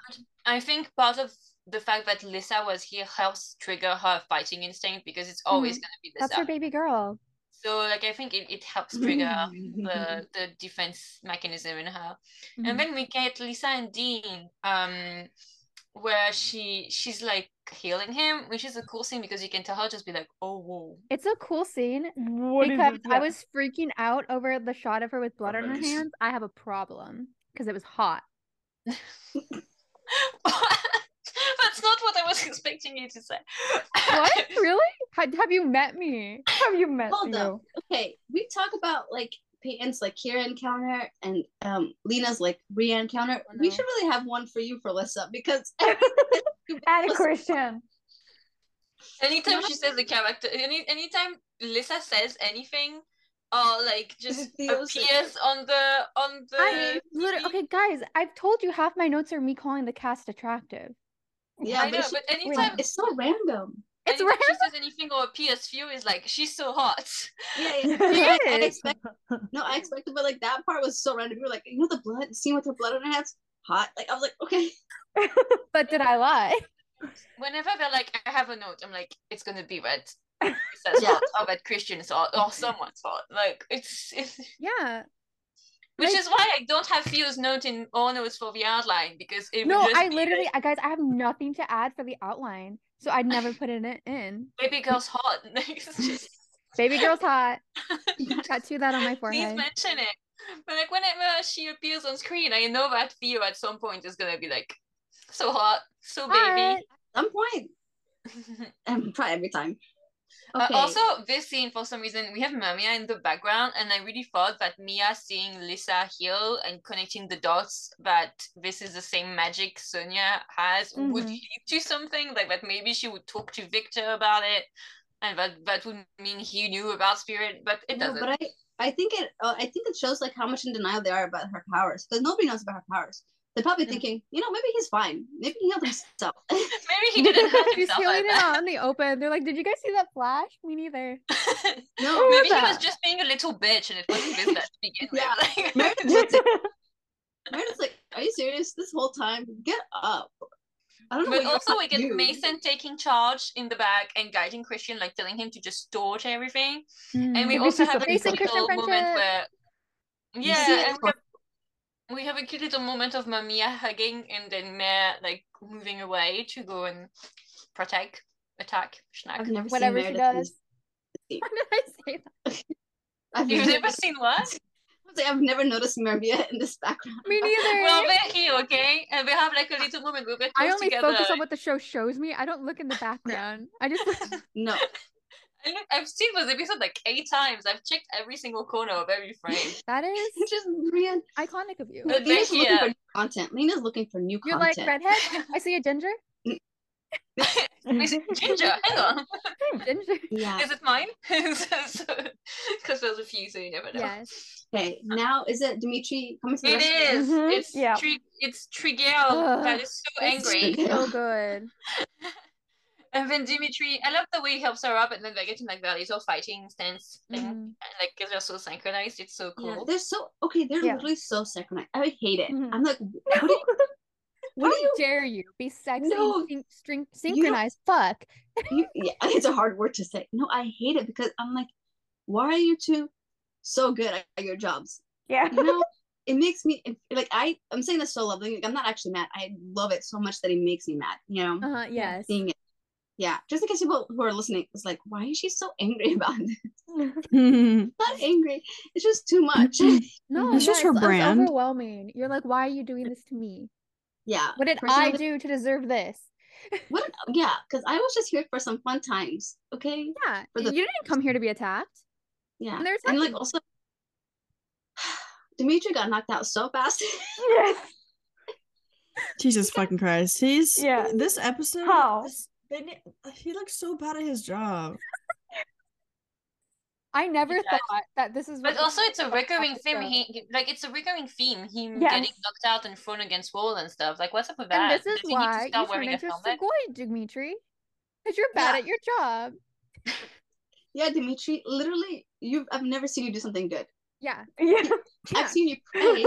I think part of the fact that Lissa was here helps trigger her fighting instinct because it's always gonna be Mm-hmm. That's her baby girl. So like I think it, it helps trigger the the defense mechanism in her. Mhm. And then we get Lissa and Dean, um, where she she's like healing him, which is a cool scene because you can tell her just be like, oh whoa. It's a cool scene What is because? I was freaking out over the shot of her with blood on her hands. I have a problem because it was hot. That's not what I was expecting you to say. What? really? Have you met me? Have you met Hold you? up. Okay, we talk about like Peyton's like Kira encounter and um Lena's like Rhea encounter. Oh, We should really have one for you for Lissa because And was- Christian. anytime she says the character, any anytime Lissa says anything, or like just appears on the on the. I literally TV. okay, guys. I've told you half my notes are me calling the cast attractive. Yeah, I know, but, she- but anytime it's so random. It's anytime random. she says anything or appears, Few is like she's so hot. Yeah, yeah. It I, I expect no, I expected, but like that part was so random. You were like, you know, the blood scene with her blood on her hands, hot. Like I was like, okay, But did I lie? Whenever they're like, I have a note, I'm like, it's gonna be red. It says Yeah. hot, oh, or that Christian's hot, or someone's hot. Like it's, it's Yeah. Which Like- is why I don't have Few's note in oh, all notes for the outline because it No, just I be literally, like, I guys, I have nothing to add for the outline, so I'd never put it in. in. baby girl's hot. Like, just Baby girl's hot. Tattoo that on my forehead. please forehead. mention it. But like whenever she appears on screen, I know that Theo at some point is gonna be like, so hot, so Hot. baby. some point, and probably every time. Uh, also, this scene for some reason we have Mermia in the background, and I really thought that Mia seeing Lissa heal and connecting the dots that this is the same magic Sonya has would Mhm. lead to something like that. Maybe she would talk to Victor about it, and that that would mean he knew about spirit, but it no, doesn't. but I, I think it, uh, I think it shows like how much in denial they are about her powers because nobody knows about her powers. They're probably thinking, you know, maybe he's fine. Maybe he healed himself. Maybe he didn't hurt She's himself. healing like it that. out in the open. They're like, "Did you guys see that flash? Me neither." no, Maybe he that? was just being a little bitch, and it wasn't his bad to begin with. Yeah. Like- Meredith was like, Meredith's like, are you serious? This whole time, get up. I don't know. But also we get do. Mason taking charge in the back and guiding Christian, like telling him to just torch everything. And we Mm. Also have a the cute Christian little moment friendship. where Yeah, and we have, we have a cute little moment of Mermia hugging and then Mer like moving away to go and protect, attack, I've schnack. never Whatever seen she does. this- When did I say that? I've You've never, never seen what? I was like, I've never noticed Meredith in this background. Me neither. Well, they're here, okay? And we have like a little moment where we're I only together. focus on what the show shows me. I don't look in the background. I just No, I look, I've seen this episode like eight times. I've checked every single corner of every frame. That is It's just Brian. iconic of you. But Lena's looking for new content. Lena's looking for new You're like redhead. I see a ginger. Is it Ginger, hang on. Ginger. yeah. Is it mine? Because there's a few, so you never know. Yes. Okay. Now is it Dimitri coming to the It rescue? is. Mhm, It's yeah. Tri- it's Trigel that is so It's angry. Trigel. So good. And then Dimitri, I love the way he helps her up, and then they get in like that little fighting stance thing, Mhm. and like because they're so synchronized, it's so cool. Yeah, they're so okay. They're Yeah. literally so synchronized. I hate it. Mhm. I'm like, what do you, what How do you, dare you be sexy, No, syn- string, don't- synchronized? Fuck. you? Yeah, it's a hard word to say. No, I hate it because I'm like, why are you two so good at your jobs? yeah. You know, it makes me like I. I'm saying this so lovely. Like, I'm not actually mad. I love it so much that it makes me mad. You know, Uh huh. Yes. seeing it. Yeah, just in case people who are listening is like, why is she so angry about this? Not angry. It's just too much. No, It's just her it's- it's brand. overwhelming. You're like, why are you doing this to me? yeah. What did I do to deserve this? What? Yeah, because I was just here for some fun times. Okay. Yeah, For the- you didn't come here to be attacked. Yeah. And they're And like also, Dimitri got knocked out so fast. yes. Jesus fucking Christ. He's Yeah. This episode. How? this- they ne- uh, he looks so bad at his job. I never does. thought that this is. But what also, it's a recurring theme. He like it's a recurring theme. Him Yes. getting knocked out and thrown against wall and stuff. Like, what's up with that? And this is Does he why you start turn wearing a into helmet? Strigoi, Dimitri. Because you're bad Yeah. at your job. yeah, Dimitri, literally, you I've never seen you do something good. Yeah. Yeah. Yeah. I've seen you pray.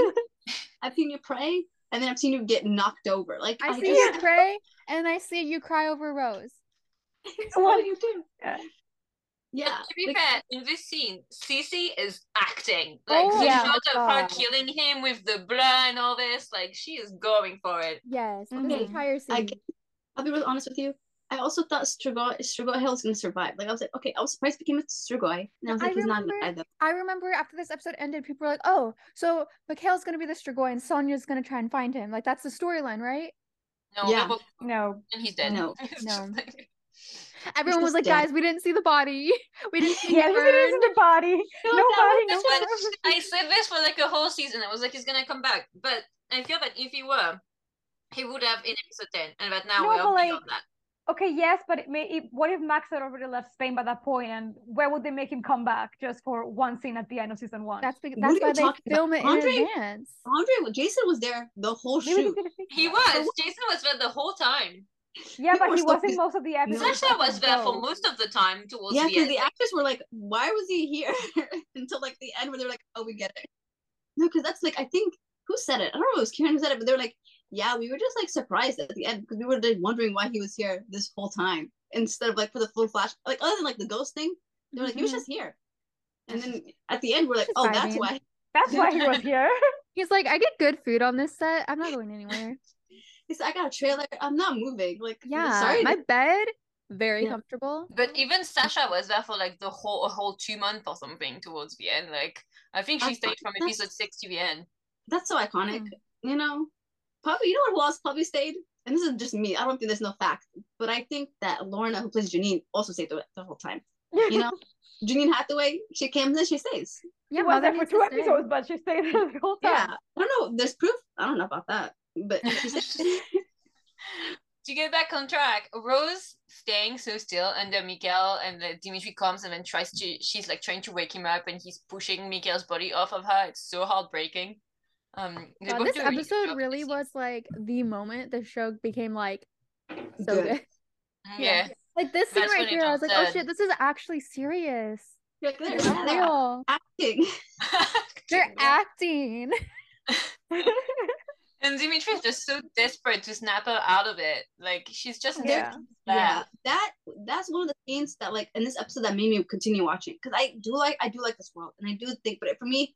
I've seen you pray, and then I've seen you get knocked over. Like I I, see just, you pray and I see you cry over Rose. what do you do? Yeah. Yeah. To be like, fair, in this scene, Sisi is acting. Like Oh the yeah. shot of her killing him with the blood and all this, like she is going for it. Yes. Mhm. The entire scene. I, I'll be really honest with you. I also thought Strigoi Strigoi Hill was gonna survive. Like I was like, okay, I was surprised he became a Strigoi. And I was I like, he's not remember- gonna die I remember after this episode ended, people were like, "Oh, so Mikhail's gonna be the Strigoi and Sonya's gonna try and find him." Like that's the storyline, right? No, Yeah. but- No. and he's dead. No. No. like- Everyone was like, dead. "Guys, we didn't see the body. We didn't see Yeah, him this burn." the body. No, No body, no That's when body. I said this for like a whole season. I was like, he's gonna come back, but I feel that if he were, he would have in episode ten, and that now No, we but, are like, beyond that. Okay, yes, but it may, it, what if Max had already left Spain by that point, and where would they make him come back just for one scene at the end of season one? That's because that's why they talking about? film it Andre- in advance. Andre Jason was there the whole Maybe shoot. did a fix He that. was. Jason was there the whole time. Yeah, People but he wasn't pissed. most of the episodes. Sasha was the there for most of the time towards Yeah, the because end. the actors were like, "Why was he here?" Until like the end, where they're like, "Oh, we get it." No, because that's like I think who said it? I don't know. If it was Karen who said it, but they're like, "Yeah, we were just like surprised at the end because we were like, wondering why he was here this whole time instead of like for the full flash, like other than like the ghost thing. they were like, he was Mhm. just here." And then at the end, we're like, Just "Oh, that's why." That's why he was here. He's like, "I get good food on this set. I'm not going anywhere." He said, "I got a trailer. I'm not moving." Like, Yeah, sorry. my bed very Yeah. comfortable. But even Sasha was there for like the whole a whole two months or something towards the end. Like I think she That's stayed from episode six to the end. that's so iconic. Hmm. You know, probably you know what who else probably stayed? And this is just me. I don't think there's no fact, but I think that Lorna, who plays Janine, also stayed the, the whole time. You know, Janine Hathaway, she came and she stays. Yeah, well, there for two to stay. episodes, but she stayed there the whole time. Yeah, I don't know. There's proof. I don't know about that, but she to get back on track, Rose staying so still under Mikhail, and uh, Dimitri comes and then tries to she's like trying to wake him up and he's pushing Mikhail's body off of her. It's so heartbreaking. Um they God, both this do a really good episode really was like the moment the show became like so Good. good. season. Yeah. Like this scene That's right here, I was all like, oh shit, this is actually serious. Like, they're, they're real. acting. They're acting. and Dimitri is just so desperate to snap her out of it. Like she's just Yeah. Yeah, that that's one of the scenes that like in this episode that made me continue watching because I do like I do like this world and I do think, but for me,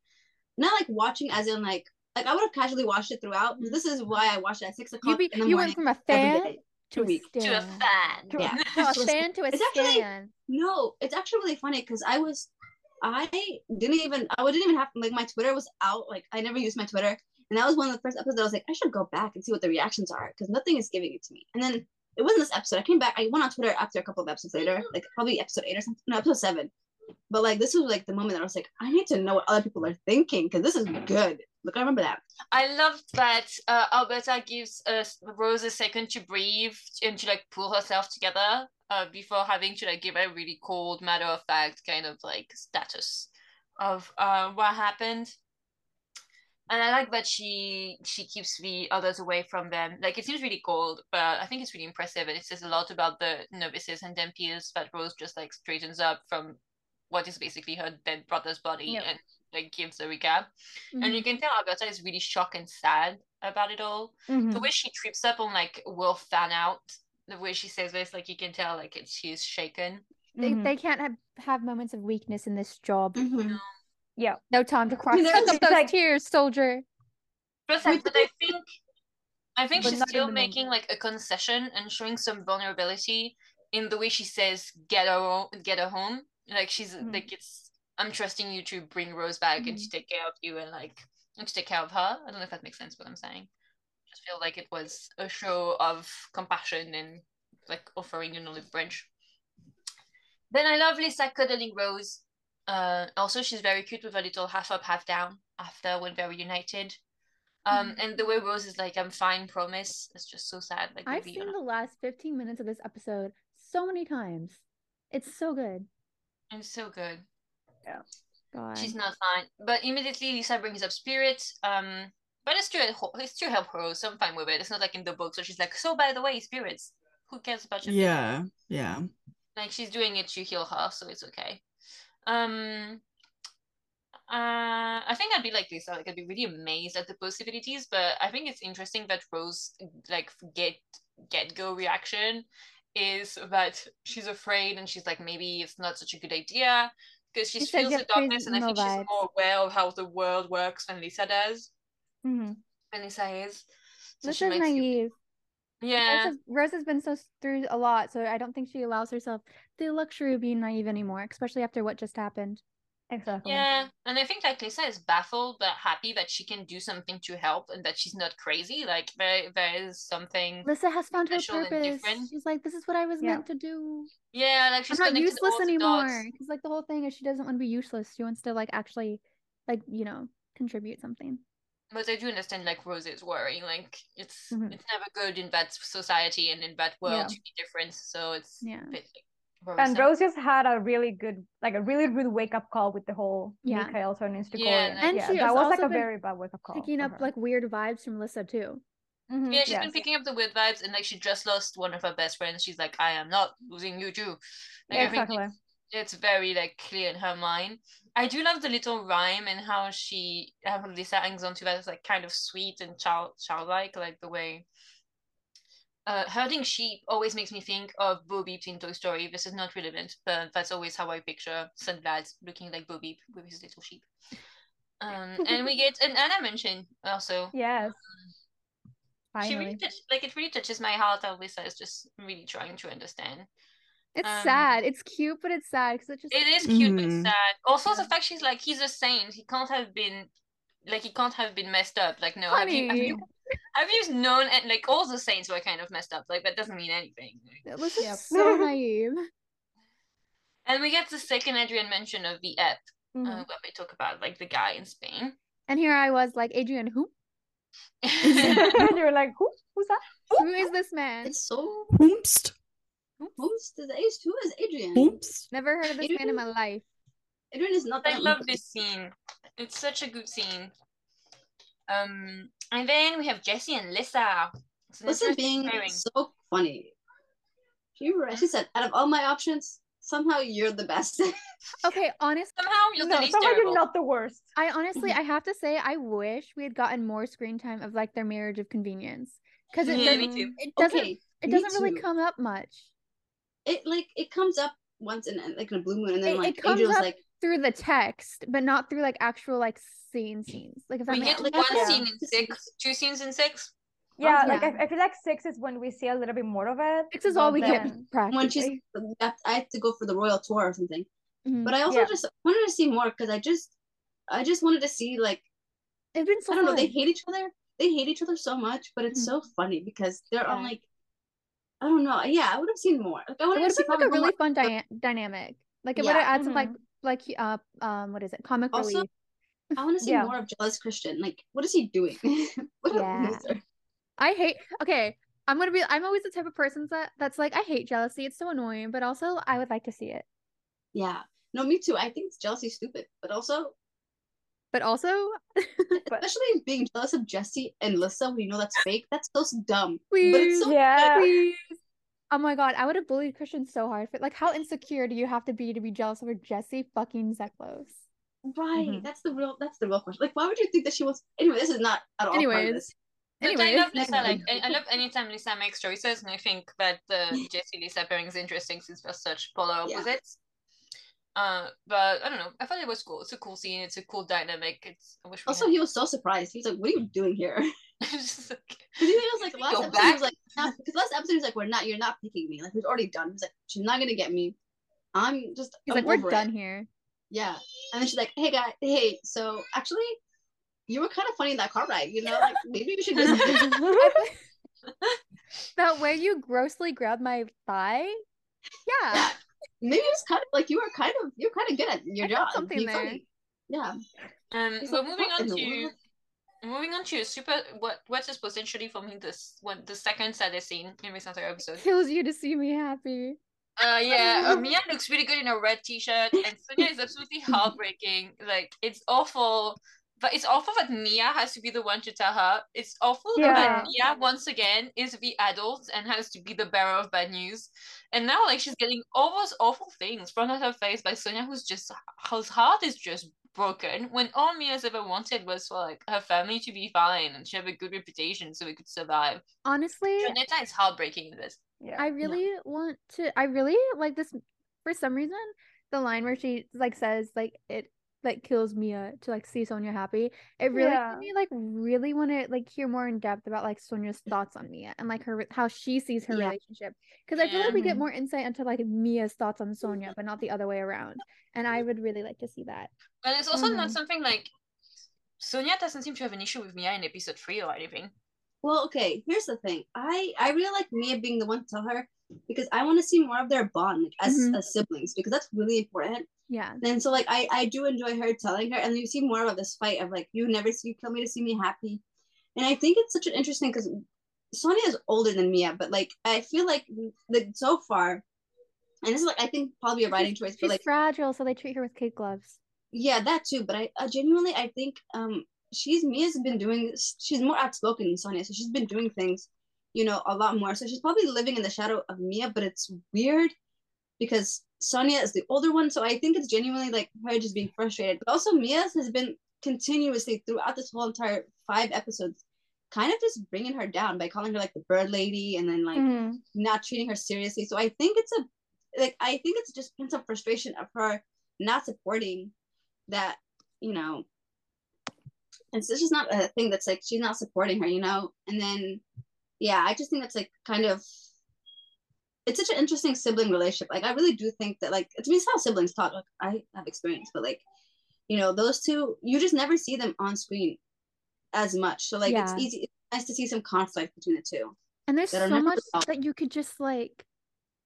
not like watching as in like like I would have casually watched it throughout. This is mm-hmm. why I watched it at six You o'clock be, in the you morning went from a fan to a week. stan. To a fan. To a- Yeah. No, a To a fan to a It's actually- No, it's actually really funny because I was, I didn't even, I didn't even have like my Twitter was out. Like I never used my Twitter, and that was one of the first episodes. I was like, I should go back and see what the reactions are because nothing is giving it to me. And then it it wasn't this episode. I came back. I went on Twitter after a couple of episodes later, like probably episode eight or something. No, episode seven. But like this was like the moment that I was like, I need to know what other people are thinking because this is good. Look, I remember that. I love that uh, Alberta gives uh, Rose a second to breathe and to like pull herself together uh, before having to like give a really cold, matter of fact kind of like status of uh, what happened. And I like that she she keeps the others away from them. Like it seems really cold, but I think it's really impressive, and it says a lot about the novices and Dhampirs that Rose just like straightens up from what is basically her dead brother's body Yep. and like gives a recap. And you can tell Alberta is really shocked and sad about it all. Mhm. The way she trips up on like Will fan out, the way she says this, like you can tell like it's she's shaken. They, Mhm. they can't have, have moments of weakness in this job. Mhm. No time to cry. there's up those like- tears, soldier. But, Wait, but I think I think But she's still the making like a concession and showing some vulnerability in the way she says get her home, get her home. Like she's Mhm. like it's I'm trusting you to bring Rose back and to take care of you and like and to take care of her. I don't know if that makes sense what I'm saying. I just feel like it was a show of compassion and like offering an olive branch. Then I love Lissa cuddling Rose. Uh, also, she's very cute with a little half up, half down after when they're reunited. Um, and the way Rose is like, "I'm fine, promise." It's just so sad. Like, I've seen the last 15 minutes of this episode so many times. It's so good. it's so good. God. She's not fine, but immediately Lissa brings up spirits. Um, but it's still it's still help Rose, so I'm fine with it. It's not like in the book, so she's like, "So by the way, spirits, who cares about your feelings?" Yeah, yeah. like she's doing it to heal her, so it's okay. Um, uh, I think I'd be like Lissa, like I'd be really amazed at the possibilities, but I think it's interesting that Rose like get get go reaction is that she's afraid and she's like maybe it's not such a good idea because she She feels the darkness and I think she's more aware of how the world works than Lissa does. Mhm. Than Lissa is. So This she is might feel- naive. Yeah. Rose, has, Rose has been so through a lot, so I don't think she allows herself the luxury of being naive anymore, especially after what just happened. Exactly. Yeah, and I think like Lissa is baffled but happy that she can do something to help and that she's not crazy. Like there, there is something. Lissa has found her purpose. She's like, this is what I was Yeah. meant to do. Yeah, like she's I'm not useless anymore. Because like the whole thing is she doesn't want to be useless. She wants to like actually, like you know, contribute something. But I do understand like Rose is worrying. Like it's Mhm. it's never good in that society and in that world Yeah. to be different. So it's Yeah. bit like And. Rose just had a really good, like a really good wake up call with the whole Yeah. Mikhail turning to Yeah, and yeah, she that was like a very bad wake up call. Picking up her. like weird vibes from Lissa too. Mhm, Yeah, she's yes. been picking up the weird vibes, and like she just lost one of her best friends. She's like, I am not losing you too. Like, Yeah, exactly. it's, it's very like clear in her mind. I do love the little rhyme and how she how Lissa hangs on to that. It's like kind of sweet and child childlike, like the way. Uh, herding sheep always makes me think of Bo Peep in Toy Story. This is not relevant, but that's always how I picture Saint Vlad looking like Bo Peep with his little sheep. Um, and we get an Anna mention also. Yes. She really touch, like it really touches my heart how Lissa is just really trying to understand. It's Um, sad. It's cute, but it's sad because it just It is cute but Mhm. sad. Also the fact she's like he's a saint. He can't have been like he can't have been messed up. Like no, have you, have you have you known and like all the saints were kind of messed up. Like that doesn't mean anything. this is Yep. so naive. And we get the second Adrian mention of the app uh, where they talk about like the guy in Spain. And here I was like, Adrian, who? and You're like, who? Who's that? Who is this man? It's so Boomst. who's the age? Who is Adrian? Boomst. Never heard of this man in my life. Adrian is not I that love this scene. It's such a good scene. Um, and then we have Jesse and Lissa. It's an Listen, interesting being pairing. so funny. She, she said, out of all my options, somehow you're the best. Okay, honestly, Somehow you're No, the somehow terrible. you're not the worst. I honestly, mm-hmm. I have to say, I wish we had gotten more screen time of like their marriage of convenience because it, Yeah, doesn't, it doesn't okay, it doesn't really too. come up much It like it comes up once in like in a blue moon, and then It- it like comes Adrian's up like, through the text, but not through like actual like scene scenes. Like if that We makes get like, one yeah. scene in six, two scenes in six. Yeah, yeah. like I, I feel like six is when we see a little bit more of it. six is all we get practically. when she's I have to go for the royal tour or something. Mhm. But I also Yeah. just wanted to see more because I just I just wanted to see like it's been so I don't know they hate each other. They hate each other so much, but it's Mhm. so funny because they're on like I don't know. Yeah, I would have seen more. Like I It would would have have seen like a really more- fun dy- dynamic. Like it would have added some like Mhm. Like uh um what is it comic Also, relief. I want to see Yeah. more of jealous Christian. Like, what is he doing? what a Yeah. loser. I hate. Okay, I'm gonna be. I'm always the type of person that that's like I hate jealousy. It's so annoying, but also I would like to see it. Yeah. No, me too. I think jealousy is stupid, but also, But also, especially being jealous of Jesse and Lissa we know that's fake. That's so dumb. But it's so Yeah. please. Oh my god, I would have bullied Christian so hard. For, like, how insecure do you have to be to be jealous over Jesse fucking Zeklos? right. Mhm. That's the real. That's the real question. Like, why would you think that she was? Anyway, this is not at all. part of Anyways. But I love Lissa. Like. I, I love anytime Lissa makes choices, and I think that the Jesse Lissa pairing is interesting since they're such polar Yeah. opposites. Uh, but I don't know. I thought it was cool. It's a cool scene. It's a cool dynamic. It's. I wish we Also, he was so surprised. He was like, "What are you doing here?" had... It's just like- Because he was like, last episode, he was like, because last episode he was like, "We're not. You're not picking me." Like, he was already done. He was like, "She's not gonna get me. I'm just." he's I'm like, we're over it." done here. Yeah. And then she's like, hey, guy, hey, so actually, you were kind of funny in that car ride, you know? Like, maybe you should do something. That way you grossly grabbed my thigh. Yeah. Maybe it's kind of like you are kind of, you're kind of good at your I job. something there. funny. Yeah. Um, It's but like, moving on to moving on to a super what what is potentially for me this one the second saddest scene in entire episode. Kills you to see me happy. Uh, yeah, uh, Mia looks really good in a red t-shirt, and Sonya is absolutely heartbreaking. Like it's awful, but it's awful that Mia has to be the one to tell her. It's awful Yeah. that Mia once again is the adult and has to be the bearer of bad news. And now, like she's getting all those awful things thrown at her face by Sonya, who's just whose heart is just broken. When all Mia's ever wanted was for like her family to be fine and to have a good reputation so we could survive. Honestly, Jonetta is heartbreaking in this. yeah. I really want to. I really like this for some reason. The line where she like says like it like kills Mia to like see Sonya happy. It really Yeah. made me like really want to like hear more in depth about like Sonya's thoughts on Mia and like her how she sees her Yeah. relationship. Because I feel like we get Mhm. more insight into like Mia's thoughts on Sonya, but not the other way around. And I would really like to see that. And it's also not Mhm. something like Sonya doesn't seem to have an issue with Mia in episode three or anything. Well, okay, here's the thing. I I really like Mia being the one to tell her because I want to see more of their bond like, as, Mhm. as siblings because that's really important. Yeah. And so like I I do enjoy her telling her, and you see more of this fight of like you never see you kill me to see me happy, and I think it's such an interesting because Sonya is older than Mia, but like I feel like like so far, and this is like I think probably a writing choice, She's but like fragile, so they treat her with kid gloves. yeah that too. But I uh, genuinely I think um she's Mia's been doing she's more outspoken than Sonya, so she's been doing things, you know, a lot more. So she's probably living in the shadow of Mia, but it's weird because Sonya is the older one, so I think it's genuinely like her just being frustrated. But also Mia's has been continuously throughout this whole entire five episodes, kind of just bringing her down by calling her like the bird lady and then like Mhm. not treating her seriously. So I think it's a like I think it's just pent up frustration of her not supporting that, you know. It's it's just not a thing that's like she's not supporting her, you know. And then, yeah, I just think that's like kind of. It's such an interesting sibling relationship. Like I really do think that like it's I mean it's how siblings talk. Like I have experience, but like, you know, those two you just never see them on screen as much. So like Yeah. it's easy. It's nice to see some conflict between the two. And there's so much that you could just like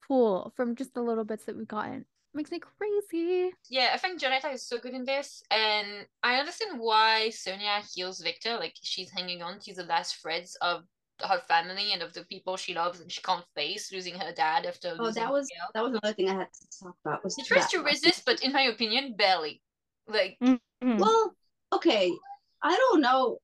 pull from just the little bits that we've gotten. Makes me crazy. Yeah, I think Jonetta is so good in this, and I understand why Sonya heals Victor. Like she's hanging on to the last threads of her family and of the people she loves, and she can't face losing her dad after. Oh, that was Mikhail. that was another thing I had to talk about. Was She tries to resist, but in my opinion, barely. Like Mhm. Well, okay, I don't know.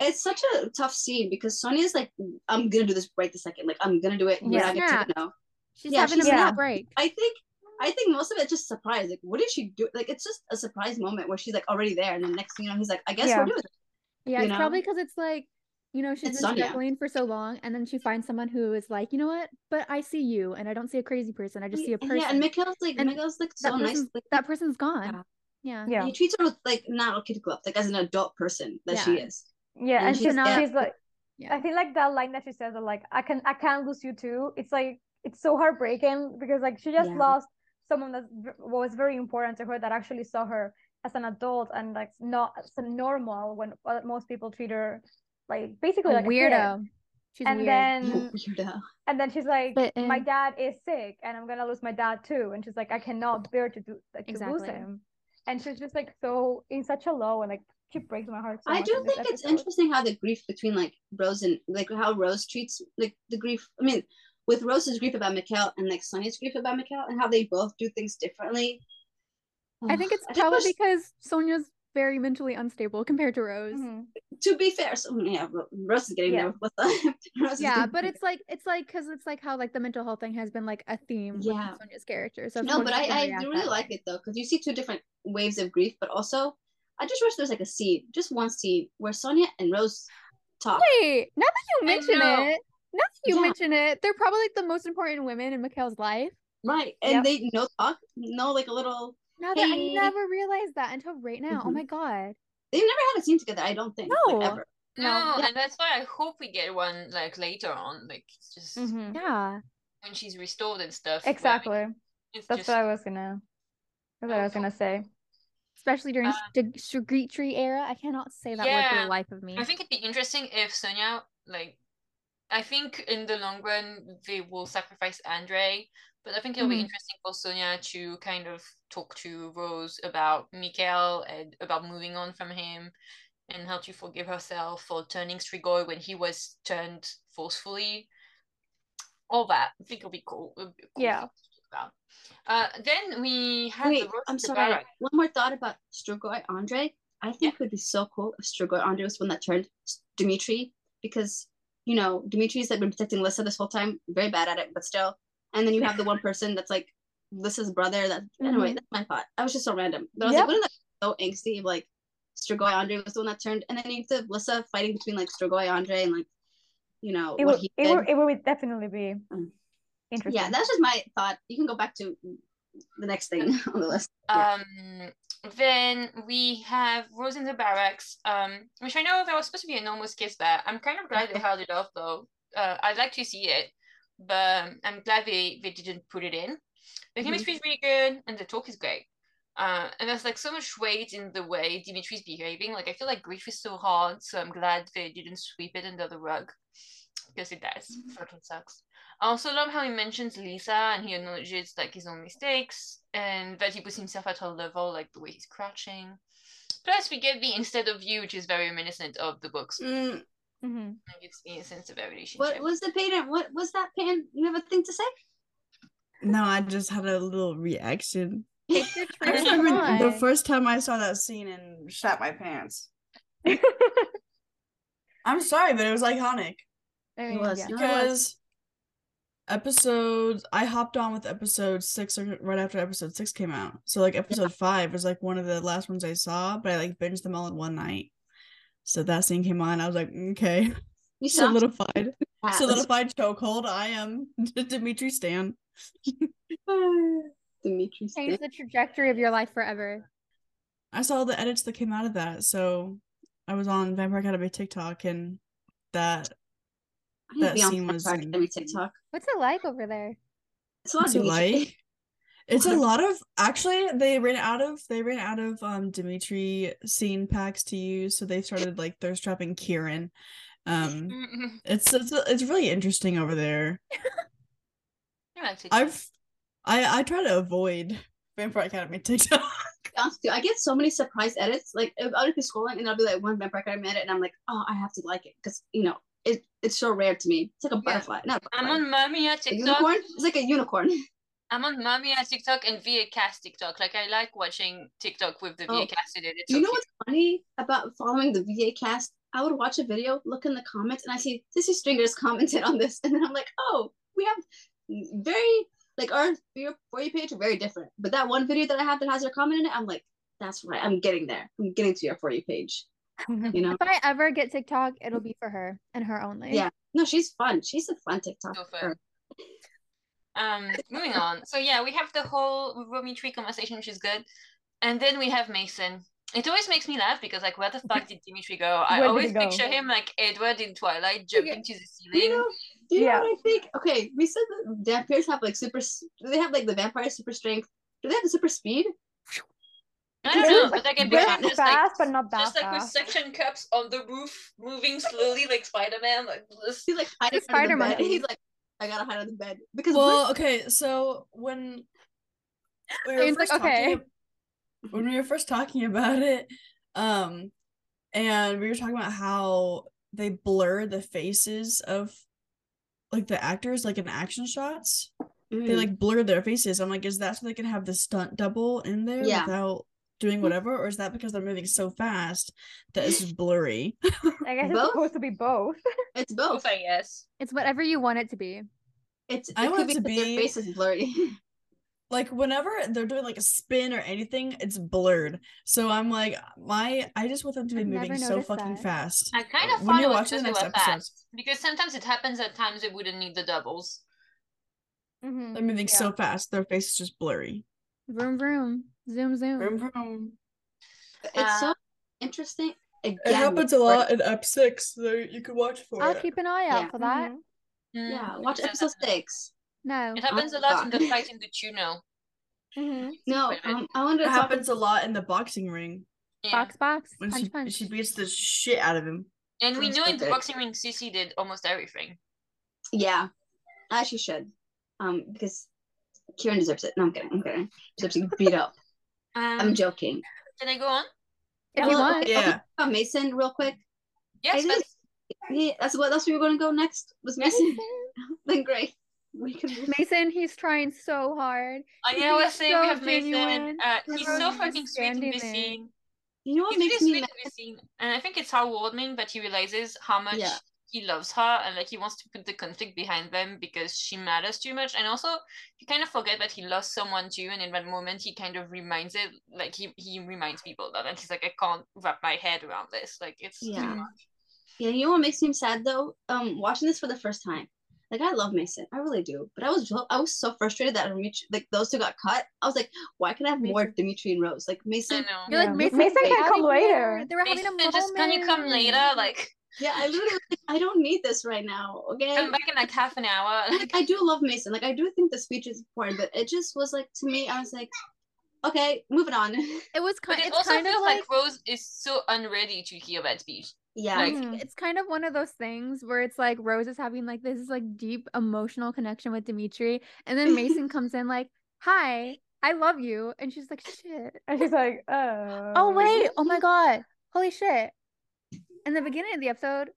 It's such a tough scene because Sonya's like, I'm gonna do this right the second. Like I'm gonna do it. We're Yeah. not gonna Snap. it now. She's Yeah, having she's a not- mini break. I think I think most of it just surprise. Like, what did she do? Like, it's just a surprise moment where she's like already there, and then next thing you know, he's like, I guess Yeah. we're doing it. Yeah, you it's know? probably because it's like, you know, she's It's been Sonya. struggling for so long, and then she finds someone who is like, you know what? But I see you, and I don't see a crazy person. I just see a person. Yeah, and Mikhail's like, And Mikhail's like that so nice. Like, that person's gone. Yeah. Yeah. he treats her with like not a kid glove, like as an adult person that she is. Yeah, And and she's- she's, yeah. she's like, Yeah. I think like that line that she says, that, like, I can, I can't lose you too. It's like, it's so heartbreaking because like she just Yeah. lost someone that was very important to her that actually saw her as an adult and like not as normal when uh, most people treat her like basically A like a kid. weirdo. She's and weird. then Weirdo. and then she's like, Fit my dad is sick, and I'm gonna lose my dad too. And she's like, I cannot bear to do like, to lose him. And she's just like so in such a low, and like she breaks my heart. So I do in this think it's interesting how the grief between like Rose and like how Rose treats like the grief. I mean, with Rose's grief about Mikhail and like Sonya's grief about Mikhail, and how they both do things differently. I think it's I probably there's- because Sonya's very mentally unstable compared to Rose. Mhm. to be fair, so yeah, Rose is getting Yeah. there with the Yeah, but it's like it's like because it's like how like the mental health thing has been like a theme Yeah. with Sonya's character. So no, but I, I really like way. it though because you see two different waves of grief, but also I just wish there's like a scene, just one scene where Sonya and Rose talk. Wait, now that you mention it, now that you Yeah. mention it, they're probably like the most important women in Mikhail's life. Right, and Yep. they no talk, no like a little. Now that I never realized that until right now. Oh Mhm. my god. They've never had a scene together. I don't think. No. like, ever. No, No. and that's why I hope we get one like later on. Like it's just Mhm. Yeah. when she's restored and stuff. where Exactly. It's That's just what I was gonna. That's what I was gonna say. Especially during Uh, St- Strigitri era. I cannot say that word for the life of me. I think it'd be interesting if Sonya like I think in the long run they will sacrifice Andre, but I think it'll be Mhm. interesting for Sonya to kind of talk to Rose about Mikhail and about moving on from him and how to forgive herself for turning Strigoi when he was turned forcefully. All that. I think it'll be cool. It'll be cool Yeah. thing to talk about. Uh, then we have Wait, the Rose I'm sorry. Barrack. One more thought about Strigoi Andre. I think it would be so cool if Strigoi Andre was the one that turned S- Dimitri because you know Dimitri's like been protecting Lissa this whole time, very bad at it, but still. And then you have the one person that's like Lissa's brother. That anyway, Mhm. that's my thought. I was just so random, but I was Yep. like, wouldn't that be so angsty? If, like Strigoi Andre was the one that turned, and then you have the Lissa fighting between like Strigoi Andre and like you know It what would. he It did. would. It would definitely be Mm. interesting. yeah, that's just my thought. You can go back to the next thing on the list. Yeah. Um, then we have Rose in the Barracks, um, which I know there was supposed to be an almost kiss there. I'm kind of glad they held it off though. Uh, I'd like to see it, but I'm glad they, they didn't put it in. The Mhm. chemistry is really good, and the talk is great. Uh, and there's like so much weight in the way Dimitri's behaving. Like I feel like grief is so hard, so I'm glad they didn't sweep it under the rug because it does. Fucking sucks. I also love how he mentions Lissa and he acknowledges like his own mistakes and that he puts himself at her level, like the way he's crouching. Plus, we get the instead of you, which is very reminiscent of the books. Mm, hmm It gives me a sense of a relationship. what was the pain? What was that pain? You have a thing to say? No, I just had a little reaction. Take your I turn. just remember the first time I saw that scene and shat my pants. I'm sorry, but it was iconic It mean, was. yeah. Because episodes I hopped on with episode six or right after episode six came out. So like episode five was like one of the last ones I saw, but I like binged them all in one night. So that scene came on. I was like, mm, okay, You solidified, fat. solidified chokehold. I am Dimitri Stan. Dimitri. Change Stan. the trajectory of your life forever. I saw the edits that came out of that, so I was on Vampire Academy TikTok, and that I that be on scene was Vampire in- TikTok. What's it like over there? It's a lot what's of it like. It's a lot of actually they ran out of they ran out of um Dimitri scene packs to use, so they started like thirst trapping Kieron. Um, Mm-mm. it's it's it's really interesting over there. I like to- I've I I try to avoid Vampire Academy TikTok. I get so many surprise edits. Like if I'll be scrolling and I'll be like one Vampire Academy edit, and I'm like, oh, I have to like it because you know it it's so rare to me. It's like a Yeah. butterfly, not a I'm on Mermia A TikTok. unicorn. It's like a unicorn. I'm on Mermia TikTok and VA Cast TikTok. Like I like watching TikTok with the Oh. VA Cast in it. It's you so know what's funny about following the VA cast? I would watch a video, look in the comments, and I see Sisi Stringers commented on this, and then I'm like, oh, we have very like our for for you page are very different. But that one video that I have that has her comment in it, I'm like, that's right, I'm getting there. I'm getting to your for you page. You know? If I ever get TikTok, it'll be for her and her only. Yeah. No, she's fun. She's a fun TikTok. So fun. Um, moving on. So yeah, we have the whole Romitri conversation, which is good, and then we have Mason. It always makes me laugh because like, where the fuck did Dimitri go? I always go? picture him like Edward in Twilight jumping to the ceiling. You know, do you Yeah. know what I think? Okay, we said that vampires have like super. Do they have like the vampire super strength? Do they have the super speed? I don't know, just, but like a very picture just fast, like but not that just like with fast. suction cups on the roof, moving slowly like Spider-Man, like this. He's like hiding The under the spider bed. monkey. He's like, I gotta hide under the bed because Well, okay, so when we were Ian's like, first talking "Okay." ab- when we were first talking about it, um, and we were talking about how they blur the faces of like the actors, like in action shots, we're- they Mm. like blur their faces. I'm like, is that so they can have the stunt double in there Yeah. without doing whatever, or is that because they're moving so fast that it's just blurry? I guess it's Both? supposed to be both. it's both. Both, I guess. It's whatever you want it to be. It's I want it to be, that their face is blurry. like whenever they're doing like a spin or anything, it's blurred. So I'm like, my I just want them to be I've moving so fucking that. fast. I kind of when thought you it watch the because next were episodes. fast. Because sometimes it happens at times they wouldn't need the doubles. Mhm. They're moving so fast, their face is just blurry. Vroom vroom. Zoom zoom. Vroom, vroom. it's so Uh, interesting. Again, It happens a lot in Ep six, so you could watch for it. I'll keep an eye out Yeah. for that. Mhm. Mm, Yeah, watch says episode six. No. It happens Oh a lot in the God. fight in the tunnel. Mhm. No, Wait a minute. um, I wanted It to talk happens a lot in the boxing ring Yeah. Box box. when punch she punch. she beats the shit out of him. And we know in the boxing ring, Sisi did almost everything. Yeah, as she should. Um, because Kieron deserves it. No, I'm kidding. I'm kidding. Deserves to get beat up. Um, I'm joking. can I go on? if Well, you want. okay, Yeah. talk about Mason real quick. Yes, think- but He, that's what. That's where we're gonna go next. Was Mason? then great. We can. Mason, he's trying so hard. I know I being was saying so we have Mason. genuine. Uh, he's so is just fucking sweet in standing this there. scene. You know what He's really makes me mad? in this scene, and I think it's heartwarming that he realizes how much Yeah. He loves her and like he wants to put the conflict behind them because she matters too much. And also, you kind of forget that he lost someone too, and in that moment, he kind of reminds it, like he he reminds people that, and he's like, I can't wrap my head around this. Like it's too Yeah. much. Yeah, you know what makes me sad though? Um, watching this for the first time. Like I love Mason, I really do. But I was so- I was so frustrated that Dimitri, like those two got cut. I was like, why can I have more Dimitri and Rose? Like I Mason, know. You're like Mason, Mason can come here." later. They were having a Mason, moment. just can you come later? Like yeah, I literally like, I don't need this right now. Okay. I'm back in like half an hour. like I do love Mason. Like I do think the speech is important, but it just was like to me, I was like, okay, moving on. It was But kind. it It's also kind of feels like like Rose is so unready to hear that speech. yeah. Like- Mhm. it's kind of one of those things where it's like Rose is having like this like deep emotional connection with Dimitri, and then Mason comes in like, "Hi, I love you," and she's like, "Shit." And she's like, oh. Oh wait! Oh my god! Holy shit! In the beginning of the episode,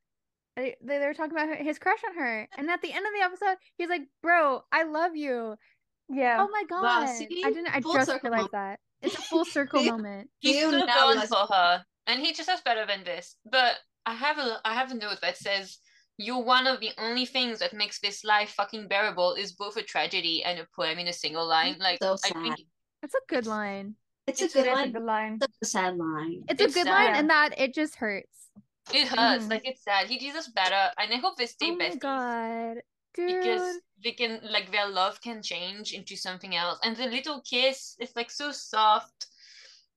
they they they were talking about his crush on her, and at the end of the episode, he's like, "Bro, I love you." Yeah. Oh my god! see? I didn't. I Full just circle realized that it's a full circle See? moment. He's You so now gone realize- for her, and he just does better than this. But I have a I have a note that says you're one of the only things that makes this life fucking bearable is both a tragedy and a poem in a single line. Like So I think. That's a good line. It's, It's a good It is a line. good line. It's a sad line. It's, It's a good line, and that it just hurts. It hurts. Mhm. Like it's sad. He deserves better, and I hope they stay oh my besties god, dude! because they can like their love can change into something else. And the little kiss is like so soft.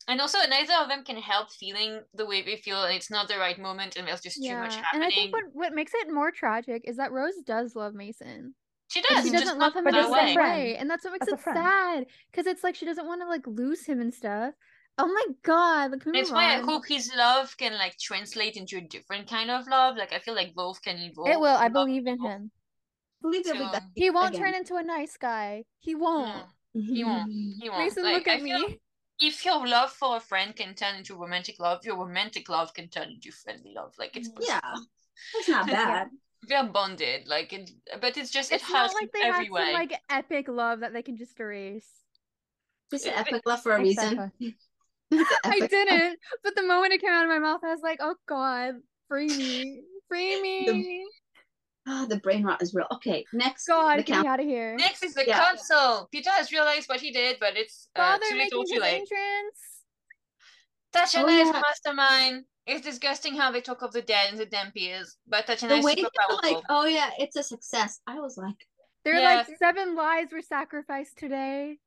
And also, neither of them can help feeling the way they feel, and it's not the right moment, and there's just too much happening. and I think what what makes it more tragic is that Rose does love Mason. she does. she doesn't not love him but in that the same way. friend. and that's what makes As a it sad. Because it's like she doesn't want to like lose him and stuff. Oh my god! Like, can That's why I on? hope his love can like translate into a different kind of love. Like I feel like both can evolve. it will. I believe in evolve. him. Believe they'll be So- He won't again. turn into a nice guy. He won't. No, he won't. He won't. Mason, Like, look at I me. if your love for a friend can turn into romantic love, your romantic love can turn into friendly love. Like it's Yeah, possible. that's not bad. They're bonded. Like it, but it's just it It's not hurts like in they have some like epic love that they can just erase. Just an epic love for a reason. Exactly. It's an I didn't, but the moment it came out of my mouth, I was like, "Oh God, free me, free me, Ah, the brain rot is real. Okay, next. God, the get me out of here." Next is the Yeah. council. Peter has realized what he did, but it's uh, Father too making little, his too late. entrance. Tatiana Oh, is yeah. mastermind. It's disgusting how they talk of the dead and the Dhampirs, but Tatiana The is way super they were powerful. like, oh yeah, it's a success. I was like, They're Yeah. like seven lives were sacrificed today.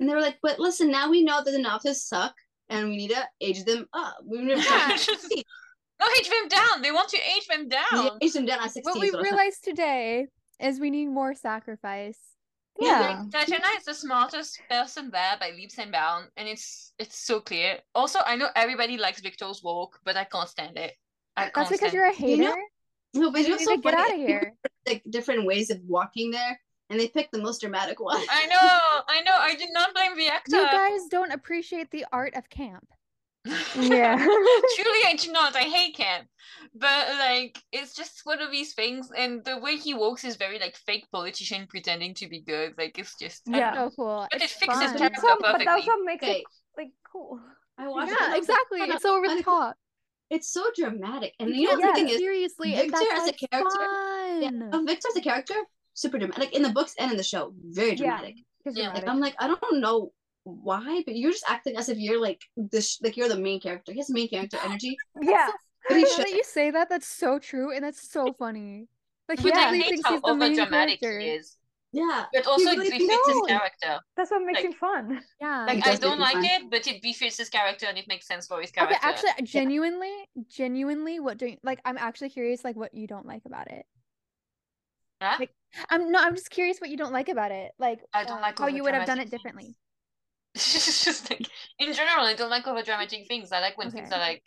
and they were like, but listen, now we know that the novices suck, and we need to age them up. We need to Yeah. No, age them down. They want to age them Yeah, down. age them down at sixteen. What we so realized today is we need more sacrifice. Yeah. Like, Tatiana is the smartest person there by leaps and bounds, and it's it's so clear. Also, I know everybody likes Victor's walk, but I can't stand it. I That's can't because stand you're a You know- hater. No, but You you know need so to get funny? out of here. Like different ways of walking there, and they picked the most dramatic one. I know, I know. I did not blame the actor. You guys don't appreciate the art of camp. Yeah. Truly, I do not. I hate camp, but like, it's just one of these things. And the way he walks is very like fake politician pretending to be good. Like, it's just Yeah. So cool. But it fixes fun. But character that's what- but that's what makes Okay. it like cool. I watched it. Yeah, I exactly. "Oh, It's over the funny." top. It's so dramatic, and You you know can't the take thing it is, seriously. Victor that's as a character- fun. yeah, Victor as a character, super dramatic. Like in the books and in the show, very Yeah. dramatic. It's Yeah. Like. I'm like, I don't know why, but you're just acting as if you're like this, like you're the main character. He has main character energy. yeah. But he should. that you say that, that's so true, and that's so funny. Like he But really I hate thinks how he's the main overdramatic character. he is. Yeah. But also, really it thinks- befits his character. That's what makes Like- it fun. Yeah. Like, I don't like fun. it, but it befits his character and it makes sense for his character. okay, character. actually, genuinely, genuinely, what do you like? I'm actually curious, like, what you don't like about it. Huh? Like, I'm no, I'm just curious what you don't like about it. Like, I don't uh, like how you would have done it differently. it's just like in general, I don't like over dramatic things. I like when things are like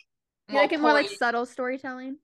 You like it more like subtle storytelling.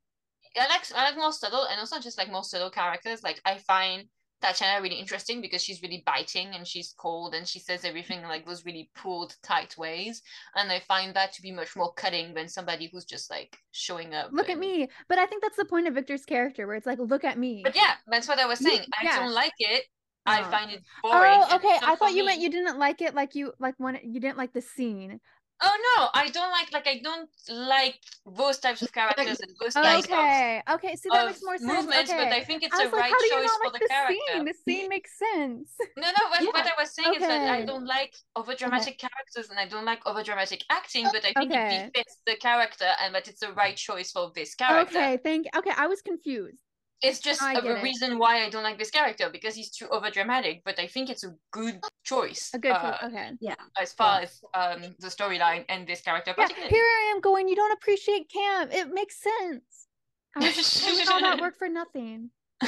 I like I like more subtle and also just like more subtle characters. Like I find Tatiana really interesting because she's really biting and she's cold and she says everything in like those really pulled tight ways. And I find that to be much more cutting than somebody who's just like showing up. Look at me. But I think that's the point of Victor's character, where it's like, look at me. But yeah, that's what I was saying. I yeah. don't like it. I Uh-huh. find it boring. Oh, okay. I thought you meant you didn't like it, like you like when you didn't like the scene. Oh no, I don't like like I don't like those types of characters and those types okay, okay. See, that of, makes more sense. movements, okay. but I think it's I was like, right how do you choice for like the the character. scene? The scene makes sense. No, no, what, what I was saying is that I don't like overdramatic characters and I don't like overdramatic acting, but I think Okay. it befits the character and that it's the right choice for this character. Okay, thank. Okay, I was confused. It's just a, get the it. reason why I don't like this character because he's too overdramatic, but I think it's a good choice. A good uh, choice. Okay. Yeah. As far as um the storyline and this character Yeah, here I am going. You don't appreciate camp. It makes sense. I was doing all that work for nothing.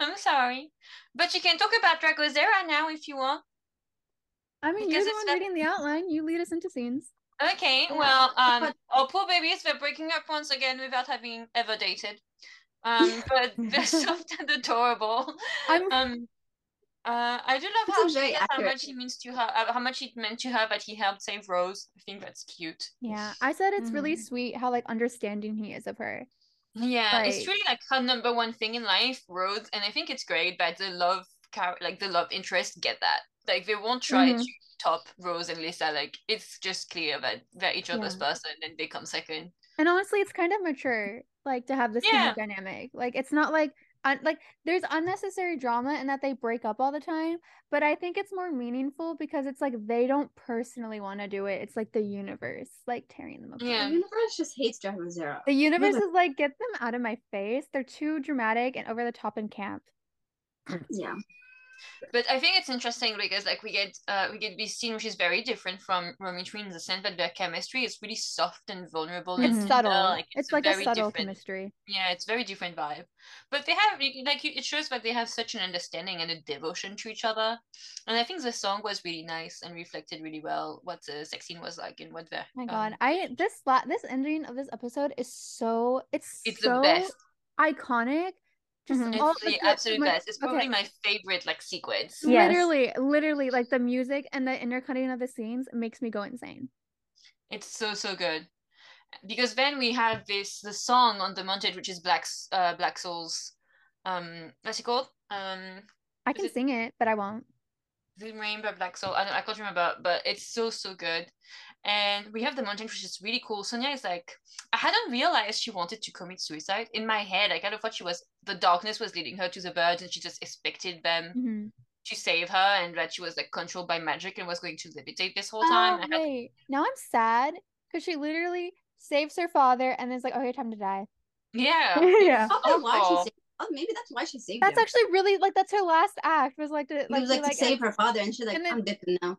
I'm sorry, but you can talk about Dragozera now if you want. I mean, Because you're the one that- reading the outline. You lead us into scenes. Okay, Yeah, well, um, our poor babies, they're breaking up once again without having ever dated. Um, but they're soft and adorable. I'm Um, uh, I do love how she how much he means to her, uh, how much it meant to her that he helped save Rose. I think that's cute. yeah. I said it's really Mhm. sweet how like understanding he is of her. Yeah, it's really like her number one thing in life, Rose, and I think it's great that the love like the love interest get that. Like they won't try Mhm. to top Rose and Lissa. Like it's just clear that they're each other's Yeah. person and they come second. And honestly, it's kind of mature, like to have this kind of dynamic. Like it's not like un- like there's unnecessary drama in that they break up all the time, but I think it's more meaningful because it's like they don't personally want to do it. It's like the universe like tearing them apart. Yeah. The universe just hates Dragozera. The universe but- is like, get them out of my face. They're too dramatic and over the top in camp. Yeah. But I think it's interesting because like we get uh we get this scene which is very different from Romitri in the sense that their chemistry is really soft and vulnerable. It's tender, subtle. like, it's like a very subtle chemistry. Yeah, it's very different vibe. But they have like it shows that they have such an understanding and a devotion to each other. And I think the song was really nice and reflected really well what the sex scene was like and what the Oh my um, god, I this la- this ending of this episode is so it's it's so the best. iconic. Just Mhm. all It's the like, absolute like- best. It's okay. probably my favorite like sequence. Yes. Literally, literally, like the music and the intercutting of the scenes makes me go insane. It's so so good. Because then we have this the song on the montage which is Black's uh Black Souls um what's it called? Um I can it- sing it, but I won't. the Rainbow Black Soul. I, don't, I can't remember, but it's so so good. And we have the montage, which is really cool. Sonya is like, I hadn't realized she wanted to commit suicide. In my head, I kind of thought she was the darkness was leading her to the birds, and she just expected them Mhm. to save her, and that she was like controlled by magic and was going to levitate this whole time. Oh, I had- now I'm sad because she literally saves her father and then it's like, okay, time to die. yeah, Yeah. Probably why she awful. saved. Oh, maybe that's why she saved That's him. actually really like that's her last act was like to It like was like to save her father, and she's like, and then- "I'm dipping now."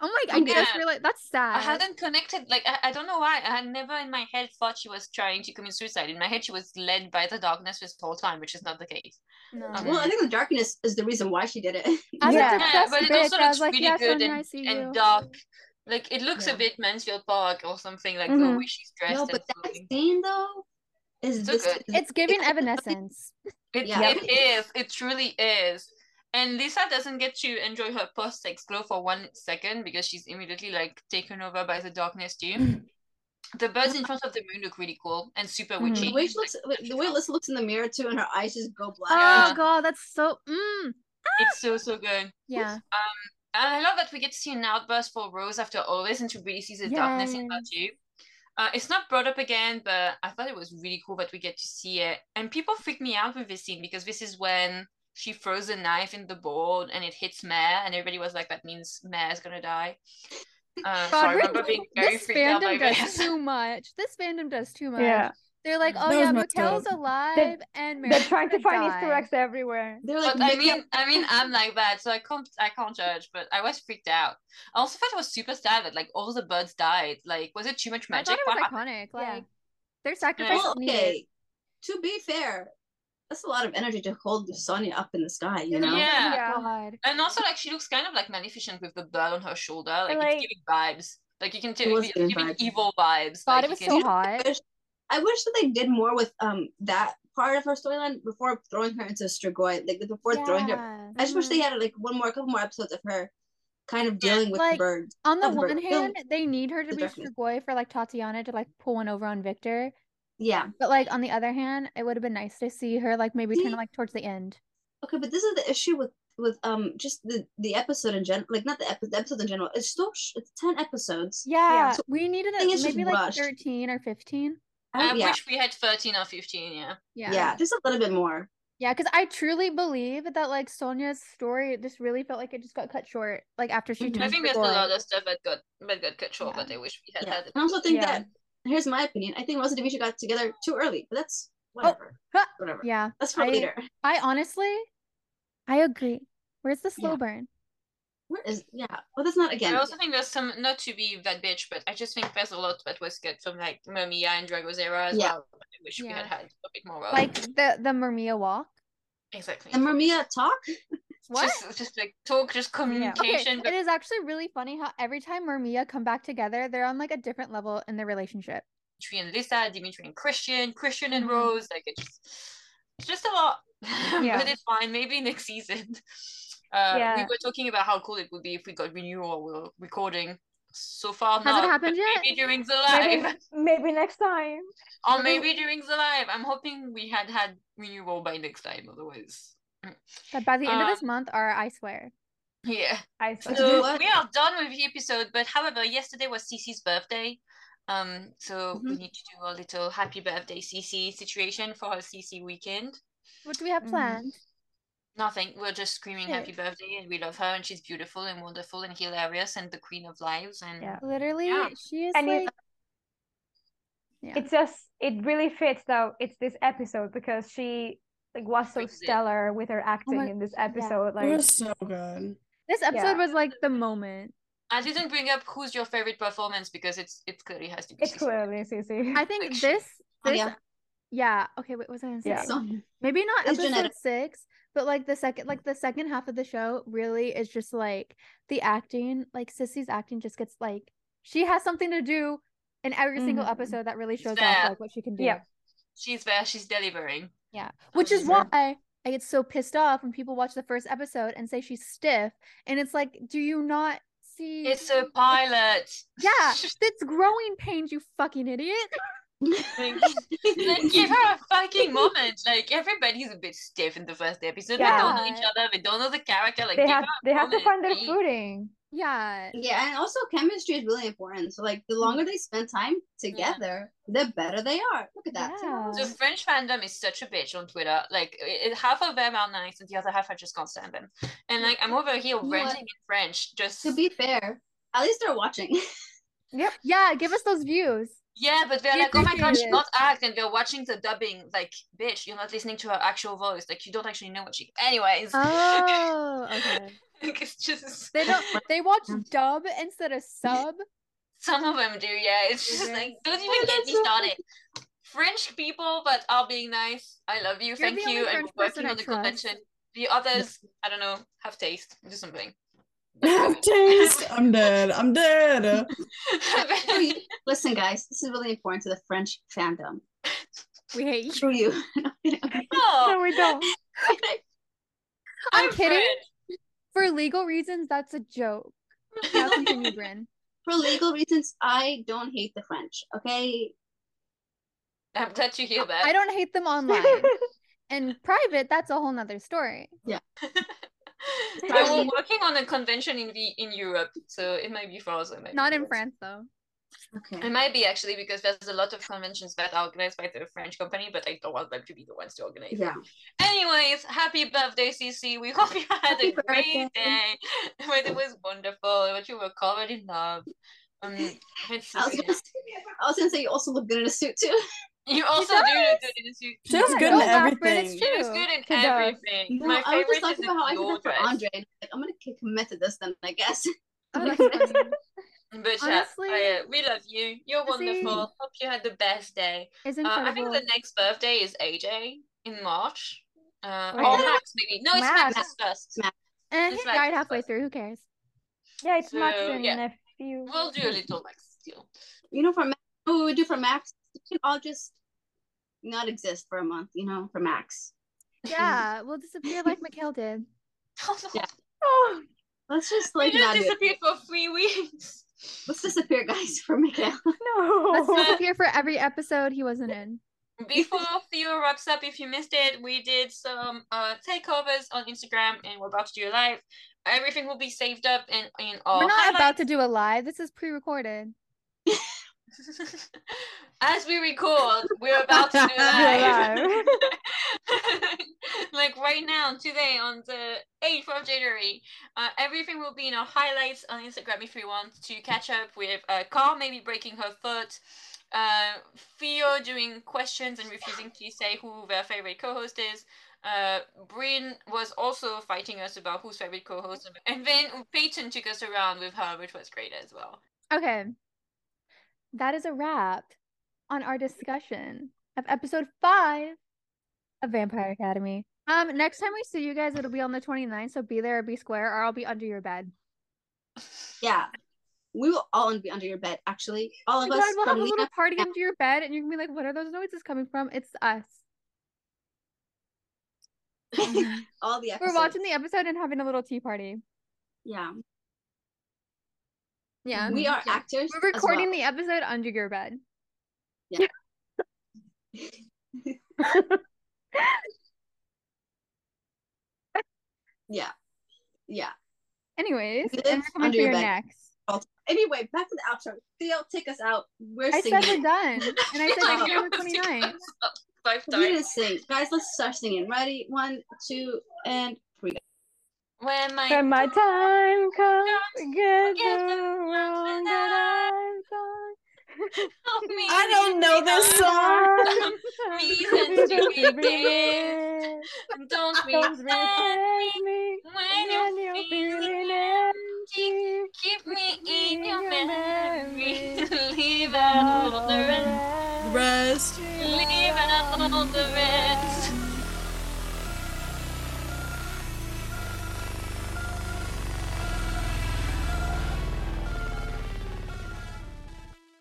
Oh my! I Yeah. just realized that's sad. I hadn't connected. Like I, I don't know why. I had never in my head thought she was trying to commit suicide. In my head, she was led by the darkness this whole time, which is not the case. No. Um, Well, I think the darkness is the reason why she did it. As Yeah. a Yeah, but it also looks like, really yeah, good and, and dark. Like it looks Yeah. a bit Mansfield Park or something. Like the Mhm. way she's dressed. no, and but that everything. scene though is So this. good. It's giving Evanescence. It, Yeah. it is. It truly is. And Lissa doesn't get to enjoy her post sex glow for one second because she's immediately like taken over by the darkness too. the birds in front of the moon look really cool and super Mhm. witchy. The way she Like, looks, the way Lissa looks in the mirror too, and her eyes just go black. Oh Yeah. god, that's so. Mm. it's so so good. Yeah. Um, and I love that we get to see an outburst for Rose after all this and to really sees the darkness in her too. Uh, it's not brought up again, but I thought it was really cool that we get to see it. And people freak me out with this scene because this is when she throws a knife in the board and it hits Mer, and everybody was like, "That means Mer's gonna die." Uh, so God, I we're- remember being very this freaked out by does this. too much. This fandom does too much. Yeah. They're like, oh yeah, was messed Motel's up. alive and They're trying to find die. Easter eggs everywhere. They're like, But I making mean, up- I mean, I'm like that, so I can't, I can't judge. But I was freaked out. I also thought it was super sad that like all the birds died. Like, was it too much I magic? thought it What was happened? iconic. Yeah. Like their sacrifice well, is needed. okay. To be fair, that's a lot of energy to hold Sonya up in the sky. You know. Yeah. Yeah. Oh And also, like, she looks kind of like Maleficent with the bird on her shoulder. Like, Like- it's giving vibes. Like, you can tell was it's giving giving vibes. evil vibes. God, like, it was you so can- hot. wish- I wish that they did more with um that part of her storyline before throwing her into Strigoi. Like before throwing her. Yeah. I just wish they had like one more, a couple more episodes of her kind of dealing with Like, the birds. On the the one the- hand, they need her to the be darkness. Strigoi for like Tatiana to like pull one over on Victor. Yeah. But like on the other hand, it would have been nice to see her like maybe turn See? like towards the end. Okay, but this is the issue with with um just the the episode in general. Like not the episode, the episodes in general. It's still sh- it's ten episodes. Yeah, So, we needed thing a, maybe like rushed. 13 or 15. I, I yeah, wish we had 13 or 15, yeah. Yeah. yeah, just a little bit more. Yeah, because I truly believe that like Sonya's story just really felt like it just got cut short. Like after she Mhm. turned I think there's a lot of stuff that got that got cut short, Yeah. but I wish we had Yeah, had and I also think Yeah. that here's my opinion. I think Rose and Dimitri got together too early, but that's oh, whatever. ha, Whatever. Yeah, That's for I- later. I honestly, I agree. Where's the slow Yeah. burn? Where is yeah? Well, that's not again. I also think there's some not to be that bitch, but I just think there's a lot that was good from like Mermia and Dragozera as Yeah. well. but I wish we had had a bit more of. Like the the Mermia walk. exactly. And Mermia talk. What? Just, just like talk, just Okay, communication. it is actually really funny how every time Mermia come back together, they're on like a different level in their relationship. Dimitri and Lissa, Dimitri and Christian, Christian and Mhm. Rose. Like it's just, it's just a lot. Yeah. but it's fine. Maybe next season. Uh, We were talking about how cool it would be if we got renewal or recording. So far, Has not. it happened yet? Maybe during the live, Maybe, maybe next time. or maybe during the live. I'm hoping we had had renewal by next time. Otherwise, But by the end of this Um, month, are I swear. yeah. I But see. you know So we are done with the episode. But however, yesterday was Sisi's birthday. Um, so we Mhm. need to do a little happy birthday Sisi situation for her Sisi weekend. What do we have Mhm. planned? Nothing. We're just screaming happy birthday, and we love her, and she's beautiful and wonderful and hilarious and the queen of lives. And Yeah. Literally, Yeah. she is And it- Yeah. It's just it really fits though. It's this episode because she like was so stellar with her acting my- in this yeah. episode. It Like was so good. This episode Yeah. was like the moment. I didn't bring up who's your favorite performance because it's it clearly has to be. it's Sisi. clearly Sisi. I think Like, this Oh, this yeah. yeah. Okay, wait, what was I gonna say? Yeah. Sonya. Maybe not It's episode genetic. six, but like the second like the second half of the show really is just like the acting. Like Sisi's acting just gets like she has something to do in every single Mhm. episode that really shows Yeah. off like what she can do. Yeah. She's there. She's delivering. Yeah. Which is why I get so pissed off when people watch the first episode and say she's stiff. And it's like, do you not see It's a pilot. Yeah, it's growing pains, you fucking idiot. Like, like, give her a fucking moment. Like everybody's a bit stiff in the first episode. Yeah. They don't know each other. They don't know the character. Like they give have her a they have to find their please. footing. Yeah. Yeah, and also chemistry is really important. So like the longer mm-hmm. they spend time together, the better they are. Look at that. Yeah. The French fandom is such a bitch on Twitter. Like, it, it- half of them are nice, and the other half I just can't stand them. And like, I'm over here know what? ranting in French. Just To be fair, at least they're watching. Yep. Yeah, give us those views. yeah, but they're like, oh my god, she appreciate it. not act, and they're watching the dubbing. Like, bitch, you're not listening to her actual voice. Like, you don't actually know what she. Anyways, Oh, okay. Like it's just They don't. They watch dub instead of sub. some of them do. Yeah, it's just Okay. like don't even get me started. French people that are being nice. I love you. You're Thank you. And French we're person working on the trust. convention. The others, I don't know, have taste. Do something. Have taste. I'm dead. I'm dead. Listen, guys, this is really important to the French fandom. We hate you. Screw you. Okay. oh, No, we don't. I'm I'm kidding. French. For legal reasons, that's a joke. Now continue, Bryn. For legal reasons, I don't hate the French. Okay. I'm glad to hear that. I don't hate them online. and private, that's a whole nother story. But we're working on a convention in the in Europe, so it might be for us. It might Not in. France though. Okay. It might be actually because there's a lot of conventions that are organized by the French company, but I don't want them to be the ones to organize. Yeah. Anyways, happy birthday, Sisi. We hope you had Happy a great day. But it was wonderful. But you were covered in love. Um, I was, gonna say, I was gonna say you also look good in a suit too. you also do look good in a suit. She looks Yeah, good don't in laugh, it's everything. She looks true. good in She does. everything. No, My I was just talking is about how I did that for Andre. Like, I'm gonna commit to this then, I guess. Oh, that's funny. But yeah, Honestly, I, uh, we love you. You're Lizzie- wonderful. Hope you had the best day. It's Uh, I think the next birthday is AJ in March. Uh, Wait, or? Max maybe. No, it's Max. Max's first. It's he like- died halfway through. Who cares? yeah, it's Max So, in yeah. a few. We'll do a little Max still. You know, for Max, what we would do for Max, we can all just not exist for a month. You know, for Max. Yeah, we'll disappear like Mikhail did. Yeah. Oh, Let's just we like just not do it. for three weeks. Let's disappear, guys, for Miguel. No. Let's disappear for every episode he wasn't in. Before Theo wraps up, if you missed it, we did some uh takeovers on Instagram and we're about to do a live. Everything will be saved up and in our We're not about to do a live. This is pre-recorded. As we record, we're about to do live. like right now, today on the 8th of January, uh, everything will be in our highlights on Instagram if you want to catch up with uh, Carl maybe breaking her foot, uh, Theo doing questions and refusing to say who their favorite co-host is. Uh, Bryn was also fighting us about whose favorite co-host, and then Peyton took us around with her, which was great as well. Okay. That is a wrap on our discussion of episode five of Vampire Academy. Um, next time we see you guys, it'll be on the 29th, so be there or be square, or I'll be under your bed. Yeah. We will all be under your bed, actually. All Oh of us God, we'll have a little party under your bed, and you're gonna be like, "What are those noises coming from?" It's us. all the episodes. We're watching the episode and having a little tea party. Yeah. Yeah, We are Yeah. actors. We're recording well. the episode under your bed. Yeah. Yeah. Yeah. Anyways, We and live we're coming under for your your bed. next. Anyway, back to the outro. Theo, take us out. We're I singing. said we're done, and I said Like, we're on you the have to 29th. cut us We didn't times. sing. Guys, let's start singing. Ready? One, two, and three. When my When my time comes, Forget get the the wrong that I've done. me I don't know this song. Reasons to be Don't dead. Don't Don't resent resent me me when when you're you're feeling feeling empty. empty. Keep me in your your memory. memory. Leave out all the rest. Rest. Leave out all the rest.